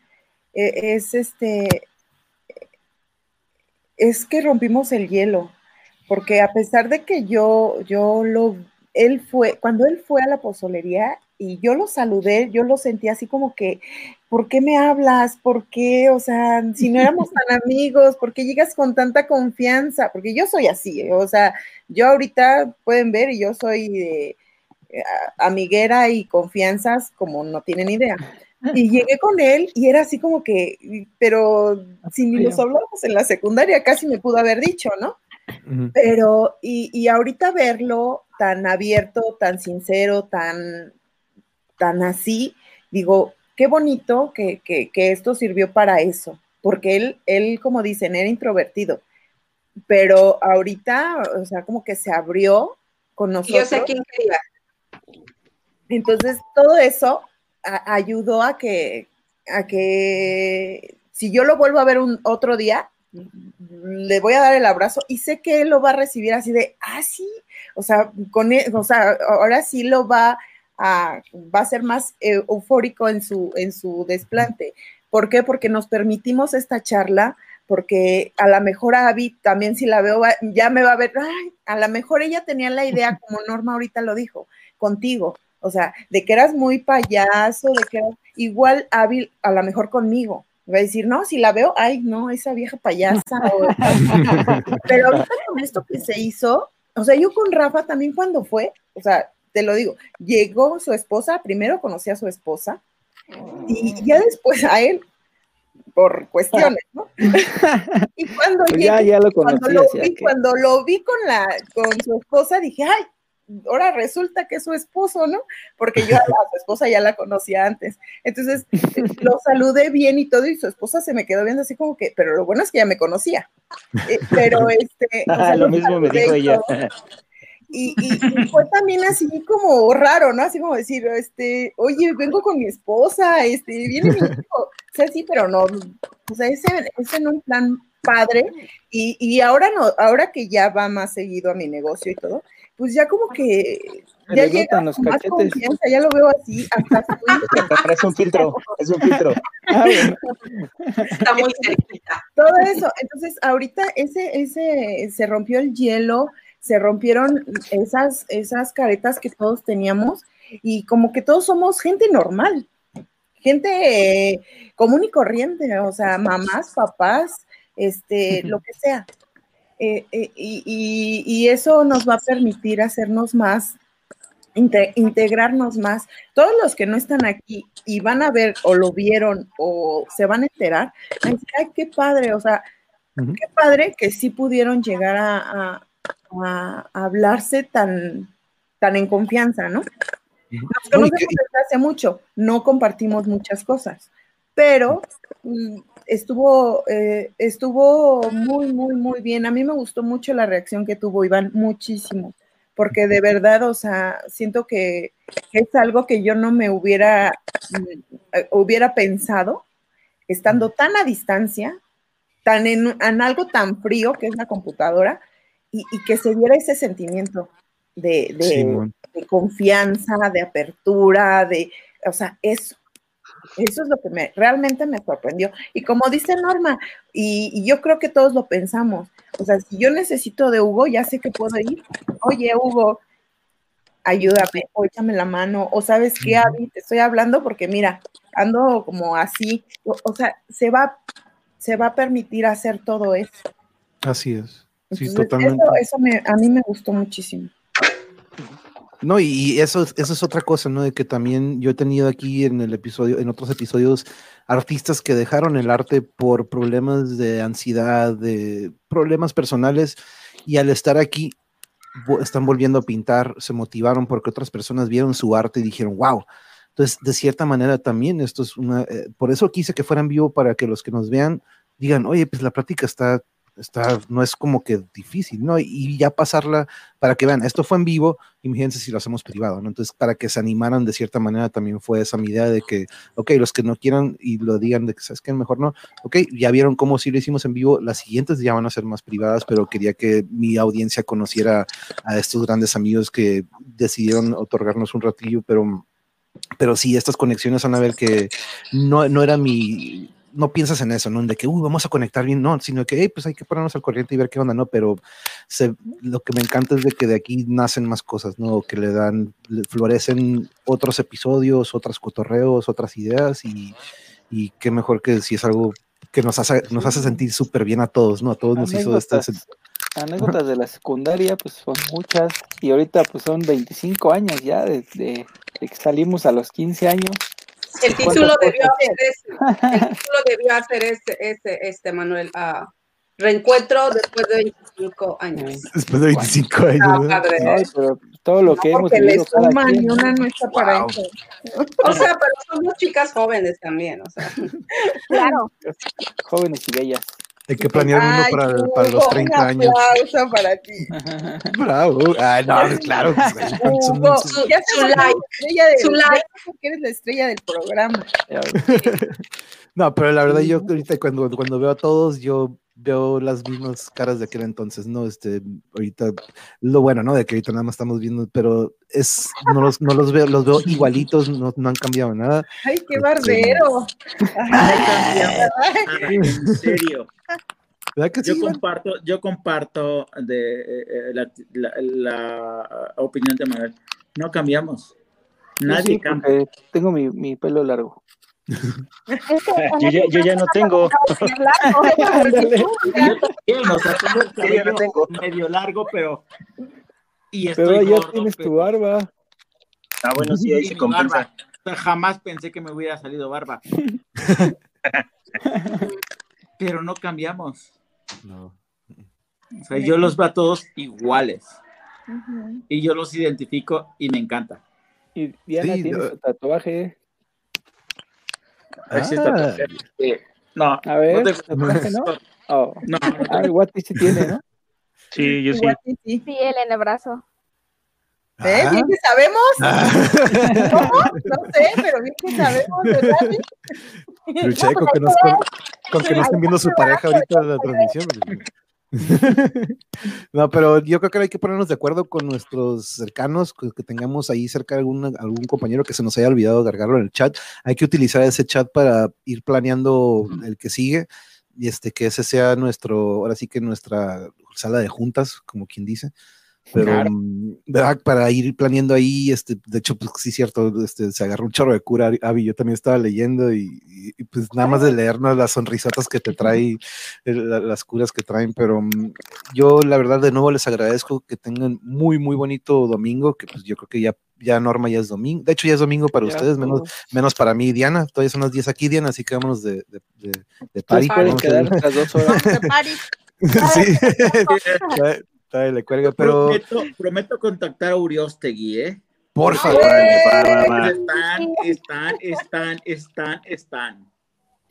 eh, es este es que rompimos el hielo, porque a pesar de que yo, yo lo, él fue, cuando él fue a la pozolería y yo lo saludé, yo lo sentí así como que, ¿por qué me hablas? ¿Por qué? O sea, si no éramos *laughs* tan amigos, ¿por qué llegas con tanta confianza? Porque yo soy así, ¿eh? o sea, yo ahorita pueden ver y yo soy de eh, amiguera y confianzas como no tienen idea. Y *laughs* llegué con él y era así como que, pero si ni nos hablamos en la secundaria, casi me pudo haber dicho, ¿no? Pero, y, y ahorita verlo tan abierto, tan sincero, tan, tan así, digo, qué bonito que, que, que esto sirvió para eso, porque él, él, como dicen, era introvertido, pero ahorita, o sea, como que se abrió con nosotros. yo sé quién quería. Entonces, todo eso a- ayudó a que, a que si yo lo vuelvo a ver un otro día, le voy a dar el abrazo y sé que él lo va a recibir así de, ah, sí, o sea, con e- o sea, ahora sí lo va a, va a ser más eh, eufórico en su, en su desplante. ¿Por qué? Porque nos permitimos esta charla, porque a lo mejor a Abby también si la veo, ya me va a ver, ay, a lo mejor ella tenía la idea, *laughs* como Norma ahorita lo dijo, contigo, o sea, de que eras muy payaso, de que eras igual hábil, a lo mejor conmigo. Va a decir, no, si la veo, ay, no, esa vieja payasa. o- *laughs* Pero ahorita con esto que se hizo, o sea, yo con Rafa también cuando fue, o sea, te lo digo, llegó su esposa, primero conocí a su esposa y ya después a él por cuestiones, ¿no? *laughs* y cuando Pues ya- llegué, ya lo cuando lo vi, que- cuando lo vi con la con su esposa dije, ay, ahora resulta que es su esposo, ¿no? Porque yo a la- a su esposa ya la conocía antes. Entonces, lo saludé bien y todo, y su esposa se me quedó viendo así como que, pero lo bueno es que ya me conocía. Eh, pero este. o sea, *laughs* lo mismo me dijo ella. todo. Y, y- y fue también así como raro, ¿no? Así como decir, este, oye, vengo con mi esposa, este, viene mi hijo. O sea, sí, pero no, o sea, ese, ese en un plan padre. Y, y ahora no, ahora que ya va más seguido a mi negocio y todo, pues ya como que ya le llega los con más cachetes. confianza, ya lo veo así, hasta *laughs* su Es un filtro, es un filtro. Ah, *laughs* Está muy cerquita. todo eso. Entonces, ahorita ese, ese, se rompió el hielo, se rompieron esas, esas caretas que todos teníamos y como que todos somos gente normal, gente eh, común y corriente, o sea, mamás, papás, este, lo que sea. Eh, eh, y, y- y eso nos va a permitir hacernos más, inte- integrarnos más. Todos los que no están aquí y van a ver o lo vieron o se van a enterar, van a decir, ay, qué padre, o sea, qué padre que sí pudieron llegar a, a- a- a hablarse tan, tan en confianza, ¿no? Nos conocemos desde hace mucho, no compartimos muchas cosas, pero mm, estuvo, eh, estuvo muy, muy, muy bien. A mí me gustó mucho la reacción que tuvo Iván, muchísimo, porque de verdad, o sea, siento que es algo que yo no me hubiera, mm, eh, hubiera pensado estando tan a distancia, tan en, en algo tan frío que es la computadora, y, y que se diera ese sentimiento de, de- Simón. de confianza, de apertura, de, o sea, eso. Eso es lo que me, realmente me sorprendió. Y como dice Norma, y, y yo creo que todos lo pensamos, o sea, si yo necesito de Hugo, ya sé que puedo ir. Oye, Hugo, ayúdame, o échame la mano, o sabes qué, Abby, te estoy hablando porque mira, ando como así, o, o sea, se va, se va a permitir hacer todo eso. Así es. Sí, totalmente. Eso, eso me, a mí me gustó muchísimo. No, y- eso, es- eso es otra cosa, ¿no? De que también yo he tenido aquí en el episodio, en otros episodios, artistas que dejaron el arte por problemas de ansiedad, de problemas personales, y al estar aquí están volviendo a pintar, se motivaron porque otras personas vieron su arte y dijeron, wow. Entonces, de cierta manera también esto es una, eh, por eso quise que fuera en vivo para que los que nos vean digan, oye, pues la práctica está, no es como que difícil, ¿no? Y ya pasarla para que vean, esto fue en vivo, imagínense si lo hacemos privado, ¿no? Entonces, para que se animaran de cierta manera también fue esa mi idea de que, ok, los que no quieran y lo digan de que, ¿sabes qué? Mejor no, ok, ya vieron cómo sí lo hicimos en vivo, las siguientes ya van a ser más privadas, pero quería que mi audiencia conociera a estos grandes amigos que decidieron otorgarnos un ratillo, pero pero sí, estas conexiones van a ver que no, no era mi, no piensas en eso, ¿no? De que, uy, vamos a conectar bien, no, sino que, hey, pues hay que ponernos al corriente y ver qué onda, ¿no? Pero se, lo que me encanta es de que de aquí nacen más cosas, ¿no? Que le dan, le florecen otros episodios, otras cotorreos, otras ideas y, y qué mejor que si es algo que nos hace, nos hace sentir súper bien a todos, ¿no? A todos nos hizo este... Anécdotas, anécdotas de la secundaria, pues son muchas. Y ahorita pues son 25 años ya de, de- de que salimos a los 15 años. El ¿Cuántas título debió hacer ese, el título debió hacer ese, ese, este, Manuel, ah, reencuentro después de 25 años. Después de 25 años. Ah, ¿no? padre. Ay, pero todo lo que hemos Porque le vivido cada suman quien. y una no está para Wow. eso. O sea, pero somos chicas jóvenes también, o sea. Claro. Jóvenes y bellas. Hay que planear uno Ay, para, Hugo, para los 30 un años. aplauso para ti. *laughs* Bravo. Ay, no, claro. pues, son- ya su like, del- su like. eres la estrella del programa. *laughs* No, pero la verdad yo ahorita cuando, cuando veo a todos, yo veo las mismas caras de aquel entonces, ¿no? Este, ahorita, lo bueno, ¿no? De que ahorita nada más estamos viendo, pero es, no los, no los veo, los veo igualitos, no, no han cambiado nada. Ay, qué Este, barbero. *laughs* En serio. ¿Verdad que Yo comparto, yo comparto de, eh, eh, la, la- la opinión de Manuel. No cambiamos. Nadie sí, cambia. tengo mi, mi pelo largo. *laughs* Yo ya, yo ya no tengo. Yo ya no medio largo, pero. Y estoy Pero ya gordo, tienes pero- tu barba. Ah, bueno, sí, ahí se compensa. barba. Jamás pensé que me hubiera salido barba. *laughs* pero no cambiamos. No. O sea, yo los veo a todos iguales. Y yo los identifico y me encanta. Y Diana Sí, tiene no. su tatuaje. Ah, Eh, No, A ver, no te- ¿no? *laughs* Oh. No, Ah, sí tiene, ¿no? Sí, yo sí. Igual sí, sí. Sí, él en el brazo. ¿Eh? Ah. Bien que sabemos. Ah. *laughs* ¿Cómo? No sé, pero bien que sabemos, ¿verdad? *laughs* Pero Checo, que no, con, con que no estén viendo su pareja ahorita en la transmisión. *laughs* No, pero yo creo que hay que ponernos de acuerdo con nuestros cercanos, que, que tengamos ahí cerca alguna- algún compañero que se nos haya olvidado cargarlo en el chat. Hay que utilizar ese chat para ir planeando el que sigue y este que ese sea nuestro, ahora sí que nuestra sala de juntas, como quien dice. Pero, Claro. mm, ¿verdad? Para ir planeando ahí, este, de hecho, pues sí, cierto, este, se agarró un chorro de cura, Avi, yo también estaba leyendo y, pues nada más de leernos las sonrisotas que te trae, la- las curas que traen, pero mm, yo la verdad de nuevo les agradezco que tengan muy, muy bonito domingo, que pues yo creo que ya, ya Norma ya es domingo, de hecho ya es domingo para Ya ustedes, menos, menos para mí Diana, todavía son las 10 aquí, Diana, así que vámonos de, de, de, de party, pueden vamos a- quedar otras dos horas. De party. *laughs* sí, *laughs* *laughs* Todavía- todavía le cuelga, pero Prometo, prometo contactar a Uriostegui, ¿eh? por favor. Están, están, están, están, están.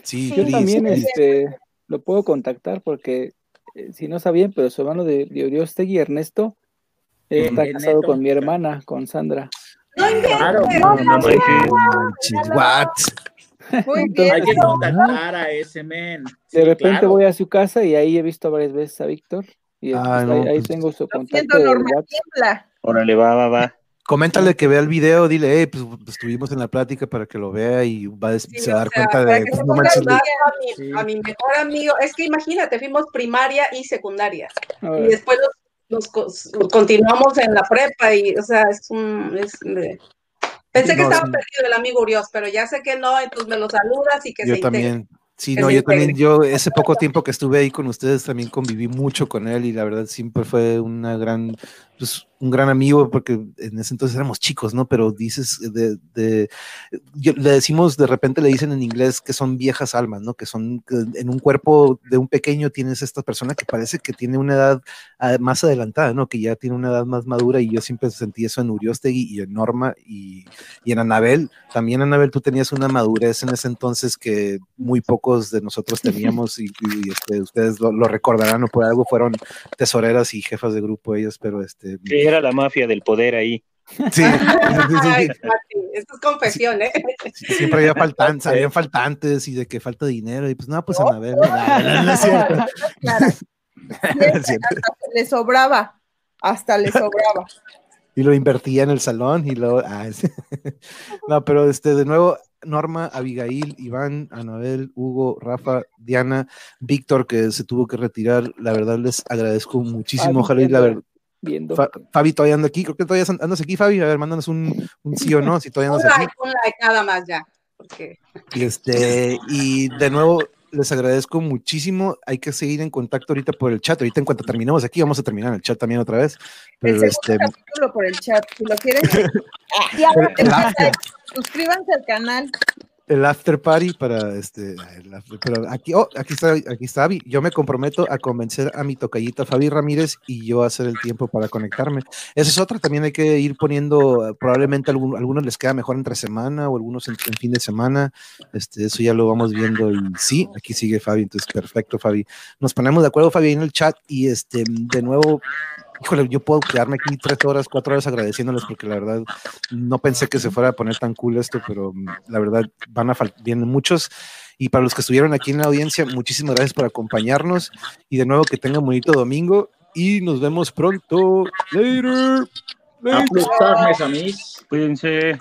Sí, Yo please, también please. este, lo puedo contactar porque, eh, si no sabían, pero su hermano de, de Uriostegui, Ernesto, eh, está Ernesto. casado con mi hermana, con Sandra. Claro. What? Muy bien. Hay que contactar a ese men. Sí, De repente claro. voy a su casa y ahí he visto varias veces a Víctor. Y Ah, pues, no, ahí, ahí pues- tengo su contacto. Órale, va, va, va. Coméntale que vea el video, dile, hey, pues, pues, estuvimos en la plática para que lo vea y va a Sí, se va a o dar sea, cuenta para de, que pues, se no ponga manches, a mi, Sí. a mi mejor amigo. Es que imagínate, fuimos primaria y secundaria. Y después co- continuamos en la prepa y, o sea, es un... es de- Pensé que estaba sí. perdido el amigo Urios, pero ya sé que no, entonces me lo saludas y que yo se integre. Sí, no, yo también, yo ese poco tiempo que estuve ahí con ustedes también conviví mucho con él y la verdad siempre fue una gran, pues un gran amigo porque en ese entonces éramos chicos, ¿no? Pero dices de, de yo- le decimos, de repente le dicen en inglés que son viejas almas, ¿no? Que son, que en un cuerpo de un pequeño tienes esta persona que parece que tiene una edad ah, más adelantada, ¿no? Que ya tiene una edad más madura y yo siempre sentí eso en Uriostegui y en Norma y, y en Anabel. También, Anabel, tú tenías una madurez en ese entonces que muy pocos de nosotros *laughs* teníamos y, y, este, ustedes lo, lo recordarán o por algo fueron tesoreras y jefas de grupo ellas, pero este... Sí, era la mafia del poder ahí. Sí, *laughs* sí, sí, Ay, sí. Mati, esto es confesión, ¿eh? Sí, siempre había faltantes, habían faltantes y de que falta dinero y pues no, pues no, no, no, no es cierto. *laughs* Claro. No es cierto. Hasta le sobraba. Hasta le sobraba. Y lo invertía en el salón y luego. ah, sí. No, pero este, de nuevo, Norma, Abigail, Iván, Anabel, Hugo, Rafa, Diana, Víctor, que se tuvo que retirar. La verdad les agradezco muchísimo. Ojalá y la verdad. viendo. Fa- Fabi todavía anda aquí, creo que todavía andas aquí, Fabi. A ver, mándanos un, un sí o no, si todavía Un andas aquí. like, un like nada más ya. Y este, y de nuevo, les agradezco muchísimo. Hay que seguir en contacto ahorita por el chat. Ahorita en cuanto terminemos aquí, vamos a terminar el chat también otra vez. El Pero segundo este, por el chat, si lo quieren. *laughs* Suscríbanse al canal. el after party para este. pero aquí, oh, aquí está, aquí está Abby. Yo me comprometo a convencer a mi tocallita Fabi Ramírez y yo a hacer el tiempo para conectarme. Esa es otra, también hay que ir poniendo, probablemente algunos les queda mejor entre semana o algunos en, en fin de semana. Este, eso ya lo vamos viendo. Sí, aquí sigue Fabi, entonces perfecto, Fabi. Nos ponemos de acuerdo, Fabi, en el chat. Y este, de nuevo, híjole, yo puedo quedarme aquí tres horas, cuatro horas agradeciéndoles porque la verdad no pensé que se fuera a poner tan cool esto, pero mm, la verdad van a faltar, vienen muchos. Y para los que estuvieron aquí en la audiencia, muchísimas gracias por acompañarnos y de nuevo que tengan un bonito domingo y nos vemos pronto. Later. Aplastarme, amis. Cuídense.